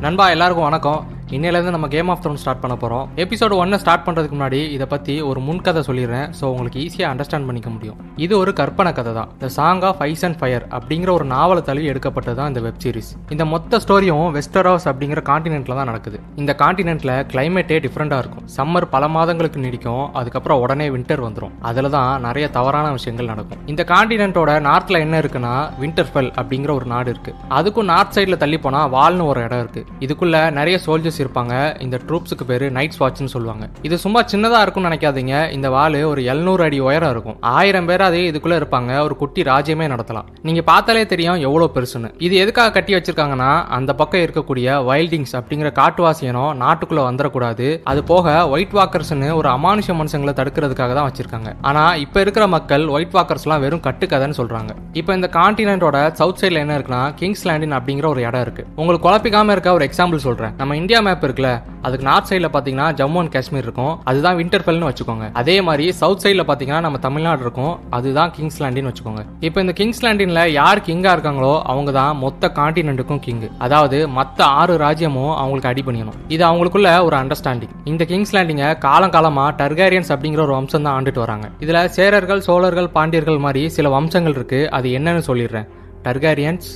நண்பா எல்லாருக்கும் வணக்கம். இன்னையிலேருந்து நம்ம கேம் ஆஃப் த்ரோன் ஸ்டார்ட் பண்ண போகிறோம் எபிசோடு ஒன்னை ஸ்டார்ட் பண்ணுறதுக்கு முன்னாடி இதை பற்றி ஒரு முன்கதை சொல்லிடுறேன். ஸோ உங்களுக்கு ஈஸியாக அண்டர்ஸ்டாண்ட் பண்ணிக்க முடியும். இது ஒரு கற்பனை கதை தான். The song of ice and fire அப்படிங்கிற ஒரு நாவலை தழுவி எடுக்கப்பட்டது தான் இந்த வெப் சீரிஸ் இந்த மொத்த ஸ்டோரியும் வெஸ்டராஸ் அப்படிங்கிற காண்டினென்ட்ல தான் நடக்குது. இந்த காண்டினென்ட்ல கிளைமேட்டே டிஃப்ரெண்டாக இருக்கும். சம்மர் பல மாதங்களுக்கு நீடிக்கும். அதுக்கப்புறம் உடனே வின்டர் வந்துடும் அதில் தான் நிறைய தவறான விஷயங்கள் நடக்கும். இந்த காண்டினென்ட்டோட நார்த்தில் என்ன இருக்குன்னா விண்டர்ஃபெல் அப்படிங்கிற ஒரு நாடு இருக்குது அதுக்கும் நார்த் சைடில் தள்ளி போனால் வால்னு ஒரு இடம் இருக்குது இதுக்குள்ளே நிறைய சோல்ஜர்ஸ் இருப்பாங்க இந்த ட்ரூப்ஸுக்கு பேர் நைட்ஸ் வாட்ச்னு சொல்லுவாங்க. இது சும்மா சின்னதாக இருக்கும்னு நினைக்காதீங்க. இந்த வால் ஒரு 700 அடி உயரம் இருக்கும். ஆயிரம் பேர் அதே இதுக்குள்ளே இருப்பாங்க. ஒரு குட்டி ராஜ்யமே நடத்தலாம். நீங்கள் பார்த்தாலே தெரியும் எவ்வளோ பெருசுன்னு. இது எதுக்காக கட்டி வச்சிருக்காங்கன்னா அந்த பக்கம் இருக்கக்கூடிய வைல்டிங்ஸ் அப்படிங்கிற காட்டுவாசியனும் நாட்டுக்குள்ளே வந்துடக்கூடாது. அது போக ஒயிட் வாக்கர்ஸ்னு ஒரு அமானுஷ மனுஷங்களை தடுக்கிறதுக்காக தான் வச்சிருக்காங்க. ஆனால் இப்போ இருக்கிற மக்கள் ஒயிட் வாக்கர்ஸ்லாம் வெறும் கட்டுக்கதைன்னு சொல்கிறாங்க இப்போ இந்த காண்டினென்ட்டோட சவுத் சைடில் என்ன இருக்குன்னா கிங்ஸ் லேண்டின் அப்படிங்கிற ஒரு இடம் இருக்குது உங்களுக்கு குழப்பிக்காம இருக்க ஒரு எக்ஸாம்பிள் சொல்கிறேன் நம்ம இந்தியா மேப் இருக்குல்ல அதுக்கு நார்த் சைடில் பார்த்தீங்கன்னா ஜம்மு அண்ட் காஷ்மீர் இருக்கும். அதுதான் விண்டர்ஃபெல்னு வச்சுக்கோங்க. அதே மாதிரி சவுத் சைடில் பார்த்தீங்கன்னா நம்ம தமிழ்நாடு இருக்கும். அதுதான் கிங்ஸ் லேண்டின்னு வச்சுக்கோங்க. இப்போ இந்த கிங்ஸ்லாண்டின்ல யார் கிங்காக இருக்காங்களோ அவங்க தான் மொத்த காண்டினென்ட்டுக்கும் கிங் அதாவது மற்ற ஆறு ராஜ்யமும் அவங்களுக்கு அடி பண்ணிடணும் இது அவங்களுக்குள்ள ஒரு அண்டர்ஸ்டாண்டிங் இந்த கிங்ஸ்லாண்டிங்க காலம் காலமாக டர்காரியன்ஸ் அப்படிங்கிற ஒரு வம்சம் தான் ஆண்டுட்டு வராங்க. இதில் சேரர்கள் சோழர்கள் பாண்டியர்கள் மாதிரி சில வம்சங்கள் இருக்கு. அது என்னன்னு சொல்லிடுறேன். டர்காரியன்ஸ்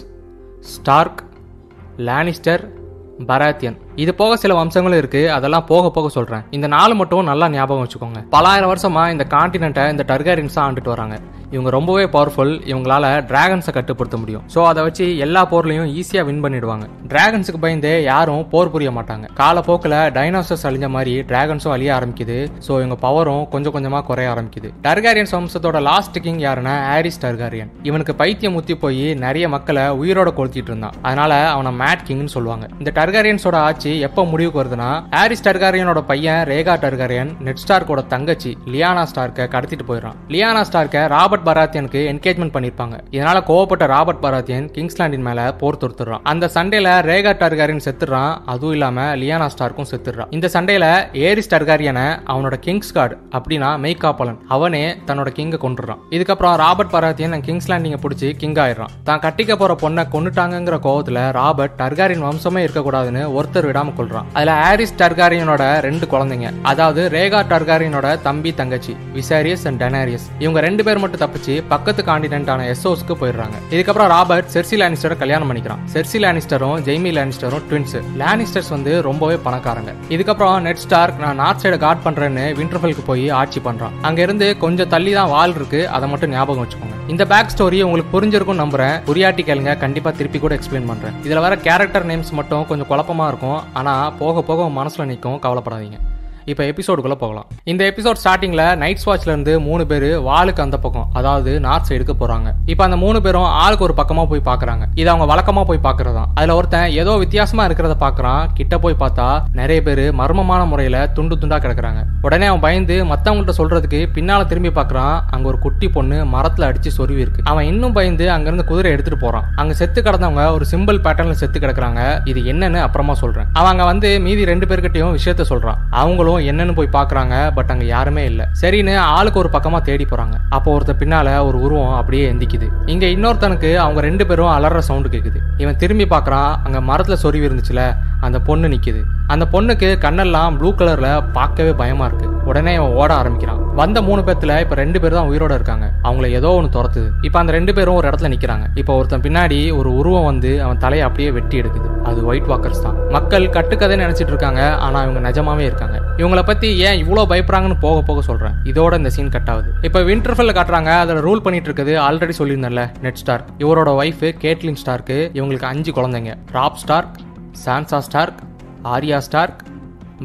ஸ்டார்க் லானிஸ்டர் பராத்தியன் இது போக சில வம்சங்களும் இருக்கு. அதெல்லாம் போக போக சொல்றேன். இந்த நாள் மட்டும் நல்லா ஞாபகம் வச்சுக்கோங்க. பலாயிரம் வருஷமா இந்த காண்டினென்ட்டை இந்த டர்காரியன்ஸ் ஆண்டுட்டு வராங்க. இவங்க ரொம்பவே பவர்ஃபுல் இவங்களால டிராகன்ஸை கட்டுப்படுத்த முடியும். ஸோ அதை வச்சு எல்லா போர்லையும் ஈஸியாக வின் பண்ணிடுவாங்க. டிராகன்ஸுக்கு பயந்தே யாரும் போர் புரிய மாட்டாங்க. காலப்போக்கில் டைனோசர்ஸ் அழிஞ்ச மாதிரி டிராகன்ஸும் அழிய ஆரம்பிக்குது. ஸோ இவங்க பவரும் கொஞ்சம் கொஞ்சமாக குறைய ஆரம்பிக்குது. டர்காரியன்ஸ் வம்சத்தோட லாஸ்ட் கிங் யாருன்னா ஆரிஸ் டர்காரியன் இவனுக்கு பைத்தியம் முத்தி போய் நிறைய மக்களை உயிரோட கொளுத்திட்டு இருந்தான். அதனால அவனை மேட் கிங்னு சொல்லுவாங்க. இந்த டர்காரியன்ஸோட ஆட்சி எப்போ முடிவுக்கு வருதுன்னா ஹாரி டர்காரியனோட பையன் ரேகா டர்காரியன் நெட் ஸ்டார்க்கோட தங்கச்சி லியானா ஸ்டார்க்கை கடத்திட்டு போயிடறான். லியானா ஸ்டார்க்கை ராபர்ட் பராத்தியனுக்கு என்கேஜ்மெண்ட் பண்ணிருப்பாங்க இதனால கோவப்பட்ட ராபர்ட் பராத்தியன் கிங்ஸ்லாண்டின் மேல போர் தொடுத்துறான் அந்த சண்டையில ரேகா டர்காரியன் செத்துறான் அதுவும் இல்லாம லியானா ஸ்டார்க்கும் செத்துறான் இந்த சண்டையில ஏரிஸ் டர்காரியனை அவனோட கிங்ஸ் கார்டு அப்படின்னா மெய்காப்பலன் அவனே தன்னோட கிங்க கொண்டுறான் இதுக்கப்புறம் ராபர்ட் பராத்தியன் கிங்ஸ் லேண்டிங்க பிடிச்சி கிங் ஆயிடுறான். தான் கட்டிக்க போற பொண்ணை கொண்டுட்டாங்கிற கோவத்துல ராபர்ட் டர்காரியன் வம்சமே இருக்கக்கூடாதுன்னு ஒருத்தர் விடாம கொள்றான் அதுல ஆரிஸ் டர்காரியனோட ரெண்டு குழந்தைங்க. அதாவது ரேகா டர்காரியனோட தம்பி தங்கச்சி விசாரியஸ் அண்ட் டெனாரியஸ் இவங்க ரெண்டு பேர் மட்டும் தப்பிச்சு பக்கத்து காண்டினென்டான எஸ்ஓஸ்க்கு போயிடுறாங்க. இதுக்கப்புறம் ராபர்ட் செர்சி லானிஸ்டரை கல்யாணம் பண்ணிக்கிறான். செர்சி லானிஸ்டரும் ஜெய்மி லானிஸ்டரும் ட்வின்ஸ் லானிஸ்டர்ஸ் வந்து ரொம்பவே பணக்காரங்க. இதுக்கப்புறம் நெட் ஸ்டார்க் நான் நார்த் சைடு கார்ட் பண்றேன்னு விண்டர்ஃபெல்க்கு போய் ஆட்சி பண்றான். அங்க இருந்து கொஞ்சம் தள்ளி தான் வால் இருக்கு. அதை மட்டும் ஞாபகம் வச்சுக்கோங்க. இந்த பேக் ஸ்டோரி உங்களுக்கு புரிஞ்சிருக்கும் நம்புறேன். புரியாட்டி கேளுங்க. கண்டிப்பா திருப்பி கூட எக்ஸ்பிளைன் பண்றேன். இதுல வர கேரக்டர் நேம்ஸ் மட்டும் கொஞ்சம் குழப்பமா இருக்கும். ஆனால் போக போக உங்க மனசில் நிற்கும் கவலைப்படாதீங்க. இப்போ எபிசோடுக்குள்ளே போகலாம். இந்த எபிசோட் ஸ்டார்டிங்கில் நைட் வாட்ச்லேருந்து மூணு பேர் வாளுக்கு அந்த பக்கம் அதாவது நார்த் சைடுக்கு போகிறாங்க இப்போ அந்த மூணு பேரும் ஆளுக்கு ஒரு பக்கமாக போய் பார்க்குறாங்க இது அவங்க வழக்கமாக போய் பார்க்குறது தான் அதில் ஒருத்தன் ஏதோ வித்தியாசமாக இருக்கிறத பார்க்குறான் கிட்ட போய் பார்த்தா நிறைய பேர் மர்மமான முறையில் துண்டு துண்டாக கிடக்குறாங்க. உடனே அவன் பயந்து மற்றவங்கள்ட்ட சொல்கிறதுக்கு பின்னால திரும்பி பார்க்குறான் அங்கே ஒரு குட்டி பொண்ணு மரத்தில் அடிச்சு சொருவி இருக்கு. அவன் இன்னும் பயந்து அங்கேருந்து குதிரை எடுத்துகிட்டு போகிறான் அங்கே செத்து கிடந்தவங்க ஒரு சிம்பிள் பேட்டர்னில் செத்து கிடக்குறாங்க. இது என்னன்னு அப்புறமா சொல்கிறேன் அவன் அங்கே வந்து மீதி ரெண்டு பேர்கிட்டையும் விஷயத்த சொல்கிறான் அவங்களும் என்னன்னு போய் பாக்குறாங்க பட் அங்க யாருமே இல்லை. சரின்னு ஆளுக்கு ஒரு பக்கமா தேடி போறாங்க. அப்போ ஒருத்தர் பின்னால் ஒரு உருவம் அப்படியே எந்திக்குது. இங்க இன்னொருத்தனுக்கு அவங்க ரெண்டு பேரும் அலற சவுண்டு கேட்குது இவன் திரும்பி பார்க்குறான் அங்க மரத்தில் சொருவி இருந்துச்சுல அந்த பொண்ணு நிக்குது. அந்த பொண்ணுக்கு கண்ணெல்லாம் ப்ளூ கலர்ல பார்க்கவே பயமா இருக்கு. உடனே அவன் ஓட ஆரம்பிக்கிறான். வந்த மூணு பேர்த்துல இப்ப ரெண்டு பேர் தான் உயிரோட இருக்காங்க. அவங்கள ஏதோ ஒன்று துரத்துது. இப்ப அந்த ரெண்டு பேரும் ஒரு இடத்துல நிக்கிறாங்க. இப்ப ஒருத்தன் பின்னாடி ஒரு உருவம் வந்து அவன் தலையை அப்படியே வெட்டி எடுக்குது. அது ஒயிட் வாக்கர்ஸ் தான். மக்கள் கட்டுக்கதை நினைச்சிட்டு இருக்காங்க ஆனா இவங்க நிஜமாவே இருக்காங்க. இவங்களை பத்தி ஏன் இவ்வளவு பயப்படுறாங்கன்னு போக போக சொல்றேன். இதோட இந்த சீன் கட் ஆகுது. இப்ப விண்டர்ஃபெல்ல காட்டுறாங்க அதுல ரூல் பண்ணிட்டு இருக்குது. ஆல்ரெடி சொல்லியிருந்தேன்ல நெட் ஸ்டார்க் இவரோட ஒய்ஃப் கேட்லின் ஸ்டார்க்கு இவங்களுக்கு அஞ்சு குழந்தைங்க. Robb Stark Sansa Stark Arya Stark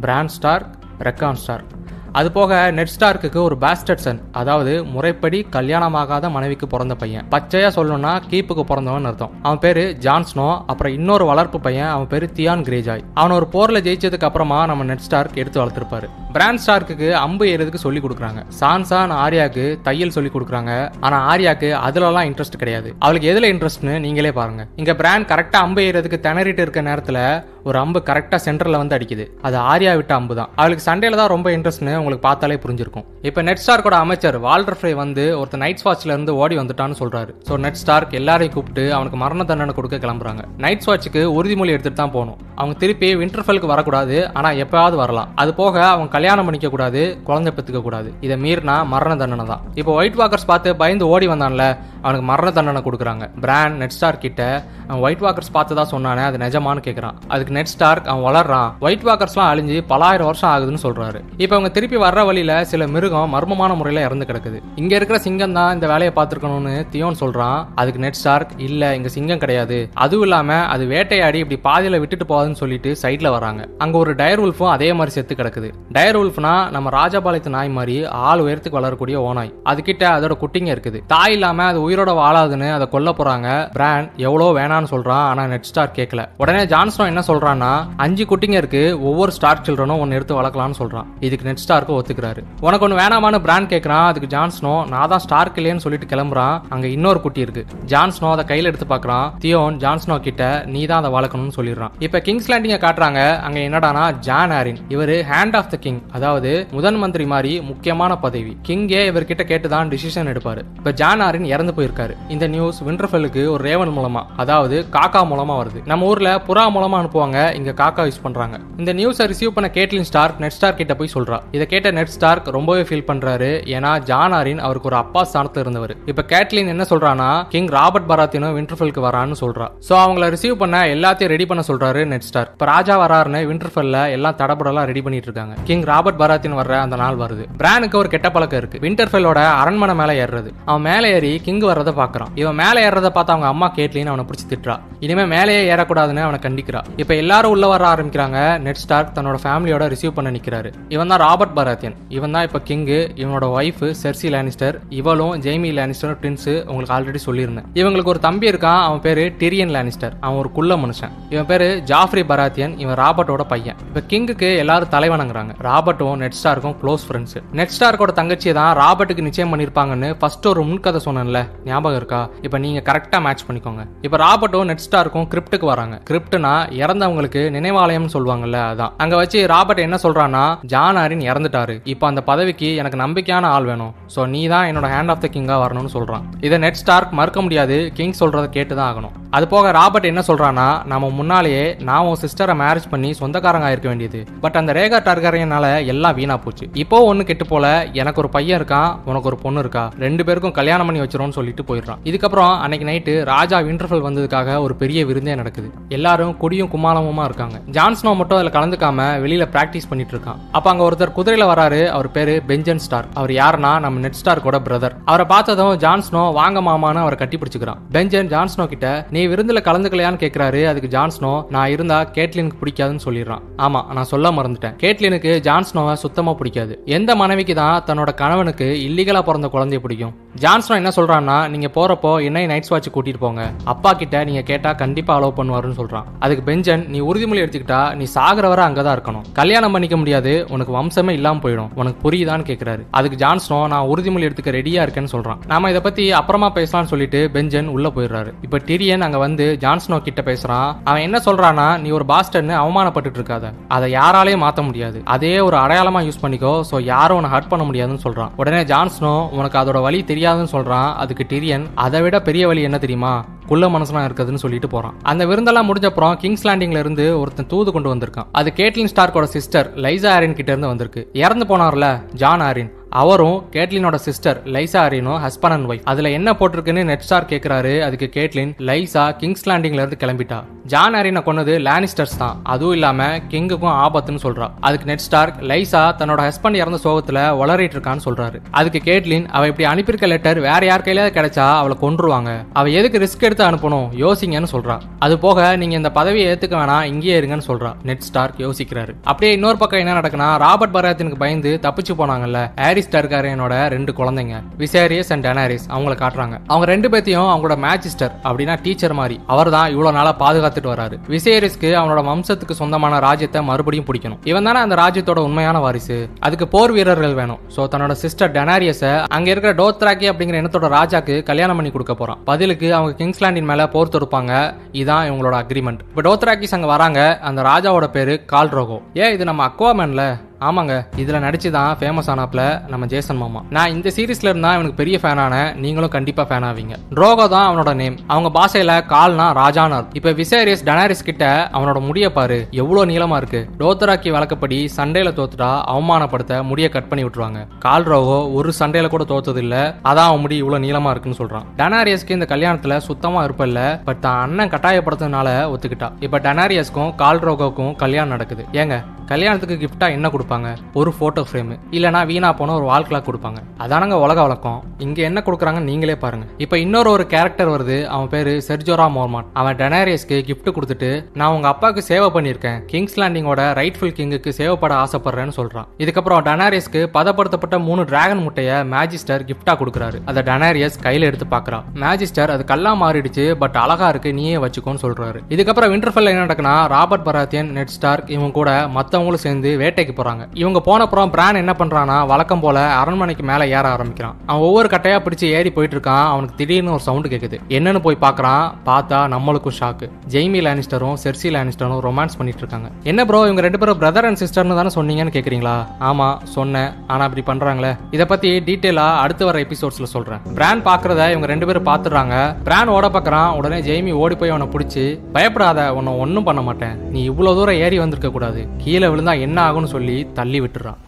Bran Stark Rickon Stark அது போக நெட் ஸ்டார்க்கு ஒரு பேஸ்டர்ட் சன் அதாவது முறைப்படி கல்யாணமாகாத மனைவிக்கு பிறந்த பையன். பச்சையா சொல்லணும்னா கீப்புக்கு பிறந்தவன் அர்த்தம். அவன் பேரு ஜான்ஸ்னோ அப்புறம் இன்னொரு வளர்ப்பு பையன் அவன் பேரு தியான் கிரேஜாய் அவன் ஒரு போர்ல ஜெயிச்சதுக்கு அப்புறமா நம்ம நெட் ஸ்டார்க் எடுத்து வளர்த்திருப்பாரு. பிராண்ட் ஸ்டார்க்கு அம்பு ஏறதுக்கு சொல்லி கொடுக்குறாங்க. சான்சான் ஆர்யாக்கு தையல் சொல்லி கொடுக்குறாங்க. ஆனா ஆர்யாக்கு அதுலலாம் இன்ட்ரெஸ்ட் கிடையாது. அவளுக்கு எதுல இன்ட்ரெஸ்ட்னு நீங்களே பாருங்க. இங்க பிராண்ட் கரெக்டா அம்பு ஏறதுக்கு திணறிட்டு இருக்க நேரத்துல ஒரு அம்பு கரெக்டா சென்டர்ல வந்து அடிக்குது. அது ஆர்யா விட்ட அம்பு தான் அவளுக்கு சண்டையில தான் ரொம்ப இன்ட்ரெஸ்ட்னு உங்களுக்கு பார்த்தாலே புரிஞ்சிருக்கும். இப்போ நெட் ஸ்டார்க்கோட அமைச்சர் வால்டர் ஃப்ரை வந்து ஒருத்தர் நைட் வாட்ச்ல இருந்து ஓடி வந்துட்டான்னு சொல்றாரு. ஸோ நெட் ஸ்டார்க் எல்லாரையும் கூப்பிட்டு அவனுக்கு மரண தண்டனை கொடுக்க கிளம்புறாங்க. நைட் வாட்சுக்கு உறுதிமொழி எடுத்துட்டு தான் போகணும். அவங்க திருப்பி விண்டர்ஃபெல்க்கு வரக்கூடாது ஆனா எப்பயாவது வரலாம். அது போக அவங்க கல்யாணம் பண்ணிக்க கூடாது குழந்தை பெற்றுக்க கூடாது. இதை மீறினா மரண தண்டனை தான். இப்போ ஒயிட் வாக்கர்ஸ் பார்த்து பயந்து ஓடி வந்தான்ல அவனுக்கு மரண தண்டனை கொடுக்குறாங்க. பிராண்ட் நெட் ஸ்டார் கிட்ட அவன் ஒயிட் வாக்கர்ஸ் பார்த்து தான் சொன்னானே அது நிஜமானு கேட்கறான் அதுக்கு நெட் ஸ்டார்க் அவன் வளர்றான். ஒயிட் வாக்கர்ஸ்லாம் அழிஞ்சு பலாயிரம் வருஷம் ஆகுதுன்னு சொல்றாரு. இப்போ அவங்க திருப்பி திருப்பி வர்ற வழியில சில மிருகம் மர்மமான முறையில் இறந்து கிடக்குது. இங்க இருக்கிற சிங்கம் தான் இந்த வேலையை பார்த்துருக்கணும்னு தியோன் சொல்றான். அதுக்கு நெட் ஸ்டார்க் இல்ல இங்க சிங்கம் கிடையாது. அதுவும் இல்லாம அது வேட்டையாடி இப்படி பாதியில விட்டுட்டு போகாதுன்னு சொல்லிட்டு சைட்ல வராங்க அங்க ஒரு டயர் உல்ஃபும் அதே மாதிரி செத்து கிடக்குது. டயர் உல்ஃப்னா நம்ம ராஜபாளையத்து நாய் மாதிரி ஆள் உயரத்துக்கு வளரக்கூடிய ஓனாய் அதுகிட்ட அதோட குட்டிங்க இருக்குது. தாய் இல்லாம அது உயிரோட வாழாதுன்னு அதை கொல்ல போறாங்க. பிராண்ட் எவ்வளோ வேணான்னு சொல்றான் ஆனா நெட் ஸ்டார் கேட்கல உடனே ஜான்ஸ்னோ என்ன சொல்றான்னா அஞ்சு குட்டிங்க இருக்கு ஒவ்வொரு ஸ்டார் சில்ட்ரனும் ஒன்னு எடுத்து வளர்க்கலாம்னு சொல்றான். இதுக்கு நெட் ஸ்டார்க்கு ஒத்துக்கிறாரு. உனக்கு ஒன்று வேணாமான்னு பிராண்ட் கேட்குறான் அதுக்கு ஜான்ஸ்னோ நான் தான் ஸ்டார்க் இல்லையன்னு சொல்லிட்டு கிளம்புறான். அங்கே இன்னொரு குட்டி இருக்கு. ஜான்ஸ்னோ அதை கையில் எடுத்து பார்க்கறான். தியோன் ஜான்ஸ்னோ கிட்ட நீ தான் அதை வளர்க்கணும்னு சொல்லிடுறான். இப்போ கிங்ஸ் லேண்டிங்கை காட்டுறாங்க. அங்க என்னடானா ஜான் ஆரின் இவரு ஹேண்ட் ஆஃப் த கிங் அதாவது முதன் மந்திரி மாதிரி முக்கியமான பதவி. கிங்கே இவர்கிட்ட கேட்டு தான் டிசிஷன் எடுப்பாரு. இப்போ ஜான் ஆரின் இறந்து போயிருக்காரு. இந்த நியூஸ் விண்டர்ஃபெல்லுக்கு ஒரு ரேவன் மூலமா அதாவது காக்கா மூலமா வருது. நம்ம ஊர்ல புறா மூலமா அனுப்புவாங்க. இங்க காக்கா யூஸ் பண்றாங்க. இந்த நியூஸை ரிசீவ் பண்ண கேட்லின் ஸ்டார் நெட் ஸ்டார் கிட்ட போய் சொல்றா. இதை கேட்ட நெட் ஸ்டார்க் ரொம்பவே ஃபீல் பண்றாரு. ஏன்னா ஜான் ஆரின் அவருக்கு ஒரு அப்பா ஸ்தானத்தில் இருந்தவர். இப்ப கேட்லின் என்ன சொல்றானா கிங் ராபர்ட் பராத்தினும் விண்டர்ஃபெல்க்கு வரான்னு சொல்றா. சோ அவங்கள ரிசீவ் பண்ண எல்லாத்தையும் ரெடி பண்ண சொல்றாரு நெட் ஸ்டார் இப்ப ராஜா வராருன்னு விண்டர்ஃபெல்ல எல்லாம் தடபடலாம் ரெடி பண்ணிட்டு இருக்காங்க. கிங் ராபர்ட் பராத்தின் வர்ற அந்த நாள் வருது. பிரானுக்கு ஒரு கெட்ட பழக்கம் இருக்கு. விண்டர்ஃபெல்லோட அரண்மனை மேல ஏறுறது. அவன் மேலே ஏறி கிங் வர்றதை பாக்குறான். இவன் மேலே ஏறதை பார்த்து அவங்க அம்மா கேட்லின்னு அவனை பிடிச்சி திட்டுறா. இனிமே மேலேயே ஏறக்கூடாதுன்னு அவனை கண்டிக்கிறா. இப்ப எல்லாரும் உள்ள வர ஆரம்பிக்கிறாங்க. நெட் ஸ்டார்க் தன்னோட ஃபேமிலியோட ரிசீவ் பண்ண நிக்கிறாரு. இவன் தான் ராபர்ட் பராத்தியன் இவன் தான் இப்போ கிங்கு இவனோட ஒய்ஃப் செர்சி லேனிஸ்டர் இவளும் ஜெய்மி லேனிஸ்டர் ட்வின்ஸ் உங்களுக்கு ஆல்ரெடி சொல்லியிருந்தேன். இவங்களுக்கு ஒரு தம்பி இருக்கான் அவன் பேரு டிரியன் லேனிஸ்டர் அவன் ஒரு குள்ள மனுஷன். இவன் பேரு ஜாஃப்ரி பராத்தியன் இவன் ராபர்ட்டோட பையன். இப்போ கிங்குக்கு எல்லாரும் தலைவணங்குறாங்க. ராபர்ட்டும் நெட் ஸ்டார்க்கும் க்ளோஸ் ஃப்ரெண்ட்ஸ் நெட் ஸ்டார்க்கோட தங்கச்சியை தான் ராபர்ட்டுக்கு நிச்சயம் பண்ணிருப்பாங்கன்னு ஃபர்ஸ்ட் ஒரு முன்கதை சொன்னேன்ல. ஞாபகம் இருக்கா? இப்போ நீங்க கரெக்டா மேட்ச் பண்ணிக்கோங்க. இப்போ ராபர்ட்டும் நெட் ஸ்டார்க்கும் கிரிப்டுக்கு வராங்க. கிரிப்டுனா இறந்தவங்களுக்கு நினைவாலயம்னு சொல்லுவாங்கல்ல அதான். அங்க வச்சு ராபர்ட் என்ன சொல்றான்னா ஜான் ஆரின் இறந்துட்டாரு. இப்போ அந்த பதவிக்கு எனக்கு நம்பிக்கையான ஆள் வேணும். ஸோ நீ தான் என்னோட ஹேண்ட் ஆஃப் த கிங்கா வரணும்னு சொல்றான். இதை நெட் ஸ்டார்க் மறுக்க முடியாது. கிங் சொல்கிறத கேட்டு தான் ஆகணும். அது போக ராபர்ட் என்ன சொல்றான்னா நம்ம முன்னாலேயே நான் உன் சிஸ்டரை மேரேஜ் பண்ணி சொந்தக்காரங்க இருக்க வேண்டியது. பட் அந்த ரேகா டார்கரையனால எல்லாம் வீணா போச்சு. இப்போ ஒண்ணு கெட்டு போல எனக்கு ஒரு பையன் இருக்கான் உனக்கு ஒரு பொண்ணு இருக்கா? ரெண்டு பேருக்கும் கல்யாணம் பண்ணி வச்சிரும் சொல்லிட்டு போயிடுறான். இதுக்கப்புறம் அன்னைக்கு நைட்டு ராஜா விண்டர்ஃபெல் வந்ததுக்காக ஒரு பெரிய விருந்தே நடக்குது. எல்லாரும் குடியும் குமாலமுமா இருக்காங்க. ஜான்ஸ்னோ மட்டும் அதுல கலந்துக்காம வெளியில பிராக்டிஸ் பண்ணிட்டு இருக்கான். அப்ப அங்க ஒருத்தர் குதிரை குதிரையில வராரு அவர் பேரு பெஞ்சன் ஸ்டார். அவர் யாருன்னா நம்ம நெட் ஸ்டார்க்கோட பிரதர் அவரை பார்த்ததும் ஜான்ஸ்னோ வாங்க மாமான்னு அவரை கட்டி பிடிச்சிக்கிறான். பெஞ்சன் ஜான்ஸ்னோ கிட்ட நீ விருந்துல கலந்துக்கலையான்னு கேக்குறாரு. அதுக்கு ஜான்ஸ்னோ நான் இருந்தா கேட்லினுக்கு பிடிக்காதுன்னு சொல்லிடுறான். ஆமா நான் சொல்ல மறந்துட்டேன். கேட்லினுக்கு ஜான்ஸ்னோவை சுத்தமா பிடிக்காது. எந்த மனைவிக்கு தான் தன்னோட கணவனுக்கு இல்லீகலா பிறந்த குழந்தைய பிடிக்கும்? ஜான்ஸ்னோ என்ன சொல்றான்னா நீங்க போறப்போ என்னை நைட்ஸ் வாட்ச் கூட்டிட்டு போங்க. அப்பா கிட்ட நீங்க கேட்டா கண்டிப்பா அலோவ் பண்ணுவாருன்னு சொல்றான். அதுக்கு பெஞ்சன் நீ உறுதிமொழி எடுத்துக்கிட்டா நீ சாகிற வர அங்கே அங்கதான் இருக்கணும். கல்யாணம் பண்ணிக்க முடியாது உனக்கு வம்சமே இல்லாம போயிடும். உனக்கு புரியுதான்னு கேக்குறாரு. அதுக்கு ஜான்ஸ்னோ நான் உறுதிமொழி எடுத்துக்க ரெடியா இருக்கேன்னு சொல்றான். நாம இதை பத்தி அப்புறமா பேசலாம்னு சொல்லிட்டு பெஞ்சன் உள்ள போயிடுறாரு. இப்ப டிரியன் அங்க வந்து ஜான்ஸ்னோ கிட்ட பேசுறான். அவன் என்ன சொல்கிறான்னா நீ ஒரு பாஸ்டர்னு அவமானப்பட்டு இருக்காத. அதை யாராலையும் மாத்த முடியாது. அதே ஒரு அடையாளமா யூஸ் பண்ணிக்கோ. சோ யாரும் உன்னை ஹர்ட் பண்ண முடியாதுன்னு சொல்றான். உடனே ஜான்ஸ்னோ உனக்கு அதோட வழி தெரியாது தெரியாதுன்னு சொல்றான். அதுக்கு டிரியன் அதை விட பெரிய வழி என்ன தெரியுமா? குள்ள மனசுலாம் இருக்குதுன்னு சொல்லிட்டு போறான். அந்த விருந்தெல்லாம் முடிஞ்ச அப்புறம் கிங்ஸ் லேண்டிங்ல இருந்து ஒருத்தன் தூது கொண்டு வந்திருக்கான். அது கேட்லின் ஸ்டார்க்கோட சிஸ்டர் லைசா ஆரின் கிட்ட இருந்து வந்திருக்கு. இறந்து போனார்ல ஜான் ஆரின் அவரும் கேட்லினோட சிஸ்டர் லைசா ஆரினும் ஹஸ்பண்ட் அண்ட் ஒய்ஃப் அதுல என்ன போட்டிருக்குன்னு நெட் ஸ்டார் கேக்குறாரு. அதுக்கு கேட்லின் லைசா கிங்ஸ் லேண்டிங்ல இருந்து கிளம்பிட்டா. ஜான் அரியனை கொன்னது லானிஸ்டர்ஸ் தான். அதுவும் இல்லாம கிங்குக்கும் ஆபத்துன்னு சொல்றா. அதுக்கு நெட் ஸ்டார்க் லைசா தன்னோட ஹஸ்பண்ட் இறந்த சோகத்துல வளரிட்டு இருக்கான்னு சொல்றாரு. அதுக்கு கேட்லின் அவ இப்படி அனுப்பியிருக்க லெட்டர் வேற யார் கையில கிடைச்சா அவளை கொன்றுவாங்க. அவ எதுக்கு ரிஸ்க் எடுத்து அனுப்பணும்? யோசிங்கன்னு சொல்றா. அது போக நீங்க இந்த பதவியை ஏத்துக்க வேணாம் இங்கேயே இருங்கன்னு சொல்றா. நெட் ஸ்டார்க் யோசிக்கிறாரு. அப்படியே இன்னொரு பக்கம் என்ன நடக்குன்னா ராபர்ட் பராத்தினுக்கு பயந்து தப்பிச்சு போனாங்கல்ல. ஹாரிஸ் டர்காரியனோட ரெண்டு குழந்தைங்க விசேரியஸ் அண்ட் டெனாரிஸ் அவங்கள காட்டுறாங்க. அவங்க ரெண்டு பேத்தையும் அவங்களோட மேஜிஸ்டர் அப்படின்னா டீச்சர் மாதிரி. அவர் தான் இவ்வளவு நாளா பாதுகாத்துட்டு வராரு. விசேரியஸ்க்கு அவனோட வம்சத்துக்கு சொந்தமான ராஜ்யத்தை மறுபடியும் பிடிக்கணும். இவன் தானே அந்த ராஜ்யத்தோட உண்மையான வாரிசு. அதுக்கு போர் வீரர்கள் வேணும். சோ தன்னோட சிஸ்டர் டனாரியஸ அங்க இருக்கிற டோத்ராக்கி அப்படிங்கிற இனத்தோட ராஜாக்கு கல்யாணம் பண்ணி கொடுக்க போறான். பதிலுக்கு அவங்க கிங்ஸ்லாண்டின் மேல போர் தொடுப்பாங்க. இதான் இவங்களோட அக்ரிமெண்ட் இப்ப டோத்ராக்கிஸ் அங்க வராங்க. அந்த ராஜாவோட பேரு கால்ரோகோ ஏன் இது நம்ம அக்வாமேன்ல ஆமாங்க இதுல நடிச்சு தான் ஃபேமஸ் ஆனாப்ல நம்ம ஜேசன் மாமா. நான் இந்த சீரீஸ்ல இருந்தா இவனுக்கு பெரிய ஃபேனான நீங்களும் கண்டிப்பா ஃபேன் ஆவீங்க. ட்ரோகோ தான் அவனோட நேம் அவங்க பாஷையில கால்னா ராஜானா இப்ப விசேரியஸ் டனாரிஸ் கிட்ட அவனோட முடிய பாரு எவ்வளவு நீளமா இருக்கு. டோத்தராக்கி வழக்கப்படி சண்டையில தோத்துட்டா அவமானப்படுத்த முடிய கட் பண்ணி விட்டுருவாங்க. கால் ரோகோ ஒரு சண்டையில கூட தோத்தது இல்ல அதான் அவன் முடி இவ்வளவு நீளமா இருக்குன்னு சொல்றான். டனாரியஸ்க்கு இந்த கல்யாணத்துல சுத்தமா இருப்பல்ல பட் தான் அண்ணன் கட்டாயப்படுத்ததுனால ஒத்துக்கிட்டா. இப்ப டனாரியஸ்க்கும் கால் ரோகோக்கும் கல்யாணம் நடக்குது. ஏங்க கல்யாணத்துக்கு கிஃப்டா என்ன கொடுப்பாங்க. ஒரு போட்டோ ஃப்ரேம் இல்லைன்னா வீணா போன ஒரு வால் கிளாக் கொடுப்பாங்க. அதானங்க உலக வழக்கம். இங்க என்ன கொடுக்குறாங்க நீங்களே பாருங்க. இப்ப இன்னொரு ஒரு கேரக்டர் வருது. அவன் பேரு செர்ஜோரா மோர்மான் அவன் டெனாரியஸ்க்கு கிஃப்ட் கொடுத்துட்டு நான் உங்க அப்பாவுக்கு சேவை பண்ணியிருக்கேன். கிங்ஸ் லேண்டிங்கோட ரைட்ஃபுல் கிங்குக்கு சேவைப்பட ஆசைப்படுறேன்னு சொல்றான். இதுக்கப்புறம் டெனாரியஸ்க்கு பதப்படுத்தப்பட்ட மூணு டிராகன் முட்டைய மேஜிஸ்டர் கிஃப்டா கொடுக்குறாரு. அதை டெனாரியஸ் கையில எடுத்து பாக்குறான் மேஜிஸ்டர் அது கல்லா மாறிடுச்சு பட் அழகா இருக்கு நீயே வச்சுக்கோன்னு சொல்றாரு. இதுக்கப்புறம் விண்டர்ஃபெல் என்ன நடக்குன்னா ராபர்ட் பராத்தியன் நெட் ஸ்டார்க் இவங்க கூட மத்தவங்களும் சேர்ந்து வேட்டைக்கு போறாங்க. இவங்க போனப்புறம் பிரான் என்ன பண்ணுறான்னா வழக்கம் போல அரண்மனைக்கு மேலே ஏற ஆரம்பிக்கிறான். அவன் ஒவ்வொரு கட்டையாக பிடிச்சி ஏறி போயிட்டு இருக்கான் அவனுக்கு திடீர்னு ஒரு சவுண்டு கேட்குது என்னன்னு போய் பார்க்குறான் பார்த்தா நம்மளுக்கும் ஷாக்கு ஜெய்மி லானிஸ்டரும் செர்சி லானிஸ்டரும் ரொமான்ஸ் பண்ணிட்டு இருக்காங்க. என்ன ப்ரோ இவங்க ரெண்டு பேரும் பிரதர் அண்ட் சிஸ்டர்னு தானே சொன்னீங்கன்னு கேட்குறீங்களா ஆமாம் சொன்னேன். ஆனால் அப்படி பண்ணுறாங்களே இதை பற்றி டீட்டெயிலாக அடுத்து வர எபிசோட்ஸில் சொல்கிறேன் பிரான் பார்க்குறத இவங்க ரெண்டு பேரும் பார்த்துடுறாங்க பிரான் ஓட பார்க்குறான் உடனே ஜெய்மி ஓடி போய் அவனை பிடிச்சி பயப்படாத உன்னை ஒன்றும் பண்ண மாட்டேன். நீ இவ்வளோ தூரம் ஏறி வந்திருக்க கூடாது. கீழே விழுந்தா என்ன ஆகும்னு சொல்லி தள்ளி விட்டுறான்.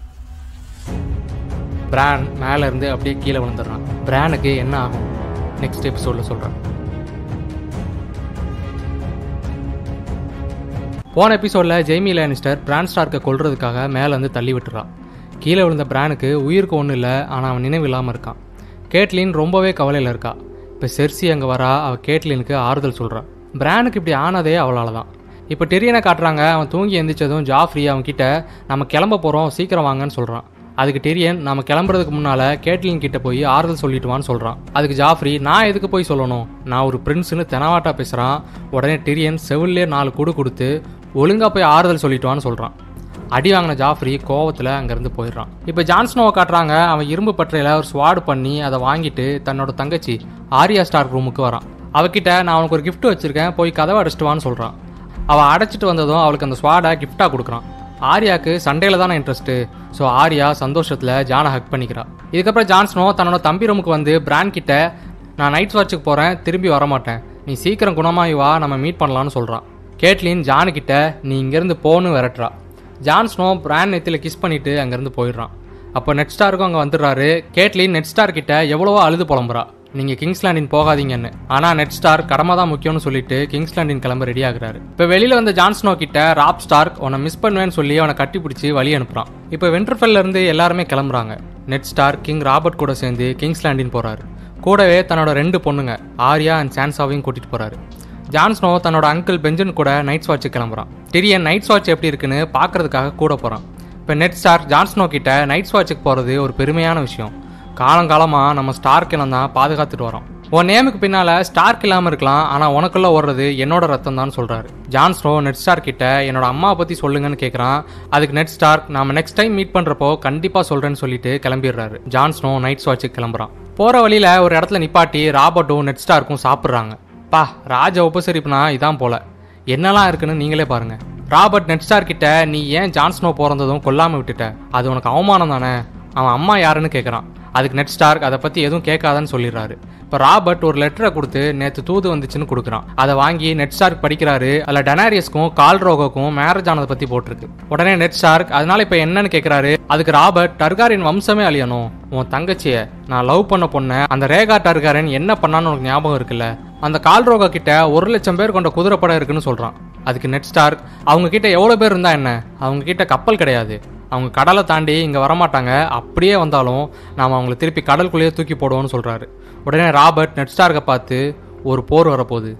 பிரான் மேல இருந்து அப்படியே கீழே விழுந்துடுறான். பிரானுக்கு என்ன ஆகும்? நெக்ஸ்ட் எபிசோட்ல சொல்றான். போன எபிசோட்ல ஜெய்மி லேனிஸ்டர் பிரான் ஸ்டார்க்கை கொல்றதுக்காக மேல இருந்து தள்ளி விட்டுறான். கீழே விழுந்த பிரானுக்கு உயிருக்கு ஒன்றும் இல்லை ஆனால் அவன் நினைவு இல்லாமல் இருக்கான். கேட்லின் ரொம்பவே கவலையில் இருக்கா. இப்போ செர்சி அங்கே வரா? அவள் கேட்லினுக்கு ஆறுதல் சொல்கிறான் பிரானுக்கு இப்படி ஆனதே அவளால் தான் இப்போ டெரியனை காட்டுறாங்க. அவன் தூங்கி எந்திரிச்சதும் ஜாஃப்ரி அவன் கிட்ட நம்ம கிளம்ப போகிறோம் சீக்கிரம் வாங்கன்னு சொல்கிறான் அதுக்கு டெரியன் நம்ம கிளம்புறதுக்கு முன்னால் கேட்லின் கிட்ட போய் ஆறுதல் சொல்லிட்டு வான்னு அதுக்கு ஜாஃப்ரி நான் எதுக்கு போய் சொல்லணும்? நான் ஒரு பிரின்ஸ்னு தெனவாட்டா பேசுகிறான் உடனே டெரியன் செவிலே நாலு குடு கொடுத்து ஒழுங்காக போய் ஆறுதல் சொல்லிட்டு வான்னு அடி வாங்கின ஜாஃப்ரி கோவத்தில் அங்கேருந்து போயிடுறான். இப்போ ஜான்ஸ்னோவை காட்டுறாங்க. அவன் இரும்பு பற்றையில் ஒரு ஸ்வாடு பண்ணி அதை வாங்கிட்டு தன்னோட தங்கச்சி ஆரியா ஸ்டார் ரூமுக்கு வரான். அவகிட்ட நான் அவனுக்கு ஒரு கிஃப்ட் வச்சுருக்கேன். போய் கதவை அடிச்சிட்டு வான்னு அவள் அடைச்சிட்டு வந்ததும் அவளுக்கு அந்த ஸ்வாடை கிஃப்டாக கொடுக்குறான். ஆர்யாவுக்கு சண்டேல தானே இன்ட்ரெஸ்ட்டு ஸோ ஆர்யா சந்தோஷத்தில் ஜானை ஹக் பண்ணிக்கிறா. இதுக்கப்புறம் ஜான்ஸ்னோ தன்னோட தம்பி ரூமுக்கு வந்து பிராண்ட் கிட்ட நான் நைட் வாட்சுக்கு போகிறேன் திரும்பி வர மாட்டேன் நீ சீக்கிரம் குணமாயி வா நம்ம மீட் பண்ணலான்னு சொல்கிறான் கேட்லின் ஜானு கிட்ட நீ இங்கிருந்து போன்னு விரட்டுறா. ஜான்ஸ்னோ பிராண்ட் கிஸ் பண்ணிவிட்டு அங்கேருந்து போயிடுறான். அப்போ நெட் ஸ்டாருக்கும் அங்கே வந்துடுறாரு. கேட்லின் நெட் ஸ்டார் கிட்ட எவ்வளவோ அழுது புலம்புறா. நீங்கள் கிங்ஸ்லாண்டின் போகாதீங்கன்னு. ஆனால் நெட் ஸ்டார் கடமை தான் முக்கியம்னு சொல்லிட்டு கிங்ஸ்லாண்டின் கிளம்ப ரெடி ஆகுறாரு. இப்போ வெளியில் வந்த ஜான்ஸ்னோ கிட்ட ராப் ஸ்டார்க் உன்னை மிஸ் பண்ணுவேன்னு சொல்லி அவனை கட்டி பிடிச்சி வழி அனுப்புறான். இப்போ வென்டர்ஃபெல்ல இருந்து எல்லாருமே கிளம்புறாங்க. நெட் ஸ்டார் கிங் ராபர்ட் கூட சேர்ந்து கிங்ஸ்லாண்டின் போறாரு. கூடவே தன்னோட ரெண்டு பொண்ணுங்க ஆர்யா அண்ட் சான்சாவையும் கூட்டிட்டு போறாரு. ஜான்ஸ்னோ தன்னோட அங்கிள் பெஞ்சன் கூட நைட்ஸ் வாட்ச் கிளம்புறான். டிரியன் நைட்ஸ் வாட்ச் எப்படி இருக்குன்னு பார்க்கறதுக்காக கூட போகிறான் இப்போ நெட் ஸ்டார் ஜான்ஸ்னோ கிட்ட நைட்ஸ் வாட்சுக்கு போகிறது ஒரு பெருமையான விஷயம். காலங்காலமாக நம்ம ஸ்டார்க் கிளம் தான் பாதுகாத்துட்டு வரோம். உன் நேமுக்கு பின்னால ஸ்டார்க் இல்லாமல் இருக்கலாம் ஆனால் உனக்குள்ள ஓடுறது என்னோட ரத்தம் தான் சொல்கிறாரு ஜான்ஸ்ரோ நெட் ஸ்டார் கிட்ட என்னோட அம்மாவை பற்றி சொல்லுங்கன்னு கேட்குறான் அதுக்கு நெட் ஸ்டார்க் நம்ம நெக்ஸ்ட் டைம் மீட் பண்ணுறப்போ கண்டிப்பாக சொல்கிறேன்னு சொல்லிட்டு கிளம்பிடுறாரு. ஜான்ஸ்னோ நைட்ஸ் வாட்சுக்கு கிளம்புறான். போகிற வழியில ஒரு இடத்துல நிப்பாட்டி ராபர்ட்டும் நெட் ஸ்டார்க்கும் சாப்பிட்றாங்க. பா ராஜ உபசரிப்புனா இதான் போல. என்னெல்லாம் இருக்குன்னு நீங்களே பாருங்க. ராபர்ட் நெட்ஸ்டார் கிட்ட நீ ஏன் ஜான்ஸ்னோ பிறந்ததும் கொல்லாமல் விட்டுட்ட? அது உனக்கு அவமானம் தானே அவன் அம்மா யாருன்னு கேட்குறான் அதுக்கு நெட் ஸ்டார்க் அதை பற்றி எதுவும் கேட்காதன்னு சொல்லிடுறாரு. இப்போ ராபர்ட் ஒரு லெட்டரை கொடுத்து நேற்று தூது வந்துச்சுன்னு கொடுக்குறான். அதை வாங்கி நெட் ஸ்டார்க் படிக்கிறாரு. அதில் டனாரியஸ்க்கும் கால் ரோகோக்கும் மேரேஜ் ஆனதை பற்றி போட்டிருக்கு. உடனே நெட் ஸ்டார்க் அதனால இப்போ என்னன்னு கேட்குறாரு அதுக்கு ராபர்ட் டர்காரின் வம்சமே அழியணும். உன் தங்கச்சிய நான் லவ் பண்ண பொண்ண அந்த ரேகா டர்காரின் என்ன பண்ணான்னு உனக்கு ஞாபகம் இருக்குல்ல? அந்த கால் ரோகா கிட்ட ஒரு லட்சம் பேர் கொண்ட குதிரைப்படம் இருக்குன்னு சொல்றான். அதுக்கு நெட் ஸ்டார்க் அவங்க கிட்ட எவ்வளோ பேர் இருந்தா என்ன? அவங்க கிட்ட கப்பல் கிடையாது. அவங்க கடலை தாண்டி இங்கே வரமாட்டாங்க. அப்படியே வந்தாலும் நாம் அவங்கள திருப்பி கடலுக்குள்ளேயே தூக்கி போடுவோம்னு சொல்கிறாரு உடனே ராபர்ட் நெட்ஸ்டார்க்கை பார்த்து ஒரு போர் வரப்போகுது.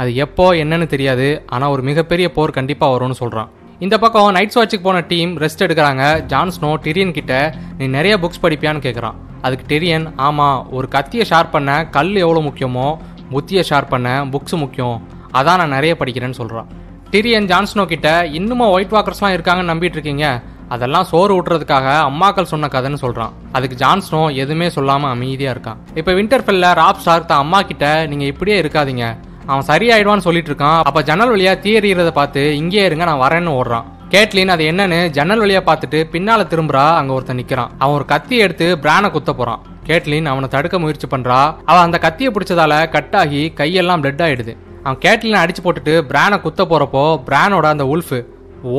அது எப்போ என்னன்னு தெரியாது ஆனால் ஒரு மிகப்பெரிய போர் கண்டிப்பாக வரும்னு சொல்கிறான் இந்த பக்கம் நைட்ஸ் வாட்சுக்கு போன டீம் ரெஸ்ட் எடுக்கிறாங்க. ஜான்ஸ்னோ டிரியன் கிட்ட நீ நிறைய புக்ஸ் படிப்பியான்னு கேட்குறான் அதுக்கு டெரியன் ஆமாம் ஒரு கத்தியை ஷார்ப் பண்ண கல் எவ்வளோ முக்கியமோ புத்தியை ஷார்ப் பண்ண புக்ஸ் முக்கியம். அதான் நான் நிறைய படிக்கிறேன்னு சொல்கிறான் டிரியன் ஜான்ஸ்னோ கிட்ட இன்னுமா ஒயிட் வாக்கர்ஸ்லாம் இருக்காங்கன்னு நம்பிட்டு இருக்கீங்க. அதெல்லாம் சோறு ஊட்டுறதுக்காக அம்மாக்கள் சொன்ன கதைன்னு சொல்றான். அதுக்கு ஜான்ஸ்னோ எதுவுமே சொல்லாம அமைதியா இருக்கான். இப்ப விண்டர்ஃபெல்ல ராப் ஸ்டார்க் தான் அம்மா கிட்ட நீங்க இப்படியே இருக்காதீங்க. அவன் சரியாயிடுவான்னு சொல்லிட்டு இருக்கான். அப்ப ஜன்னல் வழியா தீ பார்த்து இங்கே இருங்க நான் வரேன்னு ஓடுறான். கேட்லின் அது என்னன்னு ஜன்னல் வழியா பார்த்துட்டு பின்னால திரும்புறா அங்க ஒருத்தன் நிக்கிறான். அவன் ஒரு கத்தி எடுத்து பிரானை குத்த போறான். கேட்லின் அவனை தடுக்க முயற்சி பண்றா. அவன் அந்த கத்தியை பிடிச்சதால கட் ஆகி கையெல்லாம் பிளட் ஆயிடுது. அவன் கேட்லின் அடிச்சு போட்டுட்டு பிரானை குத்த போறப்போ பிரானோட அந்த உல்ஃபு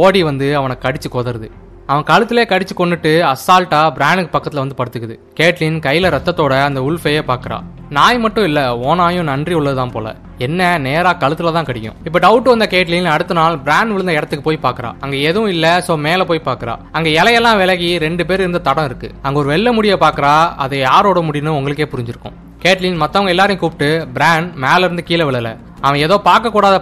ஓடி வந்து அவனை கடிச்சு கொதருது அவன் கழுத்திலே கடிச்சு கொண்டுட்டு அசால்ட்டா பிரானுக்கு பக்கத்துல வந்து படுத்துக்குது. கேட்லின் கையில ரத்தத்தோட அந்த உல்ஃபையே பாக்குறா. நாய் மட்டும் இல்ல ஓனாயும் நன்றி உள்ளதுதான் போல. என்ன நேரா கழுத்துல தான் கடிக்கும். இப்ப டவுட் வந்த கேட்லின் அடுத்த நாள் பிராண்ட் விழுந்த இடத்துக்கு போய் பாக்குறா. அங்க எதுவும் இல்ல சோ மேல போய் பாக்குறா. அங்க இலையெல்லாம் விலகி ரெண்டு பேர் இருந்த தடம் இருக்கு. அங்க ஒரு வெள்ள முடிய பாக்குறா அது யாரோட முடின்னு உங்களுக்கே புரிஞ்சிருக்கும். கேட்லின் மத்தவங்க எல்லாரையும் கூப்பிட்டு பிராண்ட் மேல இருந்து கீழே விழல. அவன் ஏதோ பார்க்க கூடாத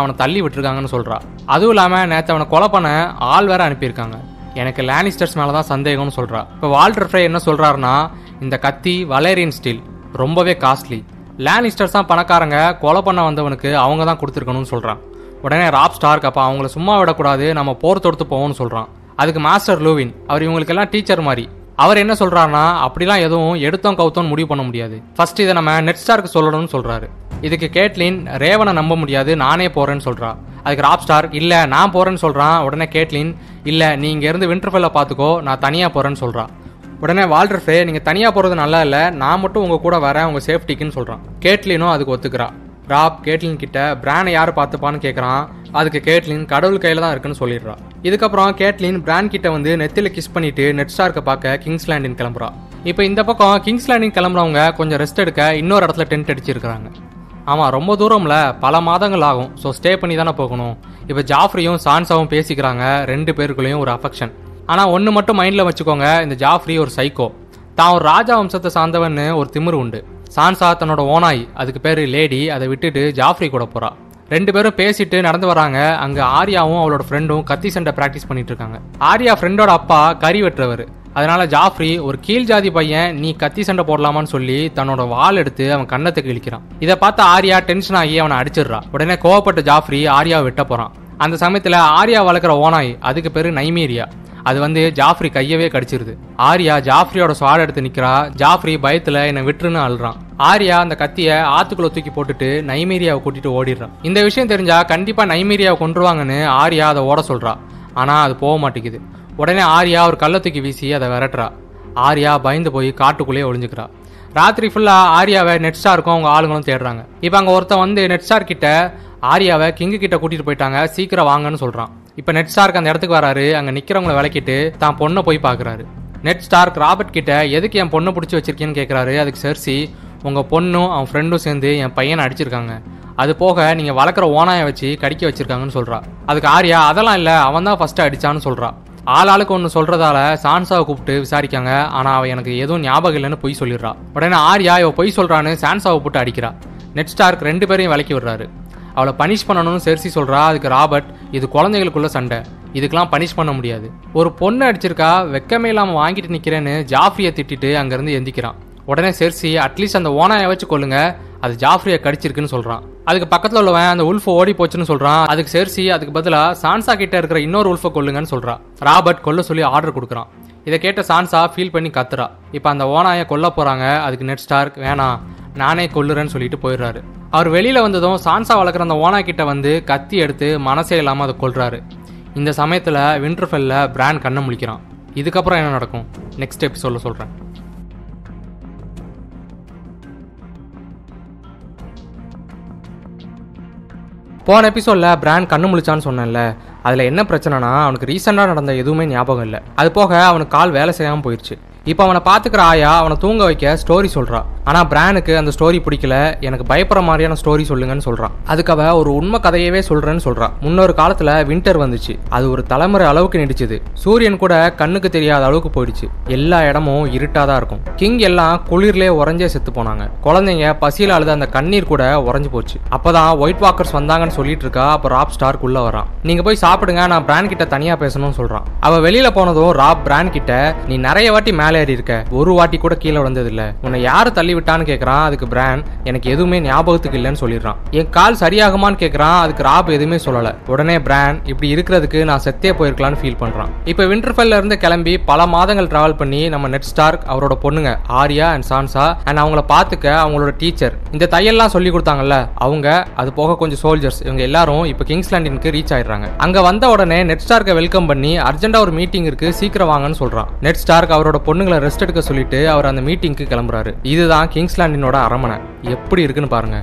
அவனை தள்ளி விட்டுருக்காங்கன்னு சொல்றா. அதுவும் இல்லாம நேத்து அவனை கொலை பண்ண ஆள் வேற அனுப்பியிருக்காங்க. எனக்கு லேனிஸ்டர்ஸ் மேலே தான் சந்தேகம்னு சொல்கிறா இப்போ வால்டர் ஃப்ரே என்ன சொல்கிறாருன்னா இந்த கத்தி வலேரியன் ஸ்டீல் ரொம்பவே காஸ்ட்லி லேனிஸ்டர்ஸ் தான் பணக்காரங்க கொலை பண்ண வந்தவனுக்கு அவங்க தான் கொடுத்துருக்கணும்னு சொல்கிறான் உடனே ராப் ஸ்டார்க் அப்போ அவங்கள சும்மா விடக்கூடாது நம்ம போர் தொடுத்து போவோம்னு சொல்கிறான் அதுக்கு மாஸ்டர் லூவின் அவர் இவங்களுக்கெல்லாம் டீச்சர் மாதிரி. அவர் என்ன சொல்கிறாருன்னா அப்படிலாம் எதுவும் எடுத்தோம் கவுத்தோம் முடிவு பண்ண முடியாது. ஃபர்ஸ்ட் இதை நம்ம நெட் ஸ்டார்க்கு சொல்லணும்னு சொல்கிறாரு இதுக்கு கேட்லின் ரேவனை நம்ப முடியாது நானே போகிறேன்னு சொல்கிறா அதுக்கு ராப் ஸ்டார் இல்லை நான் போகிறேன்னு சொல்கிறான் உடனே கேட்லின் இல்லை நீ இங்க இருந்து விண்டர்ஃபெல்ல பார்த்துக்கோ நான் தனியாக போகிறேன்னு சொல்கிறான் உடனே வால்டர் நீங்கள் தனியாக போகிறது நல்லா இல்லை நான் மட்டும் உங்கள் கூட வரேன் உங்கள் சேஃப்டிக்குன்னு சொல்கிறான் கேட்லினும் அதுக்கு ஒத்துக்கிறா. ராப் கேட்லின் கிட்ட பிரானை யார் பார்த்துப்பான்னு கேட்குறான் அதுக்கு கேட்லின் கடவுள் கையில் தான் இருக்குன்னு சொல்லிடுறா. இதுக்கப்புறம் கேட்லின் பிரான் கிட்ட வந்து நெத்தில கிஸ் பண்ணிட்டு நெட் ஸ்டார்க்கை பார்க்க கிங்ஸ் லேண்டின் கிளம்புறா. இப்போ இந்த பக்கம் கிங்ஸ் லேண்டின் கிளம்புறவங்க கொஞ்சம் ரெஸ்ட் எடுக்க இன்னொரு இடத்துல டென்ட் அடிச்சிருக்காங்க ஆமாம் ரொம்ப தூரம்ல. பல மாதங்கள் ஆகும். ஸோ ஸ்டே பண்ணி தானே போகணும். இப்போ ஜாஃப்ரியும் சான்சாவும் பேசிக்கிறாங்க. ரெண்டு பேருக்குள்ளேயும் ஒரு அஃபெக்ஷன் ஆனால் ஒன்று மட்டும் மைண்டில் வச்சுக்கோங்க. இந்த ஜாஃப்ரி ஒரு சைக்கோ தான் ஒரு ராஜா வம்சத்தை சார்ந்தவன்னு ஒரு திமிரு உண்டு. சான்சா தன்னோட ஓனாய் அதுக்கு பேர் லேடி அதை விட்டுட்டு ஜாஃப்ரி கூட போகிறா ரெண்டு பேரும் பேசிட்டு நடந்து வராங்க. அங்கே ஆர்யாவும் அவளோட ஃப்ரெண்டும் கத்தி சண்டை ப்ராக்டிஸ் பண்ணிட்டு இருக்காங்க. ஆர்யா ஃப்ரெண்டோட அப்பா கறி வெட்டுறவர். அதனால ஜாஃப்ரி ஒரு கீழ் ஜாதி பையன் நீ கத்தி சண்டை போடலாமான்னு சொல்லி தன்னோட வால் எடுத்து அவன் கண்ணத்துக்கு இழிக்கிறான். இதை பார்த்து ஆர்யா டென்ஷன் ஆகி அவனை அடிச்சிடுறா. உடனே கோவப்பட்ட ஜாஃப்ரி ஆர்யாவை வெட்ட போறான். அந்த சமயத்துல ஆர்யா வளர்க்குற ஓனாய் அதுக்கு பேரு நைமீரியா. அது வந்து ஜாஃப்ரி கையவே கடிச்சிருது. ஆர்யா ஜாஃப்ரியோட சுவாட எடுத்து நிக்கிறா. ஜாஃப்ரி பயத்துல என்னை விட்டுருன்னு அழுறான். ஆர்யா அந்த கத்திய ஆத்துக்குள்ள தூக்கி போட்டுட்டு நைமீரியாவை கூட்டிட்டு ஓடிடுறான். இந்த விஷயம் தெரிஞ்சா கண்டிப்பா நைமீரியாவை கொண்டுருவாங்கன்னு ஆர்யா அதை ஓட சொல்றா. ஆனா அது போக மாட்டேங்குது. உடனே ஆர்யா ஒரு கல்லை தூக்கி வீசி அதை விரட்டுறா. ஆர்யா பயந்து போய் காட்டுக்குள்ளேயே ஒளிஞ்சுக்கிறா. ராத்திரி ஃபுல்லாக ஆர்யாவை நெட் ஸ்டாருக்கும் அவங்க ஆளுங்களும் தேடுறாங்க. இப்போ அங்கே ஒருத்தன் வந்து நெட் ஸ்டார் கிட்ட ஆர்யாவை கிங்கு கிட்ட கூட்டிட்டு போயிட்டாங்க சீக்கிரம் வாங்கன்னு சொல்கிறான் இப்போ நெட் ஸ்டார்க் அந்த இடத்துக்கு வராரு அங்கே நிற்கிறவங்கள விளக்கிட்டு தான் பொண்ணை போய் பார்க்குறாரு நெட் ஸ்டார்க் ராபர்ட் கிட்ட எதுக்கு என் பொண்ணை பிடிச்சி வச்சிருக்கேன்னு கேட்குறாரு அதுக்கு செர்சி உங்கள் பொண்ணும் அவன் ஃப்ரெண்டும் சேர்ந்து என் பையனை அடிச்சிருக்காங்க. அது போக நீங்கள் வளர்க்குற ஓனாயை வச்சு கடிக்க வச்சிருக்காங்கன்னு சொல்கிறா அதுக்கு ஆர்யா அதெல்லாம் இல்லை அவன் தான் ஃபஸ்ட்டு அடித்தான்னு சொல்கிறான் ஆள் ஆளுக்கு ஒன்று சொல்றதால சான்சாவை கூப்பிட்டு விசாரிக்காங்க. ஆனா அவ எனக்கு எதுவும் ஞாபகம் இல்லைன்னு பொய் சொல்லிடுறா. உடனே ஆர்யா இவ பொய் சொல்றான்னு சான்சாவை போட்டு அடிக்கிறா. நெட் ஸ்டார்க் ரெண்டு பேரையும் விலக்கி விடுறாரு. அவளை பனிஷ் பண்ணணும்னு செர்சி சொல்றா. அதுக்கு ராபர்ட் இது குழந்தைகளுக்குள்ள சண்டை. இதுக்கெல்லாம் பனிஷ் பண்ண முடியாது. ஒரு பொண்ணு அடிச்சிருக்கா வெக்கமே இல்லாமல் வாங்கிட்டு நிக்கிறேன்னு ஜாஃப்ரியை திட்டிட்டு அங்கிருந்து எந்திக்கிறான். உடனே செர்சி அட்லீஸ்ட் அந்த ஓனாயை வச்சு கொள்ளுங்க அது ஜாஃப்ரியை கடிச்சிருக்குன்னு சொல்றான். அதுக்கு பக்கத்தில் உள்ளவன் அந்த உல்ஃப் ஓடி போச்சுன்னு சொல்றான். அதுக்கு சேர்சி அதுக்கு பதிலாக சான்சா கிட்ட இருக்கிற இன்னொரு உல்ஃபை கொல்லுங்கன்னு சொல்றான் ராபர்ட் கொல்ல சொல்லி ஆர்டர் கொடுக்குறான். இதை கேட்ட சான்சா ஃபீல் பண்ணி கத்துறா. இப்போ அந்த ஓனாயை கொல்ல போகிறாங்க அதுக்கு நெட் ஸ்டார்க் வேணாம் நானே கொல்லுறேன்னு சொல்லிட்டு போயிடுறாரு. அவர் வெளியில் வந்ததும் சான்சா வளர்க்குற அந்த ஓனா கிட்ட வந்து கத்தி எடுத்து மனசே இல்லாமல் அதை கொல்றாரு. இந்த சமயத்தில் விண்டர்ஃபெல்ல பிராண்ட் கண்ணை முழிக்கிறான். இதுக்கப்புறம் என்ன நடக்கும்? நெக்ஸ்ட் எபிசோட்ல சொல்கிறேன் போன எபிசோடில் பிராண்ட் கண்ணு முழிச்சான்னு சொன்னேன்ல அதில் என்ன பிரச்சனைனா அவனுக்கு ரீசெண்டாக நடந்த எதுவுமே ஞாபகம் இல்லை. அது போக அவனுக்கு கால் வேலை செய்யாமல் போயிடுச்சு இப்போ அவனை பார்த்துக்கிற ஆயா அவனை தூங்க வைக்க ஸ்டோரி சொல்கிறான் ஆனால் பிரானுக்கு அந்த ஸ்டோரி பிடிக்கல. எனக்கு பயப்படுற மாதிரியான ஸ்டோரி சொல்லுங்கன்னு சொல்கிறான் அதுக்கு அவ ஒரு உண்மை கதையவே சொல்கிறேன்னு சொல்கிறான் முன்னொரு காலத்தில் வின்டர் வந்துச்சு. அது ஒரு தலைமுறை அளவுக்கு நீடிச்சது. சூரியன் கூட கண்ணுக்கு தெரியாத அளவுக்கு போயிடுச்சு. எல்லா இடமும் இருட்டாக தான் இருக்கும். கிங் எல்லாம் குளிர்லேயே உறைஞ்சே செத்து போனாங்க. குழந்தைங்க பசியில் அழுத அந்த கண்ணீர் கூட உறைஞ்சு போச்சு. அப்போதான் ஒயிட் வாக்கர்ஸ் வந்தாங்கன்னு சொல்லிட்டு இருக்கா அப்போ ராப் ஸ்டார்க் உள்ள வரான். நீங்கள் போய் சாப்பிடுங்க நான் பிராண்ட் கிட்ட தனியாக பேசணும்னு சொல்கிறான் அவள் வெளியில் போனதும் ராப் பிரான் கிட்ட நீ நிறைய வாட்டி மேட்ச் மேலே ஏறி இருக்க. ஒரு வாட்டி கூட கீழே விழுந்ததில்ல. உன்னை யார் தள்ளி விட்டான்னு கேக்குறான். அதுக்கு பிரான் எனக்கு எதுவுமே ஞாபகத்துக்கு இல்லைன்னு சொல்லிடுறான். என் கால் சரியாகுமான்னு கேட்கறான் அதுக்கு ராப் எதுவுமே சொல்லல. உடனே பிரான் இப்படி இருக்கிறதுக்கு நான் செத்தே போயிருக்கலாம்னு ஃபீல் பண்றான். இப்போ விண்டர்ஃபெல்ல இருந்து கிளம்பி பல மாதங்கள் டிராவல் பண்ணி நம்ம நெட் ஸ்டார்க் அவரோட பொண்ணுங்க ஆர்யா அண்ட் சான்சா அண்ட் அவங்கள பார்த்துக்க அவங்களோட டீச்சர் இந்த தையல்லாம் சொல்லி கொடுத்தாங்கல்ல அவங்க அது போக கொஞ்சம் சோல்ஜர்ஸ் இவங்க எல்லாரும் இப்போ கிங்ஸ்லாண்டினுக்கு ரீச் ஆயிடுறாங்க. அங்க வந்த உடனே நெட் ஸ்டார்க்கை வெல்கம் பண்ணி அர்ஜென்டா ஒரு மீட்டிங் இருக்கு சீக்கிரம் வாங்கன்னு சொல்றான். நெட் ஸ்டார்க் அவரோட பொண்ணு பொண்ணுங்களை ரெஸ்ட் எடுக்க சொல்லிட்டு அவர் அந்த மீட்டிங்க்கு கிளம்புறாரு. இதுதான் கிங்ஸ்லாண்டினோட அரமனை எப்படி இருக்குன்னு பாருங்க.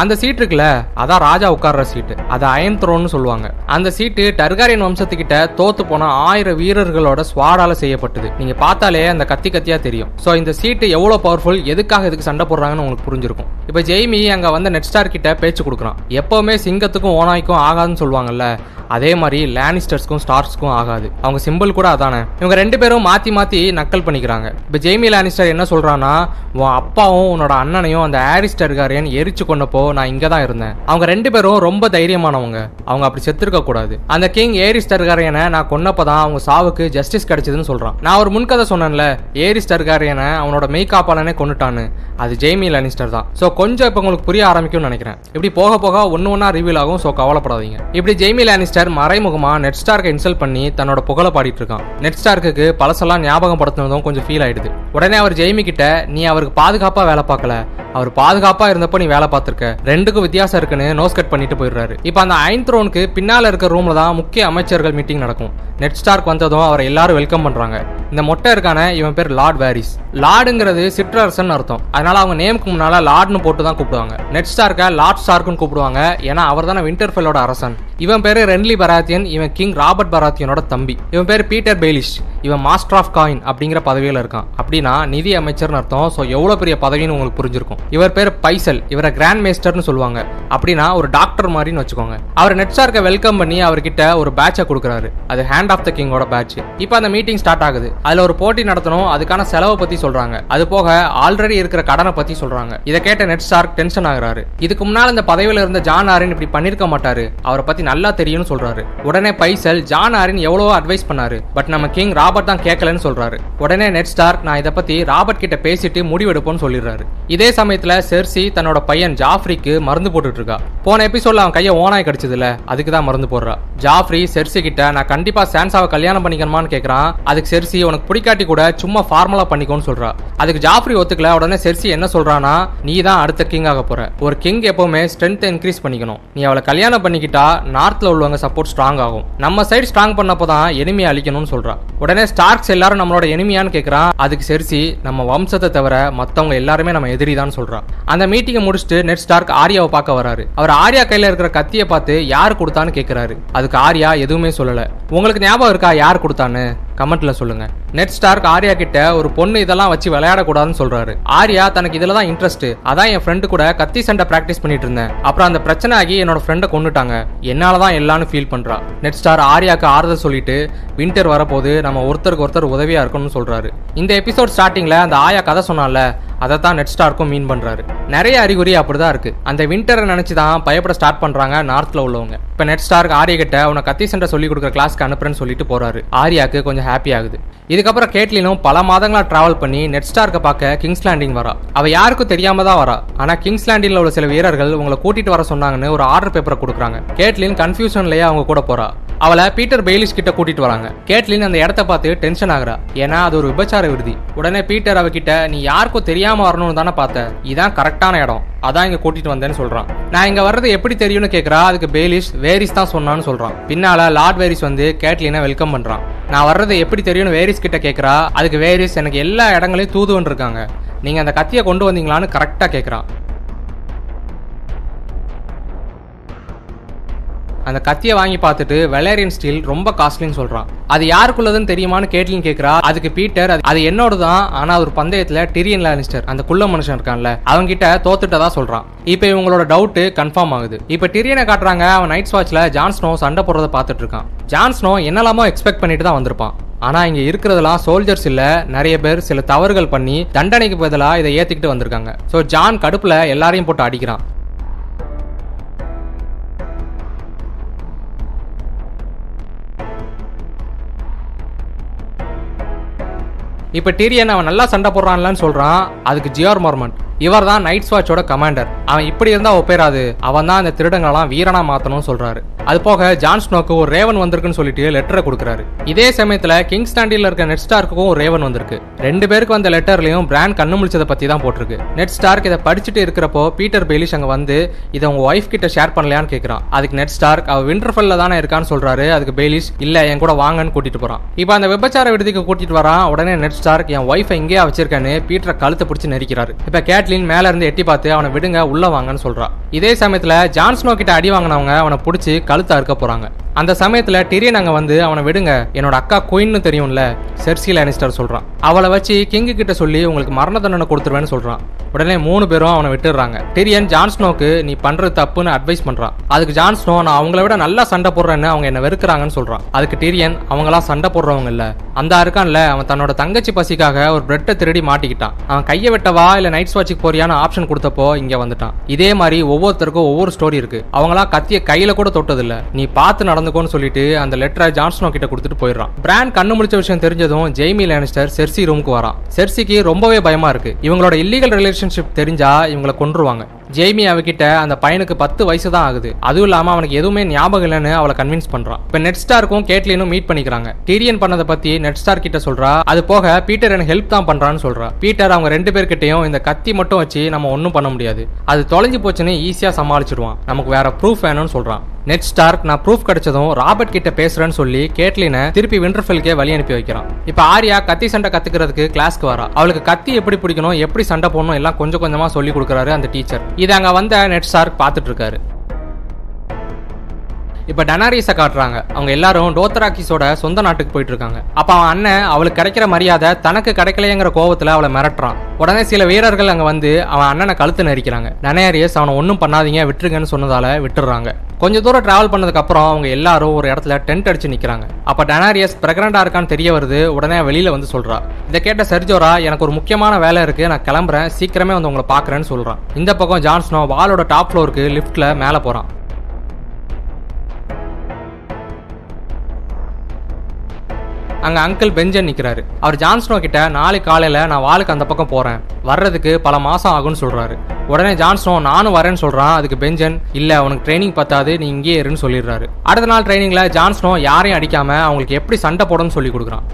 அந்த சீட் இருக்குல்ல அதான் ராஜா உட்கார்ற சீட்டு அது அயன் த்ரோன்னு சொல்லுவாங்க. அந்த சீட்டு டர்காரியன் வம்சத்துக்கிட்ட தோத்து போன ஆயிரம் வீரர்களோட ஸ்வாடால செய்யப்பட்டது. நீங்க பார்த்தாலே அந்த கத்தி கத்தியா தெரியும். சோ இந்த சீட்டு எவ்வளவு பவர்ஃபுல் எதுக்காக இதுக்கு சண்டை போடுறாங்கன்னு உங்களுக்கு புரிஞ்சிருக்கும். இப்போ ஜெய்மி அங்க வந்து நெட் ஸ்டார் கிட்ட பேச்சு கொடுக்குறான். எப்பவுமே சிங்கத்துக்கும் ஓனாய்க்கும் ஆகாதுன்னு சொல்லுவாங்கல்ல அதே மாதிரி லேனிஸ்டர்ஸ்க்கும் ஸ்டார்ஸ்க்கும் ஆகாது. அவங்க சிம்பிள் கூட அதானே. இவங்க ரெண்டு பேரும் மாத்தி மாத்தி நக்கல் பண்ணிக்கிறாங்க. இப்ப ஜெய்மி லேனிஸ்டர் என்ன சொல்றான்னா உன் அப்பாவும் உன்னோட அண்ணனையும் அந்த ஆரிஸ் டர்காரியன் எரிச்சு கொண்டப்போ நான் இங்க தான் இருந்தேன். அவங்க ரெண்டு பேரும் ரொம்ப தைரியமானவங்க. அவங்க அப்படி செத்துருக்க கூடாது. அந்த கிங் ஏரிஸ் டர்காரியனை நான் கொன்னப்பதான் அவங்க சாவுக்கு ஜஸ்டிஸ் கிடைச்சதுன்னு சொல்றான். நான் ஒரு முன்கதை சொன்னேன்ல ஏரிஸ் டர்காரியனை அவனோட மெய்காப்பாளனே கொண்டுட்டான்னு அது ஜெய்மி லனிஸ்டர் தான். சோ கொஞ்சம் இப்ப உங்களுக்கு புரிய ஆரம்பிக்கும்னு நினைக்கிறேன். இப்படி போக போக ஒன்னு ஒன்னா ரிவீல் ஆகும் சோ கவலைப்படாதீங்க. இப்படி ஜெய்மி லானிஸ்டர் மறைமுகமா நெட் ஸ்டார்க்கு இன்சல்ட் பண்ணி தன்னோட புகழ பாடிட்டு இருக்கான். நெட் ஸ்டார்க்கு பழசெல்லாம் ஞாபகம் படுத்தினதும் கொஞ்சம் ஃபீல் ஆயிடுது. உடனே அவர் ஜெய்மி கிட்ட நீ அவருக்கு பாதுகாப்பா வேலை பார்க்கல. அவர் பாதுகாப்பா இருந்தப்போ நீ வேலை பார்த்திருக்க. ரெண்டுக்கும் வித்தியாசம் இருக்குன்னு நோஸ் கட் பண்ணிட்டு போயிடுறாரு. இப்போ அந்த ஐன் த்ரோனுக்கு பின்னால் இருக்க ரூம்ல தான் முக்கிய அமைச்சர்கள் மீட்டிங் நடக்கும். நெட் ஸ்டார்க் வந்ததும் அவரை எல்லாரும் வெல்கம் பண்றாங்க. இந்த மொட்டை இருக்கான இவன் பேர் லார்ட் வேரிஸ் லார்டுங்கிறது சிற்றரசன் அர்த்தம். அதனால அவங்க நேமுக்கு முன்னால லார்ட்னு போட்டு தான் கூப்பிடுவாங்க. நெட் ஸ்டார்க்க லார்ட் ஸ்டார்க்குன்னு கூப்பிடுவாங்க. ஏன்னா அவர் தானே விண்டர்ஃபெல்லோட அரசன். இவன் பேரு ரென்லி பராத்தியன் இவன் கிங் ராபர்ட் பராத்தியனோட தம்பி. இவன் பேர் பீட்டர் பெய்லிஷ் இவன் மாஸ்டர் ஆஃப் காயின் அப்படிங்கிற பதவியில் இருக்கான். அப்படின்னா நிதி அமைச்சர்னு அர்த்தம். ஸோ எவ்வளோ பெரிய பதவின்னு உங்களுக்கு புரிஞ்சிருக்கும். இவர் பேர் பைசல். இவரை கிராண்ட் மேஸ்டர்னு சொல்லுவாங்க. அப்படின்னா ஒரு டாக்டர் மாதிரின்னு வச்சுக்கோங்க. அவர் நெட்ஸ்டார்க்கை வெல்கம் பண்ணி அவர்கிட்ட ஒரு பேட்சை கொடுக்குறாரு. அது ஹேண்ட் ஆஃப் த கிங்கோட பேட்ச் இப்போ அந்த மீட்டிங் ஸ்டார்ட் ஆகுது. அதில் ஒரு போட்டி நடத்தணும். அதுக்கான செலவை பற்றி சொல்கிறாங்க அது போக ஆல்ரெடி இருக்கிற கடனை பற்றி சொல்கிறாங்க இதை கேட்ட நெட் ஸ்டார்க் டென்ஷன் ஆகுறாரு. இதுக்கு முன்னால் இந்த பதவியில் இருந்த ஜான் ஆரின் இப்படி பண்ணிருக்க மாட்டாரு. அவரை பற்றி நல்லா தெரியும்னு சொல்றாரு. உடனே பைசல் ஜான் ஆரின் எவ்வளவோ அட்வைஸ் பண்ணாரு. பட் நம்ம கிங் ராபர்ட் தான் கேட்கலன்னு சொல்றாரு. உடனே நெட் ஸ்டார் நான் இதை பத்தி ராபர்ட் கிட்ட பேசிட்டு முடிவெடுப்போம்னு சொல்லிடுறாரு. இதே சமயத்துல செர்சி தன்னோட பையன் ஜாஃப்ரிக்கு மருந்து போட்டுட்டு இருக்கா போன எபிசோட்ல அவன் கையை ஓனாய் கடிச்சதுல அதுக்கு தான் மருந்து போடுறா. ஜாஃப்ரி செர்சி கிட்ட நான் கண்டிப்பா சான்சாவை கல்யாணம் பண்ணிக்கணுமான்னு கேக்குறான். அதுக்கு செர்சி உனக்கு பிடிக்காட்டி கூட சும்மா ஃபார்மலா பண்ணிக்கோன்னு சொல்றா. அதுக்கு ஜாஃப்ரி ஒத்துக்கல. உடனே செர்சி என்ன சொல்றானா நீ தான் அடுத்த கிங் ஆக போற. ஒரு கிங் எப்பவுமே ஸ்ட்ரென்த் இன்க்ரீஸ் பண்ணிக்கணும். நீ அவளை கல்யாணம் பண்ணிக்கிட்டா நார்த்தில் உள்ளவங்க சப்போர்ட் ஸ்ட்ராங் ஆகும். நம்ம சைடு ஸ்ட்ராங் பண்ணப்போ தான் எனிமையை அழிக்கணும்னு சொல்றா. உடனே ஸ்டார்க்ஸ் எல்லாரும் நம்மளோட எனிமியான்னு கேட்குறான் அதுக்கு செரிசி நம்ம வம்சத்தை தவிர மற்றவங்க எல்லாருமே நம்ம எதிரி தான் சொல்றான் அந்த மீட்டிங்கை முடிச்சுட்டு நெட் ஸ்டார்க் ஆரியாவை பார்க்க வராரு. அவர் ஆர்யா கையில் இருக்கிற கத்தியை பார்த்து யார் கொடுத்தான்னு கேட்குறாரு அதுக்கு ஆர்யா எதுவுமே சொல்லலை. உங்களுக்கு ஞாபகம் இருக்கா யார் கொடுத்தான்னு? கமெண்ட்ல சொல்லுங்க. நெட் ஸ்டார்க் ஆர்யா கிட்ட ஒரு பொண்ணு இதெல்லாம் வச்சு விளையாடக்கூடாதுன்னு சொல்றாரு. ஆர்யா தனக்கு இதுல தான் இன்ட்ரெஸ்ட் அதான் என் ஃப்ரெண்டு கூட கத்தி சண்டை பிராக்டிஸ் பண்ணிட்டு இருந்தேன். அப்புறம் அந்த பிரச்சனை ஆகி என்னோட ஃப்ரெண்டை கொண்டுட்டாங்க என்னால தான் எல்லான்னு ஃபீல் பண்றா. நெட் ஸ்டார் ஆர்யாக்கு ஆறுதல் சொல்லிட்டு வின்டர் வரப்போது நம்ம ஒருத்தருக்கு ஒருத்தர் உதவியா இருக்கணும்னு சொல்றாரு. இந்த எபிசோட் ஸ்டார்டிங்ல அந்த ஆயா கதை சொன்னால அதை தான் நெட் ஸ்டார்க்கும் மீன் பண்றாரு. நிறைய அறிகுறி அப்படிதான் இருக்கு. அந்த வின்டரை நினச்சி தான் பயப்பட ஸ்டார்ட் பண்றாங்க நார்த்ல உள்ளவங்க. இப்ப நெட் ஸ்டார்க் ஆர்யா கிட்ட உன கத்தி சண்டை சொல்லி கொடுக்குற கிளாஸ்க்கு அனுப்புறேன்னு சொல்லிட்டு போறாரு. ஆரியாக்கு கொஞ்சம் ஹாப்பி ஆகுது. இதுக்கப்புறம் கேட்லினும் பல மாதங்களா டிராவல் பண்ணி நெட் ஸ்டார்க்க பார்க்க கிங்ஸ் லேண்டிங் வரா. அவ யாருக்கும் தெரியாம தான் வரா. ஆனா கிங்ஸ் லேண்டிங்ல உள்ள சில வீரர்கள் உங்களை கூட்டிட்டு வர சொன்னாங்கன்னு ஒரு ஆர்டர் பேப்பரை கொடுக்குறாங்க. கேட்லின் கன்ஃபியூஷன்லயே அவங்க கூட போறா. அவளை பீட்டர் பெய்லிஸ் கிட்ட கூட்டிட்டு வராங்க. கேட்லின் அந்த இடத்த பார்த்து டென்ஷன் ஆகுறா. ஏன்னா அது ஒரு விபச்சார விருதி உடனே பீட்டர் அவகிட்ட நீ யாருக்கும் தெரியாம வரணும்னு தானே பார்த்த? இதான் கரெக்டான இடம். அதான் இங்க கூட்டிட்டு வந்தேன்னு சொல்றான். நான் இங்க வர்றது எப்படி தெரியும்னு கேக்குறா. அதுக்கு பேலிஷ் வேரிஸ் தான் சொன்னான்னு சொல்றான். பின்னால லார்ட் வேரிஸ் வந்து கேட்லினை வெல்கம் பண்றான். நான் வர்றது எப்படி தெரியும்னு வேரிஸ் கிட்ட கேட்குறா அதுக்கு வேரிஸ் எனக்கு எல்லா இடங்களையும் தூதுவன் இருக்காங்க. நீங்க அந்த கத்தியை கொண்டு வந்தீங்களான்னு கரெக்டா கேட்குறான் அந்த கத்தியை வாங்கி பார்த்துட்டு வெலேரியன் ஸ்டீல் ரொம்ப காஸ்ட்லின்னு சொல்றான். அது யாருக்குள்ளதுன்னு தெரியுமான்னு கேட்லின் கேக்குறா. அதுக்கு பீட்டர் அது- அது என்னோட தான் ஆனா ஒரு பந்தயத்துல டிரியன் லானிஸ்டர் அந்த குள்ள மனுஷன் இருக்கான்ல அவங்க கிட்ட தோத்துட்டதா சொல்றான். இப்போ இவங்களோட டவுட் கன்ஃபார்ம் ஆகுது. இப்போ டிரியனை காட்டுறாங்க அவன் நைட் வாட்ச்ல ஜான்ஸ்னோ சண்டை போடுறத பார்த்துட்டு இருக்கான். ஜான்ஸ்னோ என்னெல்லாமோ எக்ஸ்பெக்ட் பண்ணிட்டு தான் வந்திருப்பான். ஆனா இங்க இருக்கிறதெல்லாம் சோல்ஜர்ஸ் இல்ல நிறைய பேர் சில தவறுகள் பண்ணி தண்டனைக்கு பதிலாக இதை ஏத்திக்கிட்டு வந்திருக்காங்க. சோ ஜான் கடுப்புல எல்லாரையும் போட்டு அடிக்கிறான். இப்போ டிரியன் அவன் நல்லா சண்டை போடுறான்லன்னு சொல்கிறான் அதுக்கு ஜியோர் மார்மன் இவர் தான் நைட் வாட்சோட கமாண்டர் அவன் இப்படி இருந்தா ஒப்பேராது அவன் தான் அந்த திருடங்களெல்லாம் வீரனா மாத்தணும்னு சொல்றாரு. அது போக ஜான் ஸ்னோக்கு ஒரு ரேவன் வந்திருக்குன்னு சொல்லிட்டு லெட்டரை கொடுக்குறாரு. இதே சமயத்துல கிங் ஸ்டாண்டில் இருக்க நெட் ஸ்டார்க்கும் ஒரு ரேவன் வந்திருக்கு. ரெண்டு பேருக்கு வந்த லெட்டர்லயும் பிராண்ட் கண்ணு முழிச்சதை பத்தி தான் போட்டிருக்கு. நெட் ஸ்டார்க் இதை படிச்சுட்டு இருக்கிறப்போ பீட்டர் பெயிலிஷ் அங்க வந்து இதை உங்க ஒய்ஃப் கிட்ட ஷேர் பண்ணலையான்னு கேக்குறான். அதுக்கு நெட் ஸ்டார்க் அவ விண்டர்ஃபெல்ல தானே இருக்கான்னு சொல்றாரு. அதுக்கு பெயிலிஷ் இல்ல என் கூட வாங்கன்னு கூட்டிட்டு போறான். இப்போ அந்த விபச்சார விடுதிக்கு கூட்டிட்டு வரான். உடனே நெட் ஸ்டார்க் என் ஒய்ஃபை இங்கேயே வச்சிருக்கேன்னு பீட்டரை கழுத்தை பிடிச்சி நெரிக்கிறாரு. இப்ப கேட்லின் மேல இருந்து எட்டி பார்த்து அவனை விடுங்க உள்ள வாங்கன்னு சொல்றா. இதே சமயத்துல ஜான்ஸ்னோ கிட்ட அடி வாங்கினவங்க அவனை பிடிச்சி கழுத்தை அறுக்க போறாங்க. அந்த சமயத்துல டிரியன் அங்க வந்து அவனை விடுங்க என்னோட அக்கா குயின்னு தெரியும்ல செர்சி லானிஸ்டர் சொல்றான். அவளை வச்சு கிங்கு கிட்ட சொல்லி உங்களுக்கு மரண தண்டனை கொடுத்துருவேன்னு சொல்றான். உடனே மூணு பேரும் அவனை விட்டுடுறாங்க. டிரியன் ஜான்ஸ்னோக்கு நீ பண்றது தப்புன்னு அட்வைஸ் பண்றான். அதுக்கு ஜான்ஸ்னோ நான் அவங்கள விட நல்லா சண்டை போடுறேன்னு அவங்க என்ன வெறுக்கிறாங்கன்னு சொல்றான். அதுக்கு டிரியன் அவங்களாம் சண்டை போடுறவங்க இல்ல. அந்த இருக்கான்ல அவன் தன்னோட தங்கச்சி பசிக்காக ஒரு பிரெட்டை திருடி மாட்டிக்கிட்டான். அவன் கையை வெட்டவா இல்ல நைட் வாட்சுக்கு போறியான ஆப்ஷன் கொடுத்தப்போ இங்க வந்துட்டான். இதே மாதிரி ஒவ்வொருத்தருக்கும் ஒவ்வொரு ஸ்டோரி இருக்கு. அவங்களாம் கத்திய கையில கூட தொட்டதில்ல. நீ பார்த்து நடந்துக்கோன்னு சொல்லிட்டு அந்த லெட்டரை ஜான்ஸ்னோ கிட்ட கொடுத்துட்டு போயிடுறான். பிராண்ட் கண்ணு முடிச்ச விஷயம் தெரிஞ்சதும் ஜெய்மி லேனிஸ்டர் செர்சி ரூமுக்கு வரான். செர்சிக்கு ரொம்பவே பயமா இருக்கு. இவங்களோட இல்லீகல் ரிலேஷன்ஷிப் தெரிஞ்சா இவங்களை கொன்றுவாங்க. ஜெய்மி அவகிட்ட அந்த பையனுக்கு பத்து வயசு தான் ஆகுது. அதுவும் இல்லாம அவனுக்கு எதுவுமே ஞாபகம் இல்லைன்னு அவளை கன்வின்ஸ் பண்றான் இப்ப நெட் ஸ்டாருக்கும் கேட்லினும் மீட் பண்ணிக்கிறாங்க. டீரியன் பண்ணதை பத்தி நெட் ஸ்டார் கிட்ட சொல்றா. அது போக பீட்டர் எனக்கு ஹெல்ப் தான் பண்றான்னு சொல்றா. பீட்டர் அவங்க ரெண்டு பேர்கிட்டயும் இந்த கத்தி மட்டும் வச்சு நம்ம ஒன்றும் பண்ண முடியாது. அது தொலைஞ்சு போச்சுன்னு ஈஸியா சமாளிச்சிடுவான் நமக்கு வேற ப்ரூஃப் வேணும்னு சொல்றான். நெட் ஸ்டார்க் நான் ப்ரூஃப் கிடைச்சதும் ராபர்ட் கிட்ட பேசுறேன்னு சொல்லி கேட்லினை திருப்பி விண்டர்ஃபெல்கே வழி அனுப்பி வைக்கிறான். இப்ப ஆர்யா கத்தி சண்டை கத்துக்கிறதுக்கு கிளாஸ்க்கு வரா. அவளுக்கு கத்தி எப்படி பிடிக்கணும் எப்படி சண்டை போடணும் எல்லாம் கொஞ்சம் கொஞ்சமா சொல்லி கொடுக்குறாரு அந்த டீச்சர் இது அங்க வந்த நெட் ஸ்டார்க் பார்த்துட்டு இருக்காரு. இப்போ டனாரிஸை காட்டுறாங்க. அவங்க எல்லாரும் டோத்ராக்கிஸோட சொந்த நாட்டுக்கு போயிட்டு இருக்காங்க அப்போ அவன் அண்ணன் அவளுக்கு கிடைக்கிற மரியாதை தனக்கு கிடைக்கலையங்கிற கோவத்தில் அவளை மிரட்டுறான். உடனே சில வீரர்கள் அங்கே வந்து அவன் அண்ணனை கழுத்து நெரிக்கிறாங்க. டனாரியஸ் அவனை ஒன்றும் பண்ணாதீங்க விட்டுருங்கன்னு சொன்னதால விட்டுறாங்க கொஞ்ச தூரம் டிராவல் பண்ணதுக்கு அப்புறம் அவங்க எல்லாரும் ஒரு இடத்துல டென்ட் அடிச்சு நிற்கிறாங்க அப்போ டனாரியஸ் பிரெக்னண்டா இருக்கான்னு தெரிய வருது உடனே வெளியில வந்து சொல்றா. இதை கேட்ட சர்ஜோரா எனக்கு ஒரு முக்கியமான வேலை இருக்கு நான் கிளம்புறேன் சீக்கிரமே வந்து உங்களை பாக்குறேன்னு சொல்றான். இந்த பக்கம் ஜான்ஸ்னோ வாலோட டாப் ஃப்ளோருக்கு லிஃப்ட்டில் மேலே போறான். அங்க அங்கிள் பெஞ்சன் நிக்கிறாரு. அவர் ஜான்ஸ்னோ கிட்ட நாளைக்கு காலையில நான் வாளுக்கு அந்த பக்கம் போறேன். வர்றதுக்கு பல மாசம் ஆகும்னு சொல்றாரு. உடனே ஜான்ஸ்னோ நானும் வரேன்னு சொல்றான். அதுக்கு பெஞ்சன் இல்ல உனக்கு ட்ரைனிங் பத்தாது. நீ இங்கே இருன்னு சொல்லிடுறாரு. அடுத்த நாள் ட்ரைனிங்ல ஜான்ஸ்னோ யாரையும் அடிக்காம அவங்களுக்கு எப்படி சண்டை போடணும்னு சொல்லி கொடுக்குறான்.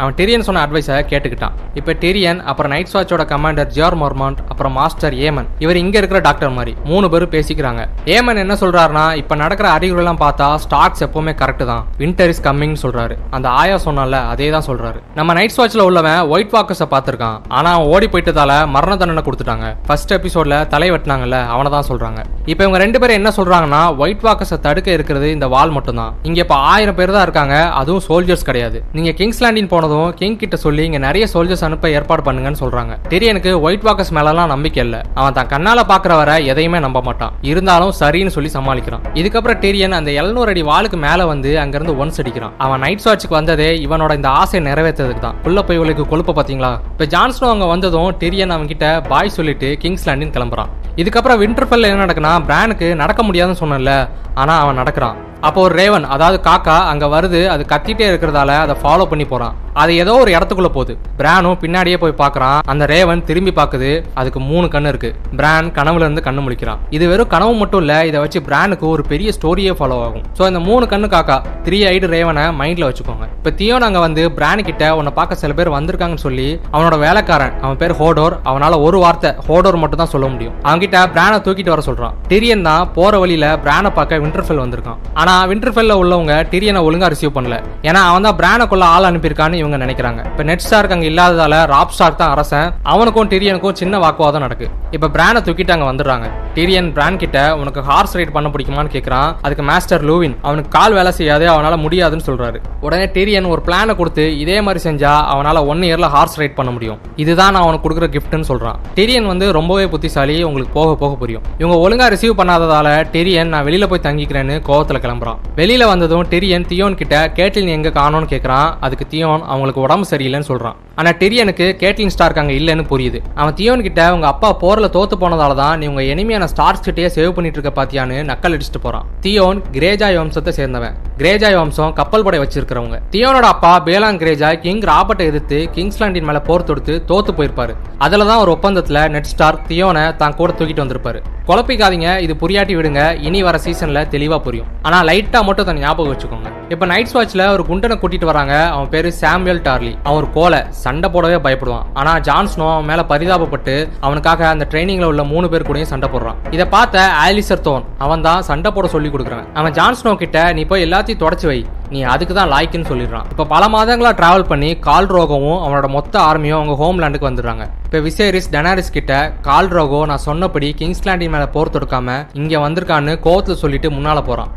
அவன் டெரியன் சொன்ன அட்வைஸை கேட்டுக்கிட்டான். இப்போ டெரியன் அப்புறம் நைட் வாட்சோட கமாண்டர் ஜியார் மொர்மாண்ட் அப்புறம் மாஸ்டர் ஏமன். இவர் இங்க இருக்கிற டாக்டர் மாதிரி. மூணு பேரும் பேசிக்கிறாங்க. ஏமன் என்ன சொல்றாருன்னா இப்ப நடக்கிற அறிகுறிலாம் பார்த்தா ஸ்டாக்ஸ் எப்பவுமே கரெக்ட் தான். வின்டர் இஸ் கம்மிங் சொல்றாரு. அந்த ஆயா சொன்னால அதே தான் சொல்றாரு. நம்ம நைட் வாட்ச்ல உள்ளவன் ஒயிட் வாக்கர்ஸை பார்த்திருக்கான். ஆனா அவன் ஓடி போயிட்டதால மரண தண்டனை கொடுத்துட்டாங்க. ஃபர்ஸ்ட் எபிசோட்ல தலை வெட்டினாங்கல்ல அவனை தான் சொல்றாங்க. இப்போ இவங்க ரெண்டு பேரும் என்ன சொல்றாங்கன்னா ஒயிட் வாக்கர்ஸை தடுக்க இருக்கிறது இந்த வால் மட்டும்தான். இங்க இப்ப ஆயிரம் பேர் தான் இருக்காங்க அதுவும் சோல்ஜர்ஸ் கிடையாது. நீங்க கிங்ஸ் லேண்டின் போனதும் கிங் கிட்ட சொல்லி இங்க நிறைய சோல்ஜர்ஸ் அனுப்ப ஏற்பாடு பண்ணுங்கன்னு சொல்றாங்க. டெரியனுக்கு ஒயிட் வாக்கர்ஸ் மேலலாம் நம்பிக்கை இல்ல. அவன் தான் கண்ணால பாக்குற வர எதையுமே நம்ப மாட்டான். இருந்தாலும் சரின்னு சொல்லி சமாளிக்கிறான். இதுக்கப்புறம் டெரியன் அந்த 700 அடி வாளுக்கு மேல வந்து அங்கிருந்து ஒன்ஸ் அடிக்கிறான். அவன் நைட் வாட்சுக்கு வந்ததே இவனோட இந்த ஆசையை நிறைவேற்றதுக்கு தான். உள்ள போய் இவளுக்கு கொழுப்ப பாத்தீங்களா இப்ப ஜான்ஸ்னோ அங்க வந்ததும் டெரியன் அவன் கிட்ட பாய் சொல்லிட்டு கிங்ஸ்லாண்டின் கிளம்புறான். இதுக்கப்புறம் விண்டர்ஃபெல்ல என்ன நடக்குன்னா பிரானுக்கு நடக்க முடியாதுன்னு சொன்னல ஆனா அவன் நடக்கிறான். அப்போ ஒரு ரேவன் அதாவது காக்கா அங்க வருது அது கத்திட்டே இருக்கிறதால அதை ஃபாலோ பண்ணி போறான். அது ஏதோ ஒரு இடத்துக்குள்ள போகுது. பிரானும் பின்னாடியே போய் பாக்குறான் அந்த ரேவன் திரும்பி பார்க்குது. அதுக்கு மூணு கண்ணு இருக்கு. பிரான் கனவுல இருந்து கண்ணு முழிக்கிறான். இது வெறும் கனவு மட்டும் இல்ல இதை வச்சு பிரானுக்கு ஒரு பெரிய ஸ்டோரியே ஃபாலோ ஆகும். சோ இந்த மூணு கண்ணு காக்கா த்ரீ ஐடு ரேவனை மைண்ட்ல வச்சுக்கோங்க. இப்ப தியோ நாங்க வந்து பிரான் கிட்ட உன்னை பார்க்க சில பேர் வந்திருக்காங்கன்னு சொல்லி அவனோட வேலைக்காரன் அவன் பேர் ஹோடோர் அவனால ஒரு வார்த்தை ஹோடோர் மட்டும் தான் சொல்ல முடியும். அவன்கிட்ட பிரானை தூக்கிட்டு வர சொல்றான். டிரியன் தான் போற வழியில பிரானை பார்க்க விண்டர்ஃபெல் வந்திருக்கான். ஆனா விண்டர்ஃபெல்ல உள்ளவங்க டிரியனை ஒழுங்கா ரிசீவ் பண்ணல. ஏன்னா அவன் தான் பிரானை கொள்ள ஆள் அனுப்பியிருக்கான்னு இவங்க நினைக்கிறாங்க. இப்ப நெட் ஸ்டார்க் அங்க இல்லாததால ராப் ஸ்டார்க் தான் அரசன். அவனுக்கும் டிரியனுக்கும் சின்ன வாக்குவாதம் நடக்கு. இப்ப பிரானை தூக்கிட்டு அங்க வந்துடுறாங்க. டிரியன் பிரான் கிட்ட உனக்கு ஹார்ஸ் ரைட் பண்ண பிடிக்குமான்னு கேக்குறான். அதுக்கு மாஸ்டர் லூவின் அவனுக்கு கால் வேலை செய்யாது அவனால முடியாதுன்னு சொல்றாரு. உடனே டிரியன் ஒரு பிளானை கொடுத்து இதே மாதிரி செஞ்சா அவனால ஒன் இயர்ல ஹார்ஸ் ரைட் பண்ண முடியும். இதுதான் நான் அவனுக்கு கொடுக்குற கிஃப்ட்னு சொல்றான். டிரியன் வந்து ரொம்பவே புத்திசாலி உங்களுக்கு போக போக புரியும். இவங்க ஒழுங்கா ரிசீவ் பண்ணாததால டெரியன் நான் வெளியில போய் தங்கிக்கிறேன்னு கோவத்துல கிளம்புறான். வெளியில வந்ததும் டெரியன் தியோன் கிட்ட கேட்டில் எங்க காணோன்னு கேக்குறான். அதுக்கு தியோன் அவங்களுக்கு உடம்பு சரியில்லைன்னு சொல்றான். ஆனா டெரியனுக்கு கேட்லின் ஸ்டார்க் அங்க இல்லைன்னு புரியுது. அவன் தியோன் கிட்ட உங்க அப்பா போர்ல தோத்து போனதால தான் நீ உங்க எனிமியான ஸ்டார்ஸ் கிட்டயே சேவ் பண்ணிட்டு இருக்க பாத்தியான்னு நக்கல் அடிச்சுட்டு போறான். தியோன் கிரேஜாய் வம்சத்தை சேர்ந்தவன். கிரேஜாய் வம்சம் கப்பல் படை வச்சிருக்கிறவங்க. தியோனோட அப்பா பேலாங் கிரேஜாய் கிங் ராபர்ட்டை எதிர்த்து கிங்ஸ்லாண்டின் மேல போர் தொடுத்து தோத்து போயிருப்பாரு. அதுல தான் ஒரு ஒப்பந்தத்துல நெட் ஸ்டார் தியோனை தான் கூட தூக்கிட்டு வந்திருப்பாரு. குழப்பிக்காதீங்க இது புரியாட்டி விடுங்க. இனி வர சீசன்ல தெளிவா புரியும். ஆனா லைட்டா மட்டும் தன் ஞாபகம் வச்சுக்கோங்க. இப்ப நைட் வாட்ச்ல ஒரு குண்டனை கூட்டிட்டு வராங்க. அவன் பேரு சாமுவேல் டார்லி. அவன் போல கோலை சண்டை போடவே பயப்படுவான். ஆனா ஜான்ஸ்னோ அவன் மேல பரிதாபப்பட்டு அவனுக்காக அந்த ட்ரைனிங்ல உள்ள மூணு பேர் கூடயும் சண்டை போடுறான். இதை பார்த்த ஆலிசர் தோன் அவன் தான் சண்டை போட சொல்லி கொடுக்குறான் அவன் ஜான்ஸ்னோ கிட்ட நீ போய் எல்லாத்தையும் தொடச்சு வை. நீ அதுக்கு தான் லாய்க்குன்னு சொல்லிடுறான். இப்போ பல மாதங்களா டிராவல் பண்ணி கால் ரோகவும் அவனோட மொத்த ஆர்மியும் அவங்க ஹோம்லேண்டுக்கு வந்துடுறாங்க. இப்போ விசேரிஸ் டெனாரிஸ் கிட்ட கால் ரோகோ நான் சொன்னபடி கிங்ஸ்லாண்டின் மேலே போர் தொடுக்காம இங்கே வந்திருக்கான்னு கோவத்தில் சொல்லிட்டு முன்னால் போகிறான்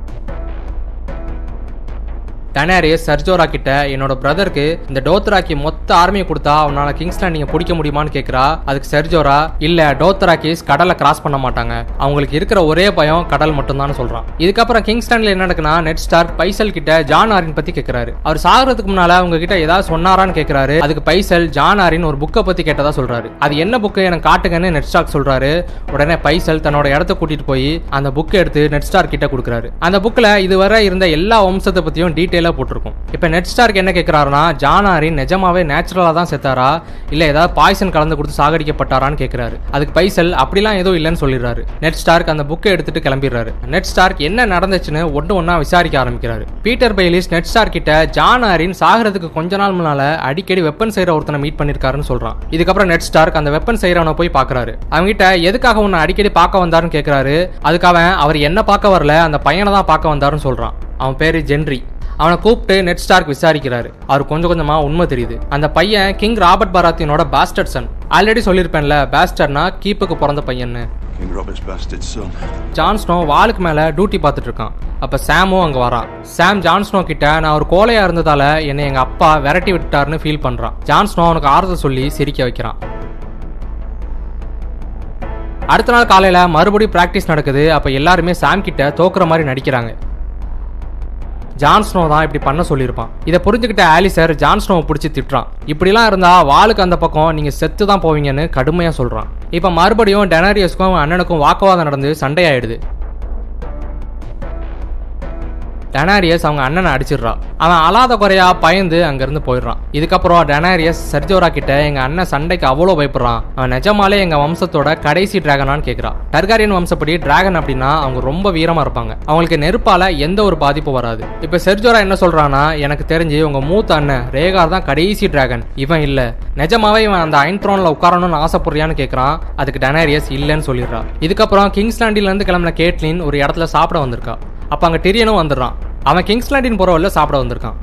டனாரியஸ் சர்ஜோரா கிட்ட என்னோட பிரதருக்கு இந்த டோத்ராக்கி மொத்த ஆர்மியை கொடுத்தா அவனால கிங்ஸ்லாண்ட் நீங்க பிடிக்க முடியுமான்னு கேக்குறா. அதுக்கு சர்ஜோரா இல்ல டோத்ராக்கிஸ் கடலை கிராஸ் பண்ண மாட்டாங்க. அவங்களுக்கு இருக்கிற ஒரே பயம் கடல் மட்டும்தான் சொல்றான். இதுக்கப்புறம் கிங்ஸ்லாண்ட்ல என்ன நடக்குன்னா நெட் ஸ்டார் பைசல் கிட்ட ஜான் ஆரின் பத்தி கேக்குறாரு. அவர் சாகிறதுக்கு முன்னால அவங்க கிட்ட ஏதாவது சொன்னாரான்னு கேக்குறாரு. அதுக்கு பைசல் ஜான் ஆரின் ஒரு புக்கை பத்தி கேட்டதா சொல்றாரு. அது என்ன புக்கு எனக்கு காட்டுங்கன்னு நெட் ஸ்டார் சொல்றாரு. உடனே பைசல் தன்னோட இடத்த கூட்டிட்டு போய் அந்த புக்கை எடுத்து நெட் ஸ்டார் கிட்ட கொடுக்குறாரு. அந்த புக்ல இதுவரை இருந்த எல்லா வம்சத்தை பத்தியும் டீட்டெயில் டீட்டெயிலாக போட்டிருக்கும். இப்போ நெட் ஸ்டார்க்கு என்ன கேட்குறாருனா ஜானாரி நிஜமாவே நேச்சுரலாக தான் செத்தாரா? இல்லை ஏதாவது பாய்சன் கலந்து கொடுத்து சாகடிக்கப்பட்டாரான்னு கேட்குறாரு அதுக்கு பைசல் அப்படிலாம் எதுவும் இல்லைன்னு சொல்லிடுறாரு. நெட் ஸ்டார்க் அந்த புக்கை எடுத்துட்டு கிளம்பிடுறாரு. நெட் ஸ்டார்க் என்ன நடந்துச்சுன்னு ஒன்று ஒன்றா விசாரிக்க ஆரம்பிக்கிறாரு. பீட்டர் பைலிஸ் நெட் ஸ்டார் கிட்ட ஜானாரின் சாகிறதுக்கு கொஞ்ச நாள் முன்னால அடிக்கடி வெப்பன் செய்கிற ஒருத்தனை மீட் பண்ணிருக்காருன்னு சொல்றான். இதுக்கப்புறம் நெட் ஸ்டார்க் அந்த வெப்பன் செய்கிறவனை போய் பார்க்கறாரு அவன்கிட்ட எதுக்காக உன்னை அடிக்கடி பார்க்க வந்தாருன்னு கேட்குறாரு அதுக்கு அவன் அவர் என்ன பார்க்க வரல அந்த பையனை தான் பார்க்க வந்தாருன்னு சொல்றான். அவன் பேரு ஜென்ரி அவனை கூப்பிட்டு நெட் ஸ்டார்க் விசாரிக்கிறாரு. அவர் கொஞ்சம் கொஞ்சமா உண்மை தெரியுது. அந்த பையன் கிங் ராபர்ட் பராத்தியனோட பாஸ்டர் சன் ஆல்ரெடி சொல்லியிருப்பேன்ல பாஸ்டர்னா கீப்புக்கு பிறந்த பையன்னு. ஜான்ஸ்னோ வாளுக்கு மேல டியூட்டி பார்த்துட்டு இருக்கான். அப்ப சாமும் அங்க வரான் சாம் ஜான்ஸ்னோ கிட்ட நான் ஒரு கோலையா இருந்ததால என்னை எங்க அப்பா விரட்டி விட்டாருன்னு ஃபீல் பண்றான். ஜான்ஸ்னோ அவனுக்கு ஆறுதல் சொல்லி சிரிக்க வைக்கிறான். அடுத்த நாள் காலையில மறுபடியும் பிராக்டிஸ் நடக்குது. அப்ப எல்லாருமே சாம் கிட்ட தோக்குற மாதிரி நடிக்கிறாங்க. ஜான்ஸ்னோ தான் இப்படி பண்ண சொல்லியிருப்பான். இதை புரிஞ்சுக்கிட்ட ஆலிசர் ஜான்ஸ்னோவை பிடிச்சி திட்டுறான். இப்படிலாம் இருந்தா வாளுக்கு அந்த பக்கம் நீங்க செத்து தான் போவீங்கன்னு கடுமையா சொல்றான். இப்ப மறுபடியும் டெனாரியஸ்க்கும் அண்ணனுக்கும் வாக்குவாதம் நடந்து சண்டையாயிடுது. டெனாரியஸ் அவங்க அண்ணனை அடிச்சிடுறான். அவன் அலாத குறையா பயந்து அங்கிருந்து போயிடுறான். இதுக்கப்புறம் டெனாரியஸ் சர்ஜோரா கிட்ட எங்க அண்ணன் சண்டைக்கு அவ்வளோ பயப்படுறான். அவன் நிஜமாலே எங்க வம்சத்தோட கடைசி டிராகனான்னு கேட்கிறான் டர்காரியன் வம்சப்படி டிராகன் அப்படின்னா அவங்க ரொம்ப வீரமா இருப்பாங்க. அவங்களுக்கு நெருப்பால எந்த ஒரு பாதிப்பும் வராது. இப்ப செர்ஜோரா என்ன சொல்றான்னா எனக்கு தெரிஞ்சு உங்க மூத்த அண்ணன் ரேகார் தான் கடைசி டிராகன். இவன் இல்ல. நிஜமாவே இவன் அந்த அயன் த்ரோன்ல உட்காரணும்னு ஆசைப்படுறியான்னு கேட்கறான் அதுக்கு டெனாரியஸ் இல்லைன்னு சொல்லிடுறான். இதுக்கப்புறம் கிங்ஸ்லாண்டில இருந்து கிளம்பின கேட்லின் ஒரு இடத்துல சாப்பிட வந்திருக்கா. அப்போ அங்கே டிரியனும் வந்துடுறான். அவன் கிங்ஸ்லாண்டின் புறவில் சாப்பிட வந்திருக்கான்.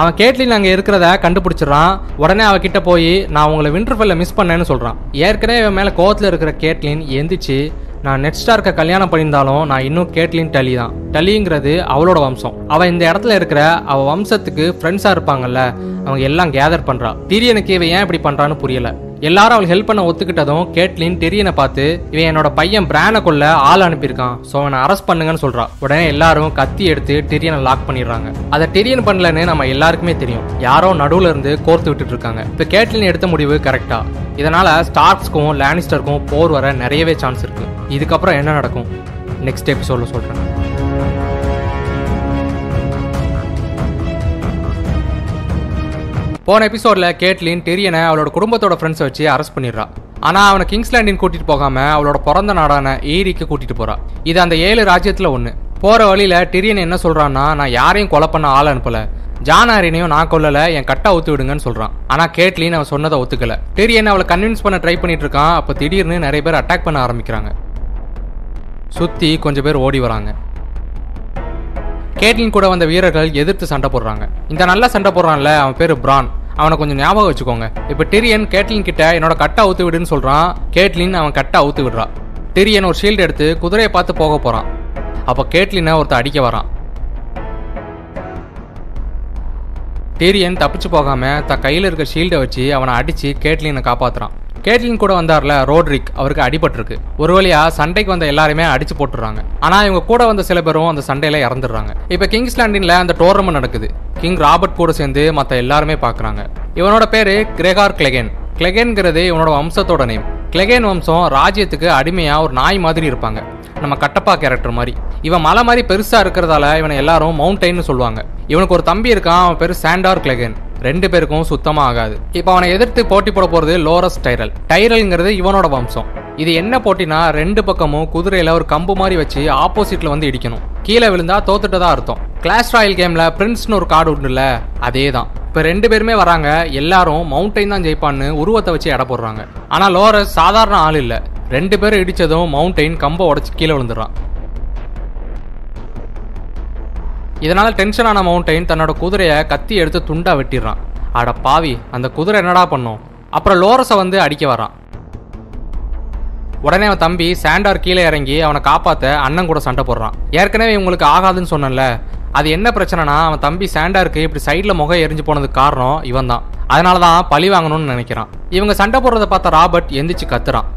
அவன் கேட்லின் அங்கே இருக்கிறத கண்டுபிடிச்சிடறான். உடனே அவகிட்ட போய் நான் உங்களை விண்டர்ஃபெல்ல மிஸ் பண்ணேன்னு சொல்கிறான் ஏற்கனவே இவன் மேலே கோவத்தில் இருக்கிற கேட்லின் எந்திரிச்சு நான் நெட் ஸ்டார்க்க கல்யாணம் பண்ணியிருந்தாலும் நான் இன்னும் கேட்லின் டலி தான். டலிங்கிறது அவளோட வம்சம். அவ இந்த இடத்துல இருக்கிற அவ வம்சத்துக்கு ஃப்ரெண்ட்ஸா இருப்பாங்கல்ல அவங்க எல்லாம் கேதர் பண்றா. திரியனுக்கு இவன் ஏன் இப்படி பண்றான்னு புரியல. எல்லாரும் அவள் ஹெல்ப் பண்ண ஒத்துக்கிட்டதும் கேட்லின் டெரியனை பார்த்து இவன் என்னோட பையன் பிரானை கொல்ல ஆள் அனுப்பியிருக்கான். ஸோ அவனை அரெஸ்ட் பண்ணுங்கன்னு சொல்றா. உடனே எல்லாரும் கத்தி எடுத்து டெரியனை லாக் பண்ணிடுறாங்க. அதை டெரியன் பண்ணலன்னு நம்ம எல்லாருக்குமே தெரியும். யாரோ நடுவுல இருந்து கோர்த்து விட்டுட்டு இருக்காங்க. இப்போ கேட்லின் எடுத்த முடிவு கரெக்டா இதனால ஸ்டார்க்ஸ்க்கும் லேனிஸ்டருக்கும் போர் வர நிறையவே சான்ஸ் இருக்கு. இதுக்கப்புறம் என்ன நடக்கும்? நெக்ஸ்ட் எபிசோட்ல சொல்றேன். போன எபிசோட்ல கேட்லின் டெரியனை அவளோட குடும்பத்தோட ஃப்ரெண்ட்ஸை வச்சு அரெஸ்ட் பண்ணிடுறா. ஆனா அவனை கிங்ஸ்லாண்டின் கூட்டிட்டு போகாம அவளோட பிறந்த நாடான ஏரிக்கு கூட்டிட்டு போறா. இது அந்த ஏழு ராஜ்யத்துல ஒண்ணு. போற வழியில டிரியன் என்ன சொல்றான்னா நான் யாரையும் கொலை பண்ண ஆள் அனுப்பல. ஜானாரினையும் நான் கொல்லல. என் கட்டை ஒத்து விடுங்கன்னு சொல்றான். ஆனா கேட்லின் அவன் சொன்னதை ஒத்துக்கல. டெரியன் அவளை கன்வின்ஸ் பண்ண ட்ரை பண்ணிட்டு இருக்கான். அப்ப திடீர்னு நிறைய பேர் அட்டாக் பண்ண ஆரம்பிக்கிறாங்க. சுத்தி கொஞ்சம் பேர் ஓடி வராங்க. கேட்லின் கூட வந்த வீரர்கள் எதிர்த்து சண்டை போடுறாங்க. இந்த நல்ல சண்டை போடுறான்ல அவன் பேர் பிரான். அவனை கொஞ்சம் ஞாபகம் வச்சுக்கோங்க. இப்போ டிரியன் கேட்லின் கிட்ட என்னோட கட்டை அவுத்து விடுன்னு சொல்றான். கேட்லின் அவன் கட்டை அவுத்து விடுறா. டிரியன் ஒரு ஷீல்டு எடுத்து குதிரையை பார்த்து போக போறான். அப்ப கேட்லினை ஒருத்தர் அடிக்க வரான். டிரியன் தப்பிச்சு போகாம தன் கையில் இருக்க ஷீல்டை வச்சு அவனை அடிச்சு கேட்லினை காப்பாத்துறான். கேட்லின் கூட வந்தார்ல ரோட்ரிக் அவருக்கு அடிபட்டிருக்கு. ஒரு வழியா சண்டைக்கு வந்த எல்லாருமே அடிச்சு போட்டுறாங்க. ஆனா இவங்க கூட வந்த சில பேரும் அந்த சண்டையில இறந்துடுறாங்க. இப்ப கிங்ஸ்லாண்டின்ல அந்த டோர்னமெண்ட் நடக்குது. கிங் ராபர்ட் கூட சேர்ந்து மத்த எல்லாருமே பாக்குறாங்க. இவனோட பேரு கிரெகார் கிளெகன். கிளெகன்கிறது இவனோட வம்சத்தோட நேம் கிளெகேன் வம்சம் ராஜ்யத்துக்கு அடிமையா ஒரு நாய் மாதிரி இருப்பாங்க. நம்ம கட்டப்பா கேரக்டர் மாதிரி. இவன் மலை மாதிரி பெருசா இருக்கிறதால இவனை எல்லாரும் மவுண்டைன்னு சொல்லுவாங்க. இவனுக்கு ஒரு தம்பி இருக்கான் அவன் பேரு சாண்டார் கிளெகேன். ரெண்டு பேருக்கும் சுத்தமாக ஆகாது. இப்போ அவனை எதிர்த்து போட்டி போட போறது லோரஸ் டைரல். டைரல்ங்கிறது இவனோட வம்சம். இது என்ன போட்டினா ரெண்டு பக்கமும் குதிரையில ஒரு கம்பு மாதிரி வச்சு ஆப்போசிட்ல வந்து இடிக்கணும். கீழே விழுந்தா தோத்துட்டதா அர்த்தம். கிளாஷ் ராயல் கேம்ல பிரின்ஸ்னு ஒரு கார்டு உண்டுல அதே தான் இப்போ ரெண்டு பேருமே வராங்க எல்லாரும் மவுண்டைன் தான் ஜெயிப்பான்னு உருவத்தை வச்சு எடை போடுறாங்க. ஆனா லோரஸ் சாதாரண ஆள் இல்ல. ரெண்டு பேரும் இடிச்சதும் மவுண்டைன் கம்பை உடச்சு கீழே விழுந்துடுறான். இதனால் டென்ஷனான மவுண்டைன் தன்னோட குதிரையை கத்தி எடுத்து துண்டா வெட்டிடுறான். அட பாவி அந்த குதிரை என்னடா பண்ணும்? அப்புறம் லோரஸை வந்து அடிக்க வரான் உடனே அவன் தம்பி சாண்டார் கீழே இறங்கி அவனை காப்பாத்த அண்ணன் கூட சண்டை போடுறான். ஏற்கனவே இவங்களுக்கு ஆகாதுன்னு சொன்னேன்ல அது என்ன பிரச்சனைனா அவன் தம்பி சாண்டாருக்கு இப்படி சைடில் முகம் எரிஞ்சு போனதுக்கு காரணம் இவன் தான் அதனால தான் பழி வாங்கணும்னு நினைக்கிறான். இவங்க சண்டை போடுறத பார்த்த ராபர்ட் எந்திரிச்சு கத்துறான்.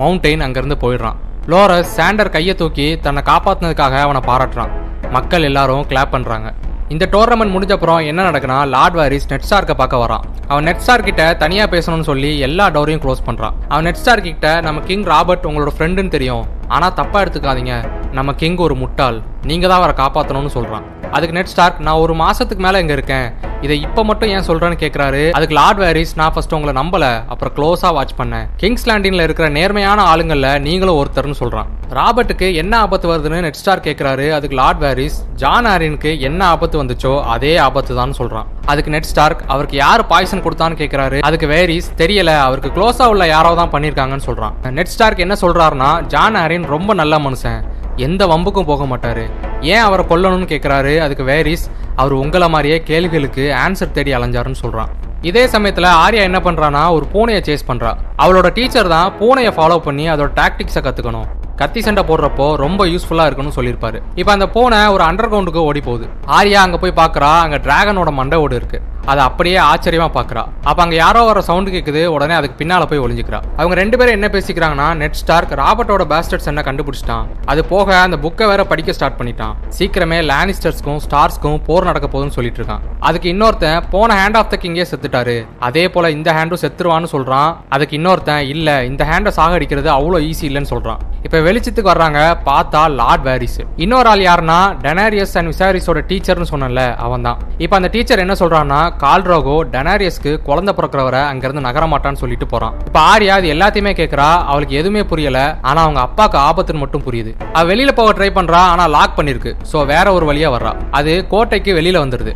மவுண்டைன் அங்கேருந்து போயிடுறான். லோரஸ் சாண்டர் கையை தூக்கி தன்னை காப்பாத்தினதுக்காக அவனை பாராட்டுறான். மக்கள் எல்லாரும் கிளாப் பண்ணுறாங்க இந்த டோர்னமெண்ட் முடிஞ்ச அப்புறம் என்ன நடக்குன்னா லார்ட் வாரிஸ் நெட்ஸ்டார்க்கை பார்க்க வரான். அவன் நெட்ஸ்டார் கிட்ட தனியாக பேசணும்னு சொல்லி எல்லா டோரையும் க்ளோஸ் பண்ணுறான் அவன் நெட்ஸ்டார் கிட்ட நம்ம கிங் ராபர்ட் உங்களோட ஃப்ரெண்டுன்னு தெரியும். ஆனால் தப்பாக எடுத்துக்காதீங்க. நம்ம கிங் ஒரு முட்டாள். நீங்கள் தான் அவரை காப்பாற்றணும்னு சொல்கிறான் அதுக்கு நெட் ஸ்டார்க் நான் ஒரு மாதத்துக்கு மேலே இங்கே இருக்கேன். இதை இப்போ மட்டும் ஏன் சொல்கிறேன்னு கேட்குறாரு அதுக்கு லார்ட் வேரிஸ் நான் ஃபர்ஸ்ட் உங்களை நம்பலை. அப்புறம் க்ளோஸாக வாட்ச் பண்ணேன். கிங்ஸ் லேண்டிங்கில் இருக்கிற நேர்மையான ஆளுங்களில் நீங்களும் ஒருத்தர்னு சொல்கிறான் ராபர்ட்டுக்கு என்ன ஆபத்து வருதுன்னு நெட் ஸ்டார் கேட்குறாரு அதுக்கு லார்ட் வேரிஸ் ஜான் ஆரினுக்கு என்ன ஆபத்து வந்துச்சோ அதே ஆபத்து தான் சொல்கிறான் அதுக்கு நெட் ஸ்டார்க் அவருக்கு யார் பாய்சன் கொடுத்தான்னு கேட்குறாரு அதுக்கு வேரிஸ் தெரியல அவருக்கு க்ளோஸாக உள்ள யாரோ தான் பண்ணியிருக்காங்கன்னு சொல்கிறான் நெட் ஸ்டார்க் என்ன சொல்கிறாருன்னா ஜான் ஆரியன் ரொம்ப நல்ல மனுஷன். எந்த வம்புக்கும் போக மாட்டாரு. ஏன் அவரை கொல்லணும்னு கேட்குறாரு அதுக்கு வேரிஸ் அவர் உங்களை மாதிரியே கேள்விகளுக்கு ஆன்சர் தேடி அலைஞ்சாருன்னு சொல்றான். இதே சமயத்துல ஆர்யா என்ன பண்ணுறான்னா ஒரு பூனையை சேஸ் பண்றா. அவளோட டீச்சர் தான் பூனையை ஃபாலோ பண்ணி அதோட டாக்டிக்ஸை கத்துக்கணும். கத்தி சண்டை போடுறப்போ ரொம்ப யூஸ்ஃபுல்லா இருக்கும்னு சொல்லியிருப்பாரு. இப்போ அந்த பூனை ஒரு அண்டர் கிரவுண்டுக்கு ஓடி போகுது. ஆர்யா அங்க போய் பாக்குறா அங்க டிராகனோட மண்டை ஓடு இருக்கு. அதை அப்படியே ஆச்சரியமா பாக்குறா. அப்ப அங்க யாரோ வர சவுண்ட் கேக்குது உடனே அதுக்கு பின்னால போய் ஒளிஞ்சுக்கிறா. அவங்க ரெண்டு பேரும் என்ன பேசிக்கிறாங்கன்னா நெட் ஸ்டார்க் ராபர்ட்டோட பேஸ்டர்ஸ் என்ன கண்டுபிடிச்சிட்டான். அது போக அந்த புக்கை வேற படிக்க ஸ்டார்ட் பண்ணிட்டான். சீக்கிரமே லானிஸ்டர்ஸ்க்கும் ஸ்டார்ஸ்க்கும் போர் நடக்க போகுதுன்னு சொல்லிட்டு இருக்கான். அதுக்கு இன்னொருத்தன் போன ஹேண்ட் ஆஃப் த கிங்கே செத்துட்டாரு. அதே போல இந்த ஹேண்டும் செத்துருவான்னு சொல்றான். அதுக்கு இன்னொருத்தன் இல்ல இந்த ஹேண்டை சாகடிக்கிறது அவ்வளோ ஈஸி இல்லைன்னு சொல்றான். இப்ப வெளிச்சத்துக்கு வர்றாங்க பார்த்தா லார்ட் வேரிஸ் இன்னொரு ஆள் யாருன்னா டெனாரியஸ் அண்ட் விசாரிஸோட டீச்சர்னு சொன்னல அவன் தான் இப்போ அந்த டீச்சர் என்ன சொல்றான்னா கால்ரோகோ டெனாரியஸ்க்கு குழந்தை பிறக்கிறவரை அங்கிருந்து நகரமாட்டான்னு சொல்லிட்டு போறான். இப்போ ஆரியா அது எல்லாத்தையுமே கேக்குறா அவளுக்கு எதுவுமே புரியல ஆனா அவங்க அப்பாக்கு ஆபத்துன்னு மட்டும் புரியுது. அவ வெளியில போக ட்ரை பண்றா ஆனா லாக் பண்ணிருக்கு. சோ வேற ஒரு வழியா வர்றா. அது கோட்டைக்கு வெளியில வந்துருது.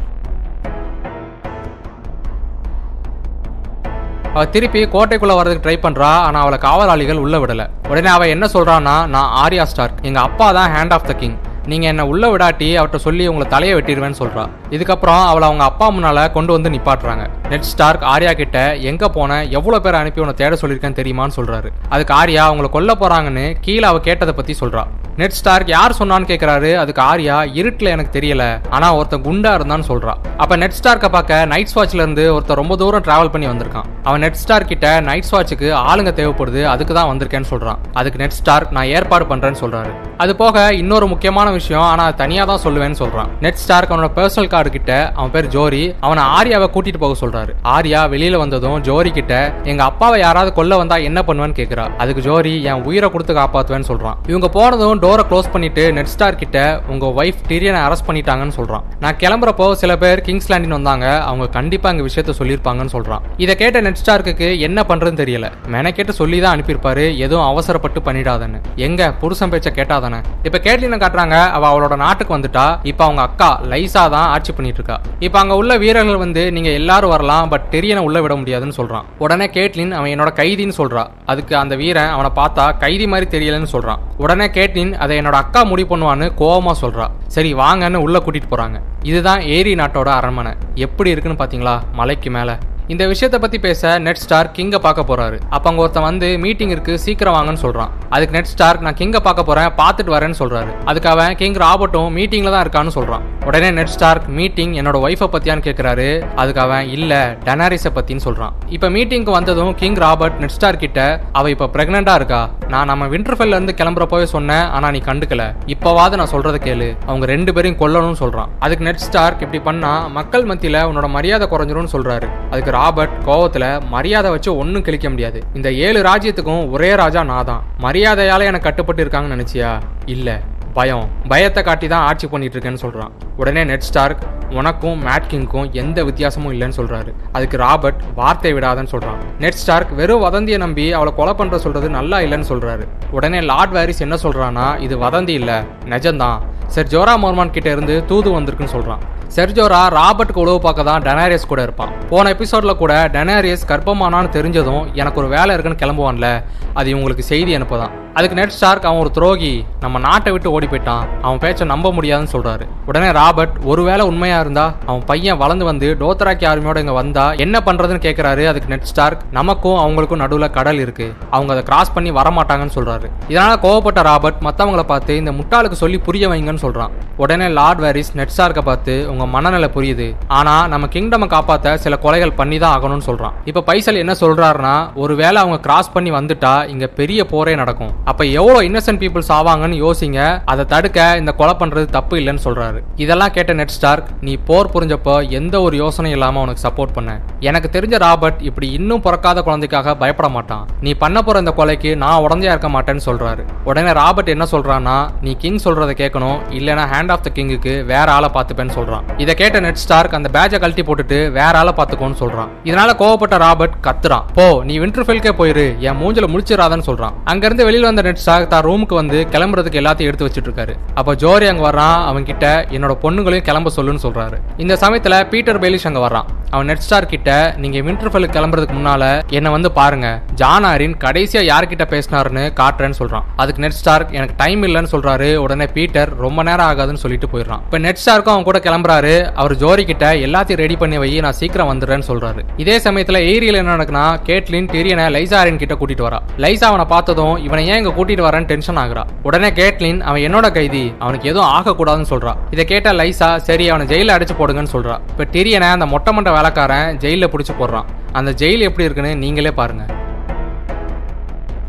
அவள் திருப்பி கோட்டைக்குள்ள வரதுக்கு ட்ரை பண்றா ஆனா அவளை காவலாளிகள் உள்ள விடல. உடனே அவ என்ன சொல்றான்னா நான் ஆர்யா ஸ்டார்க். எங்க அப்பா தான் ஹேண்ட் ஆஃப் த கிங் நீங்கள் என்னை உள்ளே விடாட்டி அவர்கிட்ட சொல்லி உங்களை தலையை வெட்டிடுவேன்னு சொல்கிறா இதுக்கப்புறம் அவளை அவங்க அப்பா முன்னால் கொண்டு வந்து நிப்பாட்டுறாங்க. நெட் ஸ்டார்க் ஆர்யா கிட்ட எங்கே போன எவ்வளோ பேர் அனுப்பி உன்னை தேட சொல்லியிருக்கேன்னு தெரியுமான்னு சொல்கிறாரு அதுக்கு ஆர்யா அவங்கள கொல்ல போகிறாங்கன்னு கீழே அவள் கேட்டதை பற்றி சொல்கிறா நெட் ஸ்டார்க் யார் சொன்னான்னு கேட்குறாரு அதுக்கு ஆர்யா இருட்டில் எனக்கு தெரியல ஆனால் ஒருத்தன் குண்டா இருந்தான்னு சொல்கிறா அப்போ நெட் ஸ்டார்க்கை பார்க்க நைட் வாட்ச்ல இருந்து ஒருத்தன் ரொம்ப தூரம் டிராவல் பண்ணி வந்திருக்கான். அவன் நெட் ஸ்டார் கிட்ட நைட் வாட்சுக்கு ஆளுங்க தேவைப்படுது அதுக்கு தான் வந்திருக்கேன்னு சொல்கிறான் அதுக்கு நெட் ஸ்டார்க் நான் ஏற்பாடு பண்ணுறேன்னு சொல்கிறாரு அது போக இன்னொரு முக்கியமான விஷயம் ஆனா தனியா தான் சொல்லுவேன்னு சொல்றான். நெட் ஸ்டார்க் அவனோட பர்சனல் கார்டு கிட்ட அவன் பேர் ஜோரி அவனை ஆர்யாவை கூட்டிட்டு போக சொல்றாரு. ஆர்யா வெளியில வந்ததும் ஜோரி கிட்ட எங்க அப்பாவை யாராவது கொல்ல வந்தா என்ன பண்ணுவேன்னு கேக்குறா. அதுக்கு ஜோரி என் உயிரை கொடுத்து காப்பாத்துவேன்னு சொல்றான். இவங்க போனதும் டோரை க்ளோஸ் பண்ணிட்டு நெட் ஸ்டார் கிட்ட உங்க ஒய்ஃப் டிரியனை அரெஸ்ட் பண்ணிட்டாங்கன்னு சொல்றான். நான் கிளம்புறப்போ சில பேர் கிங்ஸ் லேண்டின் வந்தாங்க. அவங்க கண்டிப்பா இங்க விஷயத்த சொல்லியிருப்பாங்கன்னு சொல்றான். இதை கேட்ட நெட் ஸ்டார்க்கு என்ன பண்றதுன்னு தெரியல. மெனக்கேட்டு சொல்லி தான் அனுப்பியிருப்பாரு. எதுவும் அவசரப்பட்டு பண்ணிடாதன்னு. எங்க? புருஷன் பேச்ச கேட்டாதானே? இப்ப கேட்லின காட்டுறாங்க. அவ அவளோட நாட்டுக்கு வந்துட்டா. இப்ப அவங்க அக்கா லைசா தான் ஆட்சி பண்ணிட்டு இருக்கா இப்ப அங்க உள்ள வீரர்கள் வந்து நீங்க எல்லாரும் வரலாம் பட் டெரியனை உள்ள விட முடியாதுன்னு சொல்றான். உடனே கேட்லின் அவன் என்னோட கைதின்னு சொல்றா. அதுக்கு அந்த வீரன் அவனை பார்த்தா கைதி மாதிரி தெரியலன்னு சொல்றான். உடனே கேட்லின் அதை என்னோட அக்கா முடிவு பண்ணுவான்னு கோவமா சொல்றா. சரி வாங்கன்னு உள்ள கூட்டிட்டு போறாங்க. இதுதான் ஏரி நாட்டோட அரண்மனை. எப்படி இருக்குன்னு பாத்தீங்களா? மலைக்கு மேல. இந்த விஷயத்தை பத்தி பேச நெட் ஸ்டார் கிங்க பார்க்க போறாரு. அப்ப அங்க ஒருத்தன் வந்து மீட்டிங் இருக்கு சீக்கிரம் வாங்கன்னு சொல்றான். அதுக்கு நெட் ஸ்டார்க் நான் கிங்க பார்க்க போறேன் பார்த்துட்டு வரேன்னு சொல்றாரு. அதுக்கு அவன் கிங் ராபர்ட்டும் மீட்டிங்ல தான் இருக்கான்னு சொல்றான். உடனே நெட் ஸ்டார்க் மீட்டிங் என்னோட ஒய்ஃபை பத்தியான்னு கேக்குறாரு. அதுக்கு அவன் இல்ல டெனாரிஸை பத்தின்னு சொல்றான். இப்ப மீட்டிங்க்கு வந்ததும் கிங் ராபர்ட் நெட் ஸ்டார் கிட்ட அவ இப்ப பிரெக்னண்டா இருக்கா? நான் நம்ம விண்டர்ஃபெல்ல இருந்து கிளம்புறப்போவே சொன்னேன் ஆனா நீ கண்டுக்கல. இப்பவாவது நான் சொல்றத கேளு. அவங்க ரெண்டு பேரையும் கொல்லணும்னு சொல்றான். அதுக்கு நெட் ஸ்டார்க் இப்படி பண்ணா மக்கள் மத்தியில உன்னோட மரியாதை குறைஞ்சிரும்னு சொல்றாரு. அதுக்கு ராபர்ட் கோவத்துல மரியாதை வச்சு ஒன்றும் கிழிக்க முடியாது. இந்த ஏழு ராஜ்யத்துக்கும் ஒரே ராஜா நான் தான் மரியாதையால எனக்கு கட்டுப்பட்டு இருக்காங்கன்னு நினைச்சியா? இல்ல. பயம். பயத்தை காட்டி தான் ஆட்சி பண்ணிட்டு இருக்கேன்னு சொல்றான். உடனே நெட் ஸ்டார்க் உனக்கும் மேட்கிங்க்கும் எந்த வித்தியாசமும் இல்லைன்னு சொல்றாரு. அதுக்கு ராபர்ட் வார்த்தை விடாதன்னு சொல்றான். நெட் ஸ்டார்க் வெறும் வதந்தியை நம்பி அவளை கொலை பண்ற சொல்றது நல்லா இல்லைன்னு சொல்றாரு. உடனே லார்ட் வாரிஸ் என்ன சொல்றானா இது வதந்தி இல்ல. நிஜம்தான். சரி ஜோரா மோர்மான் கிட்ட இருந்து தூது வந்திருக்குன்னு சொல்றான். செர்ஜோரா ராபர்ட்க்கு உழவு பார்க்க தான் டெனாரியஸ் கூட இருப்பான். போன எபிசோட்ல கூட டெனாரியஸ் கர்ப்பமானான்னு தெரிஞ்சதும் எனக்கு ஒரு வேலை இருக்குன்னு கிளம்புவான்ல அது இவங்களுக்கு செய்தி அனுப்பதான். அதுக்கு நெட் ஸ்டார்க் அவன் ஒரு துரோகி நம்ம நாட்டை விட்டு ஓடி போயிட்டான் அவன் பேச்சை நம்ப முடியாதுன்னு சொல்றாரு. உடனே ராபர்ட் ஒருவேளை உண்மையா இருந்தா அவன் பையன் வளர்ந்து வந்து டோத்தராக்கி ஆர்மியோட இங்க வந்தா என்ன பண்றதுன்னு கேட்குறாரு அதுக்கு நெட் ஸ்டார்க். நமக்கும் அவங்களுக்கும் நடுவில் கடல் இருக்கு அவங்க அதை கிராஸ் பண்ணி வரமாட்டாங்கன்னு சொல்றாரு. இதனால கோவப்பட்ட ராபர்ட் மற்றவங்களை பார்த்து இந்த முட்டாளுக்கு சொல்லி புரிய வைங்க வைங்கன்னு சொல்றான். உடனே லார்ட் வேரிஸ் நெட்ஸ்டார்க்கை பார்த்து உங்க மனநிலை புரியுது. ஆனா நம்ம கிங்டமை காப்பாத்த சில கொலைகள் பண்ணி தான் ஆகணும்னு சொல்றான். இப்ப பைசல் என்ன சொல்றாருன்னா ஒருவேளை அவங்க கிராஸ் பண்ணி வந்துட்டா இங்க பெரிய போரே நடக்கும். அப்ப எவ்வளவு இன்னசென்ட் பீப்புள்ஸ் ஆவாங்கன்னு யோசிங்க. அதை தடுக்க இந்த கொலை பண்றது தப்பு இல்லைன்னு சொல்றாரு. இதெல்லாம் கேட்ட நெட் ஸ்டார்க் நீ போர் புரிஞ்சப்போ எந்த ஒரு யோசனையும் இல்லாம உனக்கு சப்போர்ட் பண்ண. எனக்கு தெரிஞ்ச ராபர்ட் இப்படி இன்னும் பிறக்காத குழந்தைக்காக பயப்பட மாட்டான். நீ பண்ண போற இந்த கொலைக்கு நான் உடந்தையா இருக்க மாட்டேன்னு சொல்றாரு. உடனே ராபர்ட் என்ன சொல்றான்னா நீ கிங் சொல்றதை கேட்கணும். இல்லைனா ஹேண்ட் ஆஃப் த கிங்குக்கு வேற ஆளை பார்த்துப்பேன்னு சொல்றான். இதை கேட்ட நெட் ஸ்டார்க் அந்த பேஜை கழட்டி போட்டுட்டு வேற ஆளை பார்த்துக்கோன்னு சொல்றான். இதனால கோவப்பட்ட ராபர்ட் கத்துறான். போ நீ விண்டர்ஃபெல்கே போயிரு என் மூஞ்சில முழிச்சிடாதன்னு சொல்றான். அங்கிருந்து வெளியில் வந்த நெட் ஸ்டார்க் தான் ரூமுக்கு வந்து கிளம்புறதுக்கு எல்லாத்தையும் எடுத்து வச்சிட்டு இருக்காரு அப்போ ஜோரி அங்க வர்றான் அவன் கிட்ட என்னோட பொண்ணுங்களையும் கிளம்ப சொல்லுன்னு சொல்றாரு. இந்த சமயத்துல பீட்டர் பெலிஷ் அங்க வர்றான். அவன் நெட் ஸ்டார் கிட்ட நீங்க விண்டர்ஃபெல்லுக்கு கிளம்புறதுக்கு முன்னால என்ன வந்து பாருங்க ஜானாரின் கடைசியா யார்கிட்ட பேசினாருன்னு காட்டுறேன்னு சொல்றான். அதுக்கு நெட் ஸ்டார்க் எனக்கு டைம் இல்லைன்னு சொல்றாரு. உடனே பீட்டர் ரொம்ப ரொம்ப நேரம் ஆகாதுன்னு சொல்லிட்டு போயிடுறான். இப்ப நெட் ஸ்டார்க்கும் அவன் கூட கிளம்புறாரு. அவர் ஜோரி கிட்ட எல்லாத்தையும் ரெடி பண்ணி வை நான் சீக்கிரம் வந்துடுறேன்னு சொல்றாரு. இதே சமயத்துல ஏரியில என்ன நடக்குன்னா கேட்லின் டிரியனை லைசாரின் கிட்ட கூட்டிட்டு வரா. லைசா அவனை பார்த்ததும் இவனை ஏன் இங்க கூட்டிட்டு வரேன்னு டென்ஷன் ஆகுறா. உடனே கேட்லின் அவன் என்னோட கைதி அவனுக்கு எதுவும் ஆகக்கூடாதுன்னு சொல்றா. இதை கேட்ட லைசா சரி அவனை ஜெயில அடிச்சு போடுங்கன்னு சொல்றா. இப்ப டிரியனை அந்த மொட்டை மண்ட வேலைக்காரன் ஜெயில பிடிச்சி போடுறான். அந்த ஜெயில் எப்படி இருக்குன்னு நீங்களே பாருங்க.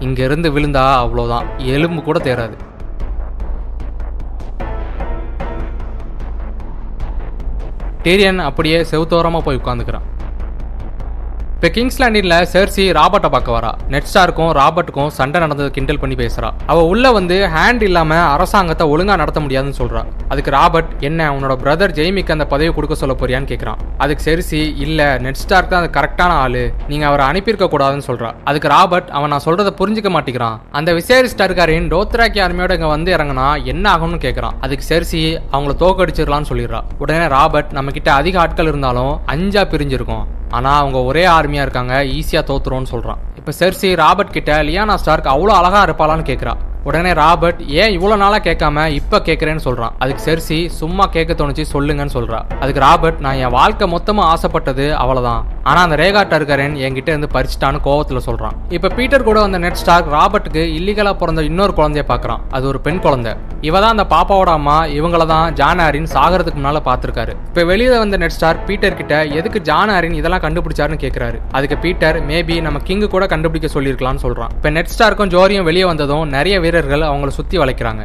இங்க இருந்து விழுந்தா அவ்வளவுதான். எலும்பு கூட தேராது டேரியன் அப்படியே செவுத்தோரமாக போய் உட்காந்துக்கிறான் இப்போ கிங்ஸ் லேண்டின்ல செர்சி ராபர்ட்டை பார்க்க வரா. நெட் ஸ்டாருக்கும் ராபர்ட்டுக்கும் சண்டை நடந்தது கிண்டல் பண்ணி பேசுறா. அவ உள்ள வந்து ஹேண்ட் இல்லாம அரசாங்கத்தை ஒழுங்கா நடத்த முடியாதுன்னு சொல்றா. அதுக்கு ராபர்ட் என்ன உன்னோட பிரதர் ஜெய்மிக்கு அந்த பதவி கொடுக்க சொல்ல போறியான்னு கேட்கறான் அதுக்கு செர்சி இல்ல நெட் ஸ்டார்க் தான் அது கரெக்டான ஆளு. நீங்க அவரை அனுப்பியிருக்க கூடாதுன்னு சொல்றா. அதுக்கு ராபர்ட் அவன் நான் சொல்றதை புரிஞ்சுக்க மாட்டேங்கிறான். அந்த விசேரி ஸ்டார்காரின் டோத்ராக்கி ஆர்மியோட இங்க வந்து இறங்கினா என்ன ஆகும்னு கேட்கறான் அதுக்கு செர்சி அவங்கள தோக்கடிச்சிடலாம்னு சொல்லிடுறா. உடனே ராபர்ட் நம்ம கிட்ட அதிக ஆட்கள் இருந்தாலும் அஞ்சா பிரிஞ்சிருக்கும். ஆனா அவங்க ஒரே ஆர்மியாக இருக்காங்க ஈஸியா தோத்துரும்னு சொல்றான். இப்ப செர்சி ராபர்ட் கிட்ட லியானா ஸ்டார்க் அவ்வளவு அழகா இருப்பாளான்னு கேட்குறா உடனே ராபர்ட் ஏன் இவ்வளவு நாளா கேட்காம இப்ப கேக்குறேன்னு சொல்றான். அதுக்கு செர்சி சும்மா கேட்க தோணுச்சு சொல்லுங்கன்னு சொல்றா. அதுக்கு ராபர்ட் நான் என் வாழ்க்கை மொத்தமா ஆசைப்பட்டது அவ்வளவுதான். ஆனா அந்த ரேகா டர்கரன் என்கிட்ட இருந்து பறிச்சிட்டான்னு கோவத்துல சொல்றான். இப்ப பீட்டர் கூட வந்த நெட் ஸ்டார்க் ராபர்ட்டுக்கு இல்லீகலா பிறந்த இன்னொரு குழந்தைய பாக்குறான். அது ஒரு பெண் குழந்தை. இவ தான் அந்த பாப்பாவோட அம்மா இவங்கள தான் ஜான் ஆரின் சாகிறதுக்கு முன்னால பாத்திருக்காரு. இப்ப வெளியில வந்த நெட் ஸ்டார் பீட்டர் கிட்ட எதுக்கு ஜான் ஆரின் இதெல்லாம் கண்டுபிடிச்சாருன்னு கேக்குறாரு. அதுக்கு பீட்டர் மேபி நம்ம கிங்கு கூட கண்டுபிடிக்க சொல்லியிருக்கலாம்னு சொல்றான். இப்ப நெட் ஸ்டாருக்கும் ஜோரியும் வெளியே வந்ததும் நிறைய பேர் வீரர்கள் அவங்கள சுத்தி வளைக்கிறாங்க.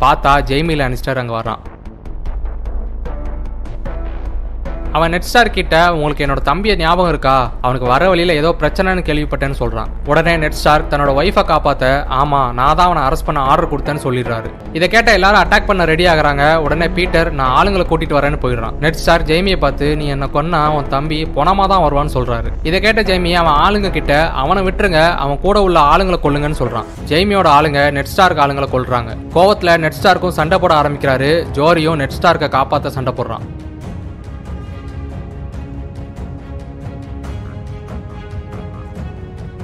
பார்த்தா ஜெய்மி லானிஸ்டர் அங்க வர்றான். அவன் நெட் ஸ்டார் கிட்ட உங்களுக்கு என்னோட தம்பியை ஞாபகம் இருக்கா? அவனுக்கு வர வழியில ஏதோ பிரச்சனைன்னு கேள்விப்பட்டேன்னு சொல்றான். உடனே நெட் ஸ்டார் தன்னோட ஒய்ஃபை காப்பாத்த ஆமா நான் தான் அவனை அரெஸ்ட் பண்ண ஆர்டர் கொடுத்தேன்னு சொல்லிடுறாரு. இதை கேட்ட எல்லாரும் அட்டாக் பண்ண ரெடி ஆகுறாங்க. உடனே பீட்டர் நான் ஆளுங்களை கூட்டிட்டு வரேன்னு போயிடுறான். நெட் ஸ்டார் ஜெய்மியை பார்த்து நீ என்ன கொன்னா உன் தம்பி பொணமா தான் வருவான்னு சொல்றாரு. இதை கேட்ட ஜெய்மி அவன் ஆளுங்க கிட்ட அவனை விட்டுருங்க அவன் கூட உள்ள ஆளுங்களை கொள்ளுங்கன்னு சொல்றான். ஜெய்மியோட ஆளுங்க நெட் ஸ்டார்க் ஆளுங்களை கொள்றாங்க கோவத்துல நெட் ஸ்டாருக்கும் சண்டை போட ஆரம்பிக்கிறாரு. ஜோரியும் நெட் ஸ்டார்க்கை காப்பாத்த சண்டை போடுறான்.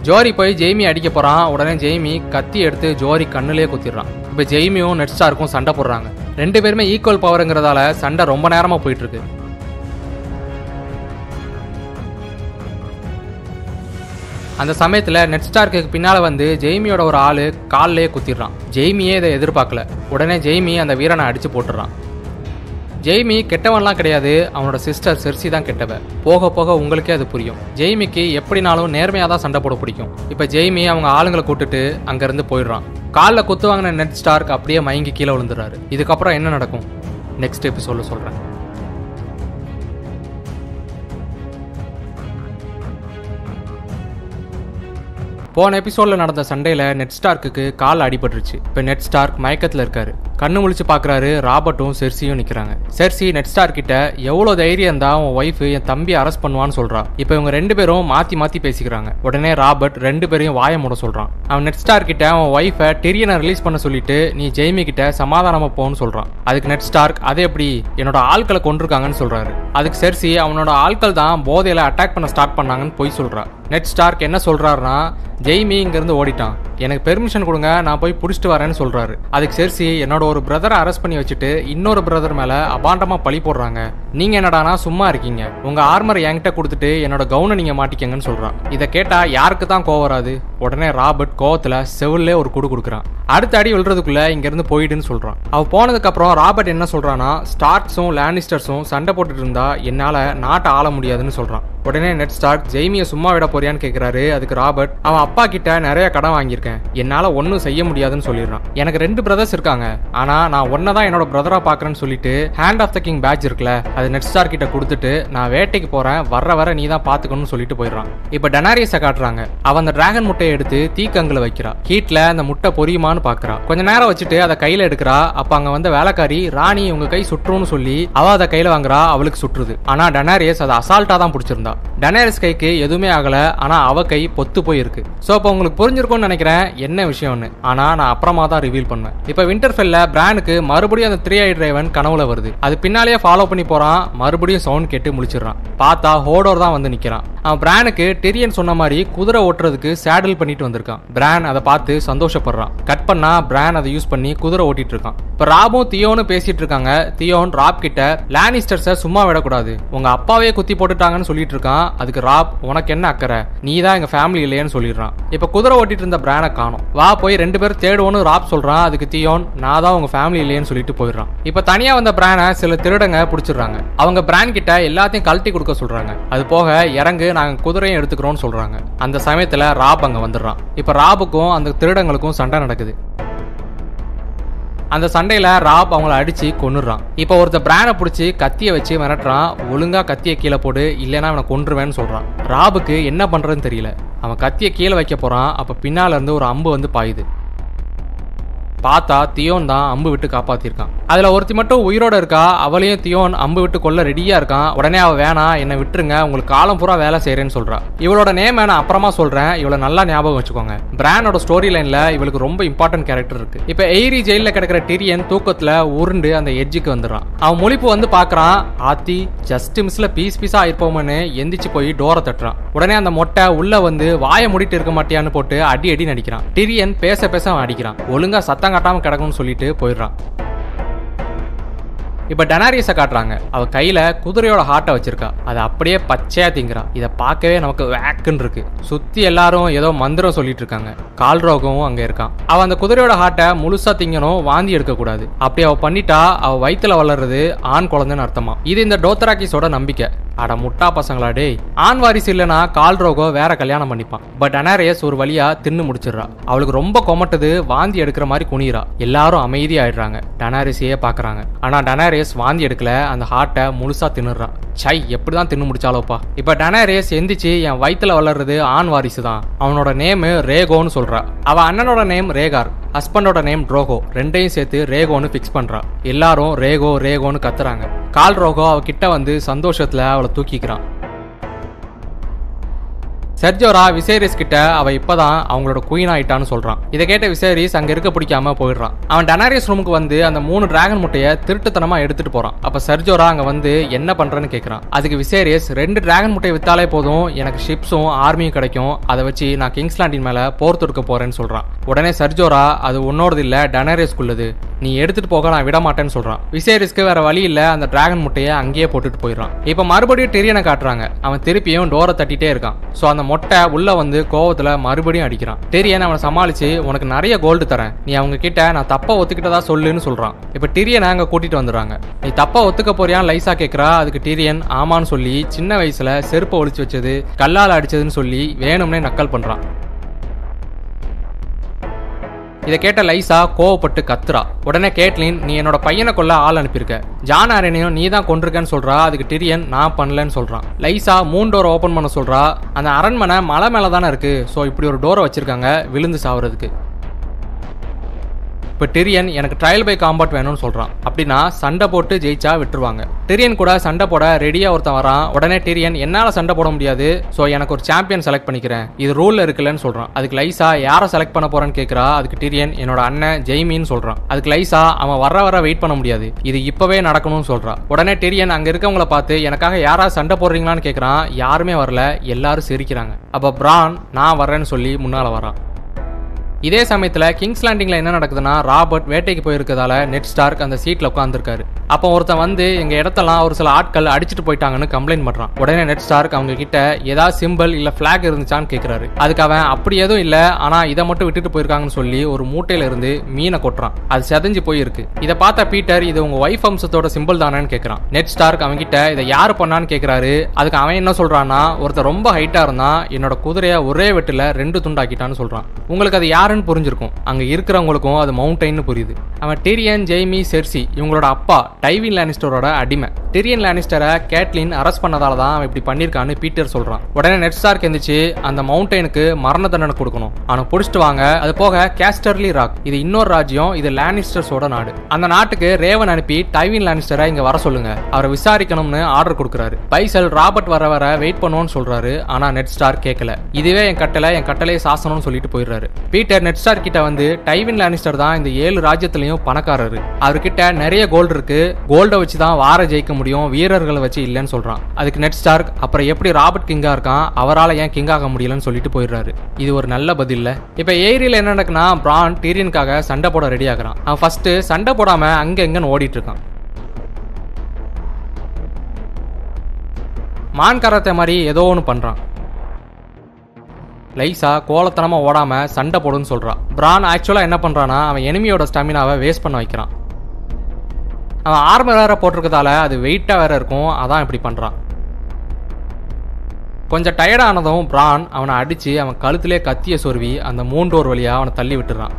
ஜோரி போய் ஜெய்மி அடிக்க போறான். உடனே ஜெய்மி கத்தி எடுத்து ஜோரி கண்ணுலேயே குத்திடுறான். இப்போ ஜெய்மியும் நெட் ஸ்டாருக்கும் சண்டை போடுறாங்க. ரெண்டு பேருமே ஈக்குவல் பவருங்கிறதால சண்டை ரொம்ப நேரமா போயிட்டு இருக்கு அந்த சமயத்தில் நெட் ஸ்டார்க்கு வந்து ஜெய்மியோட ஒரு ஆள் கால்லயே குத்திடுறான். ஜெய்மியே இதை எதிர்பார்க்கல. உடனே ஜெய்மி அந்த வீரனை அடித்து போட்டுறான். ஜெய்மி கெட்டவன்லாம் கிடையாது. அவனோட சிஸ்டர் செர்சி தான் கெட்டவ. போக போக உங்களுக்கே அது புரியும். ஜெய்மிக்கு எப்படினாலும் நேர்மையாக தான் சண்டை போட பிடிக்கும். இப்போ ஜெய்மி அவங்க ஆளுங்களை கூட்டுட்டு அங்கேருந்து போயிடுறான். காலில் குத்து வாங்கின நெட் ஸ்டார்க் அப்படியே மயங்கி கீழே விழுந்துறாரு இதுக்கப்புறம் என்ன நடக்கும்? நெக்ஸ்ட் எபிசோட சொல்கிறேன் போன எபிசோடில் நடந்த சண்டையில் நெட் ஸ்டார்க்கு கால் அடிபட்டுருச்சு. இப்போ நெட் ஸ்டார்க் மயக்கத்தில் இருக்காரு. கண்ணு முழிச்சு பார்க்குறாரு ராபர்ட்டும் செர்சியும் நிற்கிறாங்க செர்சி நெட் ஸ்டார் கிட்ட எவ்வளோ தைரியம் தான் உன் ஒய்ஃப் என் தம்பி அரெஸ்ட் பண்ணுவான்னு சொல்றா. இப்போ இவங்க ரெண்டு பேரும் மாற்றி மாற்றி பேசிக்கிறாங்க. உடனே ராபர்ட் ரெண்டு பேரையும் வாய மூட சொல்கிறான் அவன் நெட் ஸ்டார் கிட்ட அவன் ஒய்ஃபை டெரியனை ரிலீஸ் பண்ண சொல்லிட்டு நீ ஜெய்மி கிட்ட சமாதானமாக போன்னு சொல்கிறான் அதுக்கு நெட் ஸ்டார்க் அது எப்படி? என்னோட ஆட்களை கொண்டிருக்காங்கன்னு சொல்கிறாரு அதுக்கு செர்சி அவனோட ஆட்கள் தான் போதையில் அட்டாக் பண்ண ஸ்டார்ட் பண்ணாங்கன்னு போய் சொல்கிறா நெட் ஸ்டார்க் என்ன சொல்கிறாருன்னா ஜெய்மி இங்கேருந்து ஓடிட்டான். எனக்கு பெர்மிஷன் கொடுங்க நான் போய் பிடிச்சிட்டு வரேன்னு சொல்கிறாரு அதுக்கு செர்சி என்னோட ஒரு பிரதரை அரெஸ்ட் பண்ணி வச்சுட்டு இன்னொரு பிரதர் மேலே அபாண்டமாக பழி போடுறாங்க. நீங்கள் என்னடானா சும்மா இருக்கீங்க. உங்கள் ஆர்மரை என்கிட்ட கொடுத்துட்டு என்னோட கவுனை நீங்கள் மாட்டிக்கங்கன்னு சொல்கிறான் இதை கேட்டால் யாருக்கு தான் கோவம் வராது? உடனே ராபர்ட் கோவத்தில் செவிலே ஒரு குடு கொடுக்குறான். அடுத்த அடி விழுறதுக்குள்ளே இங்கேருந்து போயிடுன்னு சொல்கிறான் அவள் போனதுக்கப்புறம் ராபர்ட் என்ன சொல்கிறான்னா ஸ்டார்க்ஸும் லேனிஸ்டர்ஸும் சண்டை போட்டுட்டு இருந்தா என்னால் நாட்டை ஆள முடியாதுன்னு சொல்கிறான் உடனே நெட் ஸ்டார்க் ஜெய்மியை சும்மா விட போறியான்னு கேக்குறாரு. அதுக்கு ராபர்ட் அவன் அப்பா கிட்ட நிறைய கடன் வாங்கியிருக்கேன். என்னால ஒன்றும் செய்ய முடியாதுன்னு சொல்லிடுறான். எனக்கு ரெண்டு பிரதர்ஸ் இருக்காங்க. ஆனா நான் ஒன்னை தான் என்னோட பிரதரா பாக்குறேன்னு சொல்லிட்டு hand of the king badge இருக்குல்ல அது நெட் ஸ்டார் கிட்ட கொடுத்துட்டு நான் வேட்டைக்கு போறேன். வர்ற வர நீ தான் பாத்துக்கணும்னு சொல்லிட்டு போயிடுறான். இப்ப டெனாரியஸை காட்டுறாங்க. அவன் அந்த டிராகன் முட்டையை எடுத்து தீக்கங்களை வைக்கிறா. ஹீட்ல அந்த முட்டை பொரியுமான்னு பாக்குறா. கொஞ்ச நேரம் வச்சுட்டு அதை கையில எடுக்கிறா. அப்ப அங்க வந்த வேலைக்காரி ராணி உங்க கை சுற்றும்னு சொல்லி அவ அதை கையில வாங்குறா அவளுக்கு சுற்றுது. ஆனா டெனாரியஸ் அதை அசால்ட்டா தான் பிடிச்சிருந்தா. டெனாரியஸ் கைக்கு எதுவுமே ஆகல. ஆனால் அவ கை பொத்து போயிருக்கு. ஸோ அப்போ உங்களுக்கு புரிஞ்சிருக்கும்னு நினைக்கிறேன் என்ன விஷயம்னு ஆனால் நான் அப்புறமா தான் ரிவீல் பண்ணுவேன். இப்போ விண்டர்ஃபெல்ல பிரானுக்கு மறுபடியும் அந்த த்ரீ ஐ டிரைவன் கனவுல வருது. அது பின்னாலேயே ஃபாலோ பண்ணி போகிறான் மறுபடியும் சவுண்ட் கேட்டு முழிச்சிடுறான். பார்த்தா ஹோடோர் தான் வந்து நிற்கிறான் அவன் பிரானுக்கு டெரியன் சொன்ன மாதிரி குதிரை ஓட்டுறதுக்கு சேடில் பண்ணிட்டு வந்திருக்கான். பிரான் அதை பார்த்து சந்தோஷப்படுறான். கட் பண்ணா பிரான் அதை யூஸ் பண்ணி குதிரை ஓட்டிட்டு இருக்கான். இப்போ ராபும் தியோன்னு பேசிட்டு இருக்காங்க. தியோன் ராப் கிட்ட லேனிஸ்டர்ஸை சும்மா விடக்கூடாது. உங்க அப்பாவே குத்தி போட்டுட்டாங்கன்னு சொல்லிட்டு இருக்கான். அதுக்கு ராப் உனக்கு என்ன அக்கறை? நீ தான் எங்க ஃபேமிலி இல்லையேன்னு சொல்லிடுறான். இப்ப குதிரை ஓட்டிட்டு இருந்த பிரானை காணும். வா போய் ரெண்டு பேரும் தேடுவோன்னு ராப் சொல்றான். அதுக்கு தியோன் நான் தான் உங்க ஃபேமிலி இல்லையேன்னு சொல்லிட்டு போயிடுறான். இப்ப தனியா வந்த பிரானை சில திருடங்க பிடிச்சிடுறாங்க. அவங்க பிரான் கிட்ட எல்லாத்தையும் கழட்டி கொடுக்க சொல்றாங்க. அது போக இறங்கு நாங்க குதிரையும் எடுத்துக்கிறோம்னு சொல்றாங்க. அந்த சமயத்துல ராப் அங்க வந்துடுறான். இப்ப ராபுக்கும் அந்த திருடங்களுக்கும் சண்டை நடக்குது. அந்த சண்டையில ராப் அவங்கள அடிச்சு கொன்னுடுறான். இப்போ ஒருத்த பிரானை பிடிச்சி கத்திய வச்சு மிரட்டுறான். ஒழுங்கா கத்திய கீழே போடு இல்லைன்னா அவனை கொன்றுவேன்னு சொல்றான். ராபுக்கு என்ன பண்றதுன்னு தெரியல. அவன் கத்திய கீழே வைக்க போறான். அப்ப பின்னால இருந்து ஒரு அம்பு வந்து பாயுது. பார்த்தா தியோன் தான் அம்பு விட்டு காப்பாத்திருக்கான். அதுல ஒருத்தி மட்டும் உயிரோட இருக்கா அவளையும் தியோன் அம்பு விட்டு கொல்ல ரெடியா இருக்கான். உடனே அவ வேணாம் என்னை விட்டுருங்க உங்களுக்கு காலம் பூரா வேலை செய்யறேன்னு சொல்றா. இவளோட நேம் நான் அப்புறமா சொல்றேன். இவளை நல்லா ஞாபகம் வச்சுக்கோங்க. பிரானோட ஸ்டோரி லைன்ல இவளுக்கு ரொம்ப இம்பார்ட்டன்ட் கேரக்டர் இருக்கு. இப்ப எய்ரி ஜெயில கிடக்கிற டிரியன் தூக்கத்துல உருண்டு அந்த எட்ஜுக்கு வந்துடுறான். அவன் முழிப்பு வந்து பாக்குறான். ஆத்தி ஜஸ்ட் மிஸ்ல பீஸ் பீஸா ஆயிருப்போம்னு எந்திரிச்சு போய் டோரை தட்டுறான். உடனே அந்த மொட்டை உள்ள வந்து வாயை முடிட்டு இருக்க மாட்டியான்னு போட்டு அடி அடி நடிக்கிறான். டிரியன் பேச பேச அவன் அடிக்கிறான். ஒழுங்கா சத்தங்க காட்டாமல் கிடக்கும்னு சொல்லிட்டு போயிடுறான். இப்போ டனாரியஸை காட்டுறாங்க. அவள் கையில் குதிரையோட ஹார்ட்டை வச்சிருக்கா அதை அப்படியே பச்சையாக திங்கிறா இதை பார்க்கவே நமக்கு வேக்குன்னு இருக்கு. சுற்றி எல்லாரும் ஏதோ மந்திரம் சொல்லிட்டு இருக்காங்க. கால்ரோகவும் அங்கே இருக்கான். அவள் அந்த குதிரையோட ஹார்ட்டை முழுசா திங்கணும் வாந்தி எடுக்கக்கூடாது அப்படி அவள் பண்ணிட்டா அவள் வயிற்றுல வளர்றது ஆண் குழந்தைன்னு அர்த்தமா? இது இந்த டோத்தராக்கிஸோட நம்பிக்கை. அட முட்டா பசங்களா டேய். ஆண் வாரிசு இல்லைனா கால்ரோகோ வேற கல்யாணம் பண்ணிப்பான். பட் அனாரியஸ் ஒரு வழியா தின்னு முடிச்சிடுறா. அவளுக்கு ரொம்ப கொமட்டுது வாந்தி எடுக்கிற மாதிரி குனிறா எல்லாரும் அமைதி ஆயிடுறாங்க. டனாரிஸையே பாக்குறாங்க. ஆனா டனாரியஸ் வாந்தி எடுக்கல அந்த ஹார்ட்டை முழுசா தின்னுறான் சை எப்படிதான் தின்னு முடிச்சாலோப்பா. இப்ப டனாரியஸ் எந்திரிச்சு என் வயித்துல வளர்றது ஆண் வாரிசு தான் அவனோட நேம் ரேகோன்னு சொல்றா. அவ அண்ணனோட நேம் ரேகார். ஹஸ்பண்டோட நேம் ட்ரோகோ. ரெண்டையும் சேர்த்து ரேகோன்னு ஃபிக்ஸ் பண்றா. எல்லாரும் ரேகோ ரேகோன்னு கத்துறாங்க. கால் ரோகோ அவ கிட்ட வந்து சந்தோஷத்துல அவளை அவளை தூக்கிக்கிறான். செர்ஜோரா விசேரிஸ் கிட்ட அவ இப்பதான் அவங்களோட குயின் ஆயிட்டான்னு சொல்றான். இதை கேட்ட விசேரிஸ் அங்க இருக்க பிடிக்காம போயிடுறான். அவன் டனாரியஸ் ரூமுக்கு வந்து அந்த மூணு டிராகன் முட்டைய திருட்டுத்தனமா எடுத்துட்டு போறான். அப்ப செர்ஜோரா அங்க வந்து என்ன பண்றேன்னு கேக்குறான். அதுக்கு விசேரியஸ் ரெண்டு டிராகன் முட்டையை வித்தாலே போதும் எனக்கு ஷிப்ஸும் ஆர்மியும் கிடைக்கும். அதை வச்சு நான் கிங்ஸ்லாண்டின் மேல போர் தொடுக்க போறேன்னு சொல்றான். உடனே சர்ஜோரா அது உன்னோடது இல்ல டனாரியஸ்குள்ளது நீ எடுத்துட்டு போக நான் விட மாட்டேன்னு சொல்றான். விசேரிஸ்க்கு வேற வழி இல்ல அந்த டிராகன் முட்டையை அங்கேயே போட்டுட்டு போயிடுறான். இப்ப மறுபடியும் டெரியனை காட்டுறாங்க. அவன் திருப்பியும் டோரை தட்டிட்டே இருக்கான். சோ அந்த மொட்டை உள்ள வந்து கோவத்துல மறுபடியும் அடிக்கிறான். டெரியன் அவனை சமாளிச்சு? உனக்கு நிறைய கோல்டு தரேன். நீ அவங்க கிட்ட நான் தப்பா ஒத்துக்கிட்டதா சொல்லுன்னு சொல்றான். இப்ப டிரியனை அங்க கூட்டிட்டு வந்துடுறாங்க. நீ தப்பா ஒத்துக்க போறியான்னு லைசா கேக்குறா? அதுக்கு டிரியன் ஆமான்னு சொல்லி சின்ன வயசுல செருப்பை ஒழிச்சு வச்சது கல்லால் அடிச்சதுன்னு சொல்லி வேணும்னே நக்கல் பண்றான். இதை கேட்ட லைசா கோவப்பட்டு கத்துறா. உடனே கேட்லின் நீ என்னோட பையனை கொல்ல ஆள் அனுப்பியிருக்க. ஜான் ஆரனையும் நீ தான் கொண்டிருக்கேன்னு சொல்றா. அதுக்கு டிரியன் நான் பண்ணலன்னு சொல்றான். லைசா மூணு டோர் ஓபன் பண்ண சொல்றா. அந்த அரண்மனை மலை மேல தானே இருக்கு. ஸோ இப்படி ஒரு டோரை வச்சிருக்காங்க விழுந்து சாவறதுக்கு. இப்போ டெரியன் எனக்கு ட்ரையல் பை காம்பாட் வேணும்னு சொல்கிறான் அப்படின்னா சண்டை போட்டு ஜெயிச்சா விட்டுருவாங்க. டெரியன் கூட சண்டை போட ரெடியாக ஒருத்தன் வரான். உடனே டிரியன் என்னால் சண்டை போட முடியாது. ஸோ எனக்கு ஒரு சாம்பியன் செலக்ட் பண்ணிக்கிறேன். இது ரூலில் இருக்குல்லன்னு சொல்கிறான் அதுக்கு லைசா யாரை செலக்ட் பண்ண போகிறேன்னு கேட்குறா அதுக்கு டிரியன் என்னோட அண்ணன் ஜெய்மின்னு சொல்கிறான் அதுக்கு லைசா அவன் வர வர வெயிட் பண்ண முடியாது. இது இப்போவே நடக்கணும்னு சொல்கிறான் உடனே டெரியன் அங்கே இருக்கவங்கள பார்த்து எனக்காக யாரா சண்டை போடுறீங்களான்னு கேட்குறான் யாருமே வரல. எல்லாரும் சிரிக்கிறாங்க. அப்போ பிரான் நான் வரேன்னு சொல்லி முன்னால் வரான். இதே சமயத்தில் கிங்ஸ் லேண்டிங்கில் என்ன நடக்குதுன்னா ராபர்ட் வேட்டைக்கு போயிருக்கதால நெட் ஸ்டார்க் அந்த சீட்டில் உட்காந்துருக்காரு அப்போ ஒருத்தன் வந்து எங்கள் இடத்தெல்லாம் ஒரு சில ஆட்கள் அடிச்சுட்டு போயிட்டாங்கன்னு கம்ப்ளைண்ட் பண்ணுறான் உடனே நெட் ஸ்டார்க் அவங்க கிட்ட ஏதாவது சிம்பிள் இல்லை ஃப்ளாக் இருந்துச்சான்னு கேட்குறாரு அதுக்கு அவன் அப்படி எதுவும் இல்லை. ஆனால் இதை மட்டும் விட்டுட்டு போயிருக்காங்கன்னு சொல்லி ஒரு மூட்டையில இருந்து மீனை கொட்டுறான். அது செதஞ்சு போயிருக்கு. இதை பார்த்த பீட்டர் இது உங்க ஒய்ஃப் அம்சத்தோட சிம்பிள் தானேன்னு கேட்குறான் நெட் ஸ்டார்க் அவங்க கிட்ட இதை யார் பண்ணான்னு கேட்குறாரு அதுக்கு அவன் என்ன சொல்றான்னா ஒருத்தர் ரொம்ப ஹைட்டா இருந்தான் என்னோட குதிரையை ஒரே வெட்டுல ரெண்டு துண்டாக்கிட்டான்னு சொல்றான். உங்களுக்கு அது யாருன்னு புரிஞ்சிருக்கும். அங்க இருக்கிறவங்களுக்கும் அது மவுண்டைன்னு புரியுது. அவன் டிரியன் ஜெய்மி செர்சி இவங்களோட அப்பா டைவின் லானிஸ்டரோட அடிமை. டிரியன் லானிஸ்டரை கேட்லின் அரெஸ்ட் பண்ணதால தான் அவன் இப்படி பண்ணிருக்கான்னு பீட்டர் சொல்றான். உடனே நெட் ஸ்டார்க் எந்திரிச்சு அந்த மவுண்டைனுக்கு மரண தண்டனை கொடுக்கணும். அவனை பிடிச்சிட்டு வாங்க. அது போக கேஸ்டர்லி ராக் இது இன்னொரு ராஜ்யம். இது லானிஸ்டர்ஸோட நாடு. அந்த நாட்டுக்கு ரேவன் அனுப்பி டைவின் லானிஸ்டரை இங்க வர சொல்லுங்க. அவரை விசாரிக்கணும்னு ஆர்டர் கொடுக்குறாரு. பைசல் ராபர்ட் வர வர வெயிட் பண்ணுவோம்னு சொல்றாரு. ஆனா நெட் ஸ்டார் கேட்கல இதுவே என் கட்டளை. என் கட்டளையை சாசனம்னு சொல்லிட்டு போயிடுறாரு. பீட்டர் நெட் நெட்ஸ்டார் கிட்ட வந்து டைவின் லானிஸ்டர் தான் இந்த ஏழு ராஜ்யத்திலையும் பணக்காரரு. அவர்கிட்ட நிறைய கோல்டு இருக்கு. கோல்டை வச்சு தான் வார ஜெயிக்க முடியும். வீரர்களை வச்சு இல்லைன்னு சொல்றான். அதுக்கு நெட் ஸ்டார்க் அப்புறம் எப்படி ராபர்ட் கிங்கா இருக்கான்? அவரால் ஏன் கிங் ஆக முடியலன்னு சொல்லிட்டு போயிடுறாரு. இது ஒரு நல்ல பதில் இல்ல. இப்ப ஏரியில என்ன நடக்குன்னா பிரான் டீரியனுக்காக சண்டை போட ரெடி ஆகுறான். அவன் ஃபர்ஸ்ட் சண்டை போடாம அங்க எங்கன்னு ஓடிட்டு இருக்கான். மான் கராத்தே மாதிரி ஏதோ ஒன்று பண்ணுறான் லைசா கோலத்தனமாக ஓடாமல் சண்டை போடுன்னு சொல்கிறான் பிரான் ஆக்சுவலாக என்ன பண்ணுறான்னா அவன் எனிமியோட ஸ்டாமினாவை வேஸ்ட் பண்ண வைக்கிறான். அவன் ஆர்மர் வேற போட்டிருக்கதால அது வெயிட்டாக வேற இருக்கும். அதான் இப்படி பண்ணுறான் கொஞ்சம் டயர்டானதும் பிரான் அவனை அடித்து அவன் கழுத்திலே கத்திய சொருவி அந்த மூன்றோர் வழியாக அவனை தள்ளி விட்டுறான்.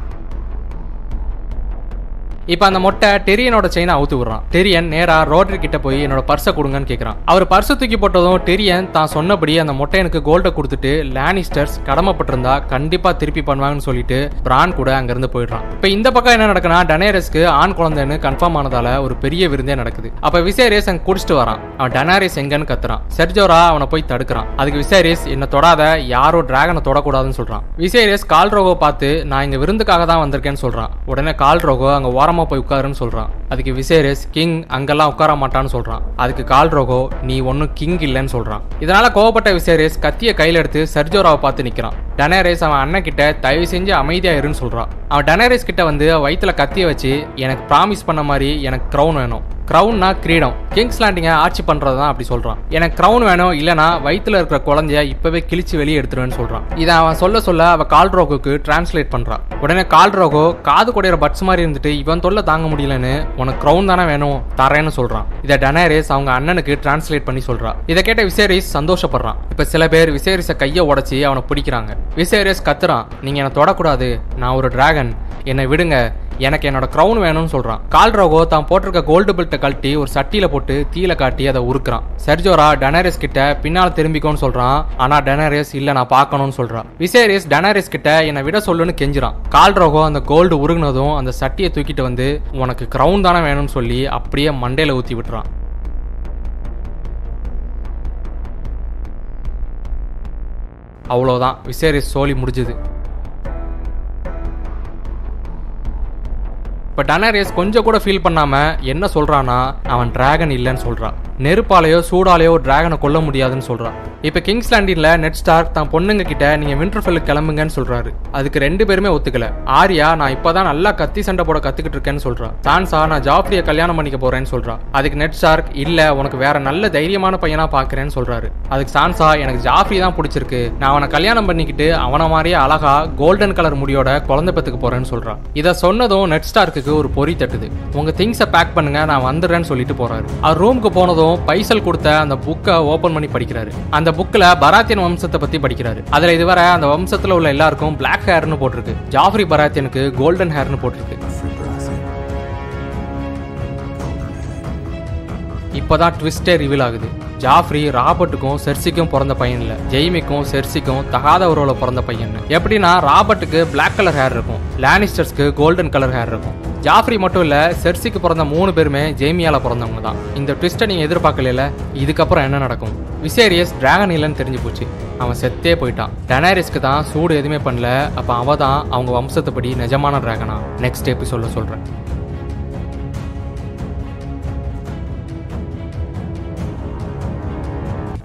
இப்போ அந்த மொட்டை டெரியனோட செயினை அவுத்து விடுறான். டெரியன் நேரா ரோட்ரி கிட்ட போய் என்னோட பர்ஸை கொடுங்கன்னு கேட்கறான் அவர் பர்ஸை தூக்கி போட்டதும் டெரியன் தான் சொன்னபடி அந்த மொட்டையனுக்கு கோல்டை கொடுத்துட்டு லானிஸ்டர்ஸ் கடமைப்பட்டிருந்தா கண்டிப்பா திருப்பி பண்ணுவாங்கன்னு சொல்லிட்டு பிரான் கூட அங்கிருந்து போயிடுறான். இப்போ இந்த பக்கம் என்ன நடக்குன்னா டனேரஸ்க்கு ஆண் குழந்தைன்னு கன்ஃபார்ம் ஆனதால ஒரு பெரிய விருந்தே நடக்குது. அப்ப விசேரியஸ் அங்க குடிச்சிட்டு வரான். அவன் டனாரிஸ் எங்கன்னு கத்துறான். செர்ஜோரா அவனை போய் தடுக்கிறான். அதுக்கு விசேரியஸ் என்ன தொடாத யாரோ டிராகனை தொடக்கூடாதுன்னு சொல்றான். விசேரியஸ் கால்ரோகோ பார்த்து நான் இங்க விருந்துக்காக தான் வந்திருக்கேன்னு சொல்றான். உடனே கால்ரோகோ அங்க ஓரமா போய் உட்காருன்னு சொல்றான். அதுக்கு விசேரஸ் கிங் அங்கெல்லாம் உட்கார மாட்டான்னு சொல்றான். அதுக்கு கால்ரோகோ நீ ஒன்னும் கிங் இல்லைன்னு சொல்றான். இதனால கோவப்பட்ட விசேரஸ் கத்திய கையில எடுத்து சர்ஜோராவை பார்த்து நிக்கிறான். டனேரேஸ் அவன் அண்ணன் கிட்ட தயவு செஞ்சு அமைதியா இருன்னு சொல்றான். அவன் டனேரேஸ் கிட்ட வந்து வயிற்றுல கத்திய வச்சு எனக்கு ப்ராமிஸ் பண்ண மாதிரி எனக்கு க்ரௌன் வேணும். க்ரௌன்னா கிரீடம். கிங்ஸ் லேண்டிங்கை ஆட்சி பண்ணுறது தான் அப்படி சொல்றான். எனக்கு க்ரௌன் வேணும் இல்லனா வயிற்றுல இருக்கிற குழந்தைய இப்பவே கிழிச்சு வெளியே எடுத்துருவேன்னு சொல்றான். இதை அவன் சொல்ல சொல்ல அவ கால்ரோகுக்கு டிரான்ஸ்லேட் பண்றான். உடனே கால்ரோகோ காது குடையிற பட்ஸ் மாதிரி இருந்துட்டு இவன் தொல்லை தாங்க முடியலன்னு உனக்கு க்ரௌன் தானே வேணும் தரேன்னு சொல்றான். இதை டனேரிஸ் அவங்க அண்ணனுக்கு டிரான்ஸ்லேட் பண்ணி சொல்றா. இதை கேட்ட விசேரிஸ் சந்தோஷப்படுறான். இப்ப சில பேர் விசேரிஸ கையை உடச்சி அவனை பிடிக்கிறாங்க. விசேரிஸ் கத்துறான் நீங்க என்னை தொடக்கூடாது நான் ஒரு டிராகன் என்னை விடுங்க எனக்கு என்னோட க்ரௌன் வேணும்னு சொல்றான். கால்ரோகோ தான் போட்டிருக்க கோல்டு பெல்ட்டை கழட்டி ஒரு சட்டியில போட்டு தீல காட்டி அதை உருக்குறான். செர்ஜோரா டனரிஸ் கிட்ட பின்னால திரும்பிக்கோன்னு சொல்றான். ஆனா டனரிஸ் இல்ல நான் பார்க்கணும்னு சொல்றான். விசேரிஸ் டனரிஸ் கிட்ட என்னை விட சொல்லுன்னு கெஞ்சுறான். கால்ரோகோ அந்த கோல்டு உருகுனதும் அந்த சட்டியை தூக்கிட்டு வந்து உனக்கு க்ரௌன் தானே வேணும்னு சொல்லி அப்படியே மண்டையில ஊத்தி விட்டுறான். அவ்வளோதான் விசேரிஸ் சோலி முடிஞ்சுது. இப்போ டனரேஸ் கொஞ்சம் கூட ஃபீல் பண்ணாம என்ன சொல்றானா அவன் டிராகன் இல்லைன்னு சொல்றான் நெருப்பாலேயோ சூடாலேயோ டிராகனை கொல்ல முடியாதுன்னு சொல்றான் இப்போ கிங்ஸ் லேண்டின்ல நெட் ஸ்டார் தான் பொண்ணுங்க கிட்ட நீங்க விண்டர்ஃபெல்லுக்கு கிளம்புங்கன்னு சொல்றாரு. அதுக்கு ரெண்டு பேருமே ஒத்துக்கல. ஆரியா நான் இப்பதான் நல்லா கத்தி சண்டை போட கத்துக்கிட்டு இருக்கேன்னு சொல்றான் சான்சா நான் ஜாஃப்ரியை கல்யாணம் பண்ணிக்க போறேன்னு சொல்றான் அதுக்கு நெட் ஸ்டார்க் இல்ல உனக்கு வேற நல்ல தைரியமான பையனா பாக்குறேன்னு சொல்றாரு. அதுக்கு சான்சா எனக்கு ஜாஃப்ரி தான் பிடிச்சிருக்கு. நான் அவனை கல்யாணம் பண்ணிக்கிட்டு அவனை மாதிரியே அழகா கோல்டன் கலர் முடியோட குழந்தை பத்துக்கு போறேன்னு சொல்றான் இதை சொன்னதும் நெட் ஸ்டார்க்கு வீட்டுக்கு ஒரு பொறி தட்டுது. உங்க திங்ஸை பேக் பண்ணுங்க நான் வந்துடுறேன்னு சொல்லிட்டு போறாரு. அவர் ரூமுக்கு போனதும் பைசல் கொடுத்த அந்த புக்கை ஓபன் பண்ணி படிக்கிறாரு. அந்த புக்ல பராத்தியன் வம்சத்தை பத்தி படிக்கிறாரு. அதுல இதுவரை அந்த வம்சத்துல உள்ள எல்லாருக்கும் பிளாக் ஹேர்னு போட்டிருக்கு. ஜாஃப்ரி பராத்தியனுக்கு கோல்டன் ஹேர்னு போட்டிருக்கு. இப்போதான் ட்விஸ்டே ரிவீல் ஆகுது. ஜாஃப்ரி ராபர்ட்டுக்கும் செர்சிக்கும் பிறந்த பையன் இல்ல. ஜெய்மிக்கும் செர்சிக்கும் தகாத உறவுல பிறந்த பையன். எப்படின்னா ராபர்ட்டுக்கு பிளாக் கலர் ஹேர் இருக்கும். லானிஸ்டர்ஸ்க்கு கோல்டன் கலர் ஹேர் இருக்கும். ஜாஃப்ரி மட்டும் இல்லை செர்சிக்கு பிறந்த மூணு பேருமே ஜெய்மியால பிறந்தவங்க தான். இந்த ட்விஸ்ட்டை நீங்கள் எதிர்பார்க்கல இதுக்கப்புறம் என்ன நடக்கும்? விசேரியஸ் டிராகன் இல்லைன்னு தெரிஞ்சு போச்சு. அவன் செத்தே போயிட்டான். டெனாரிஸ்க்கு தான் சூடு எதுவுமே பண்ணல. அப்போ அவ தான் அவங்க வம்சத்துப்படி நிஜமான டிராகனா நெக்ஸ்ட் எபிசோட்ல சொல்கிறேன்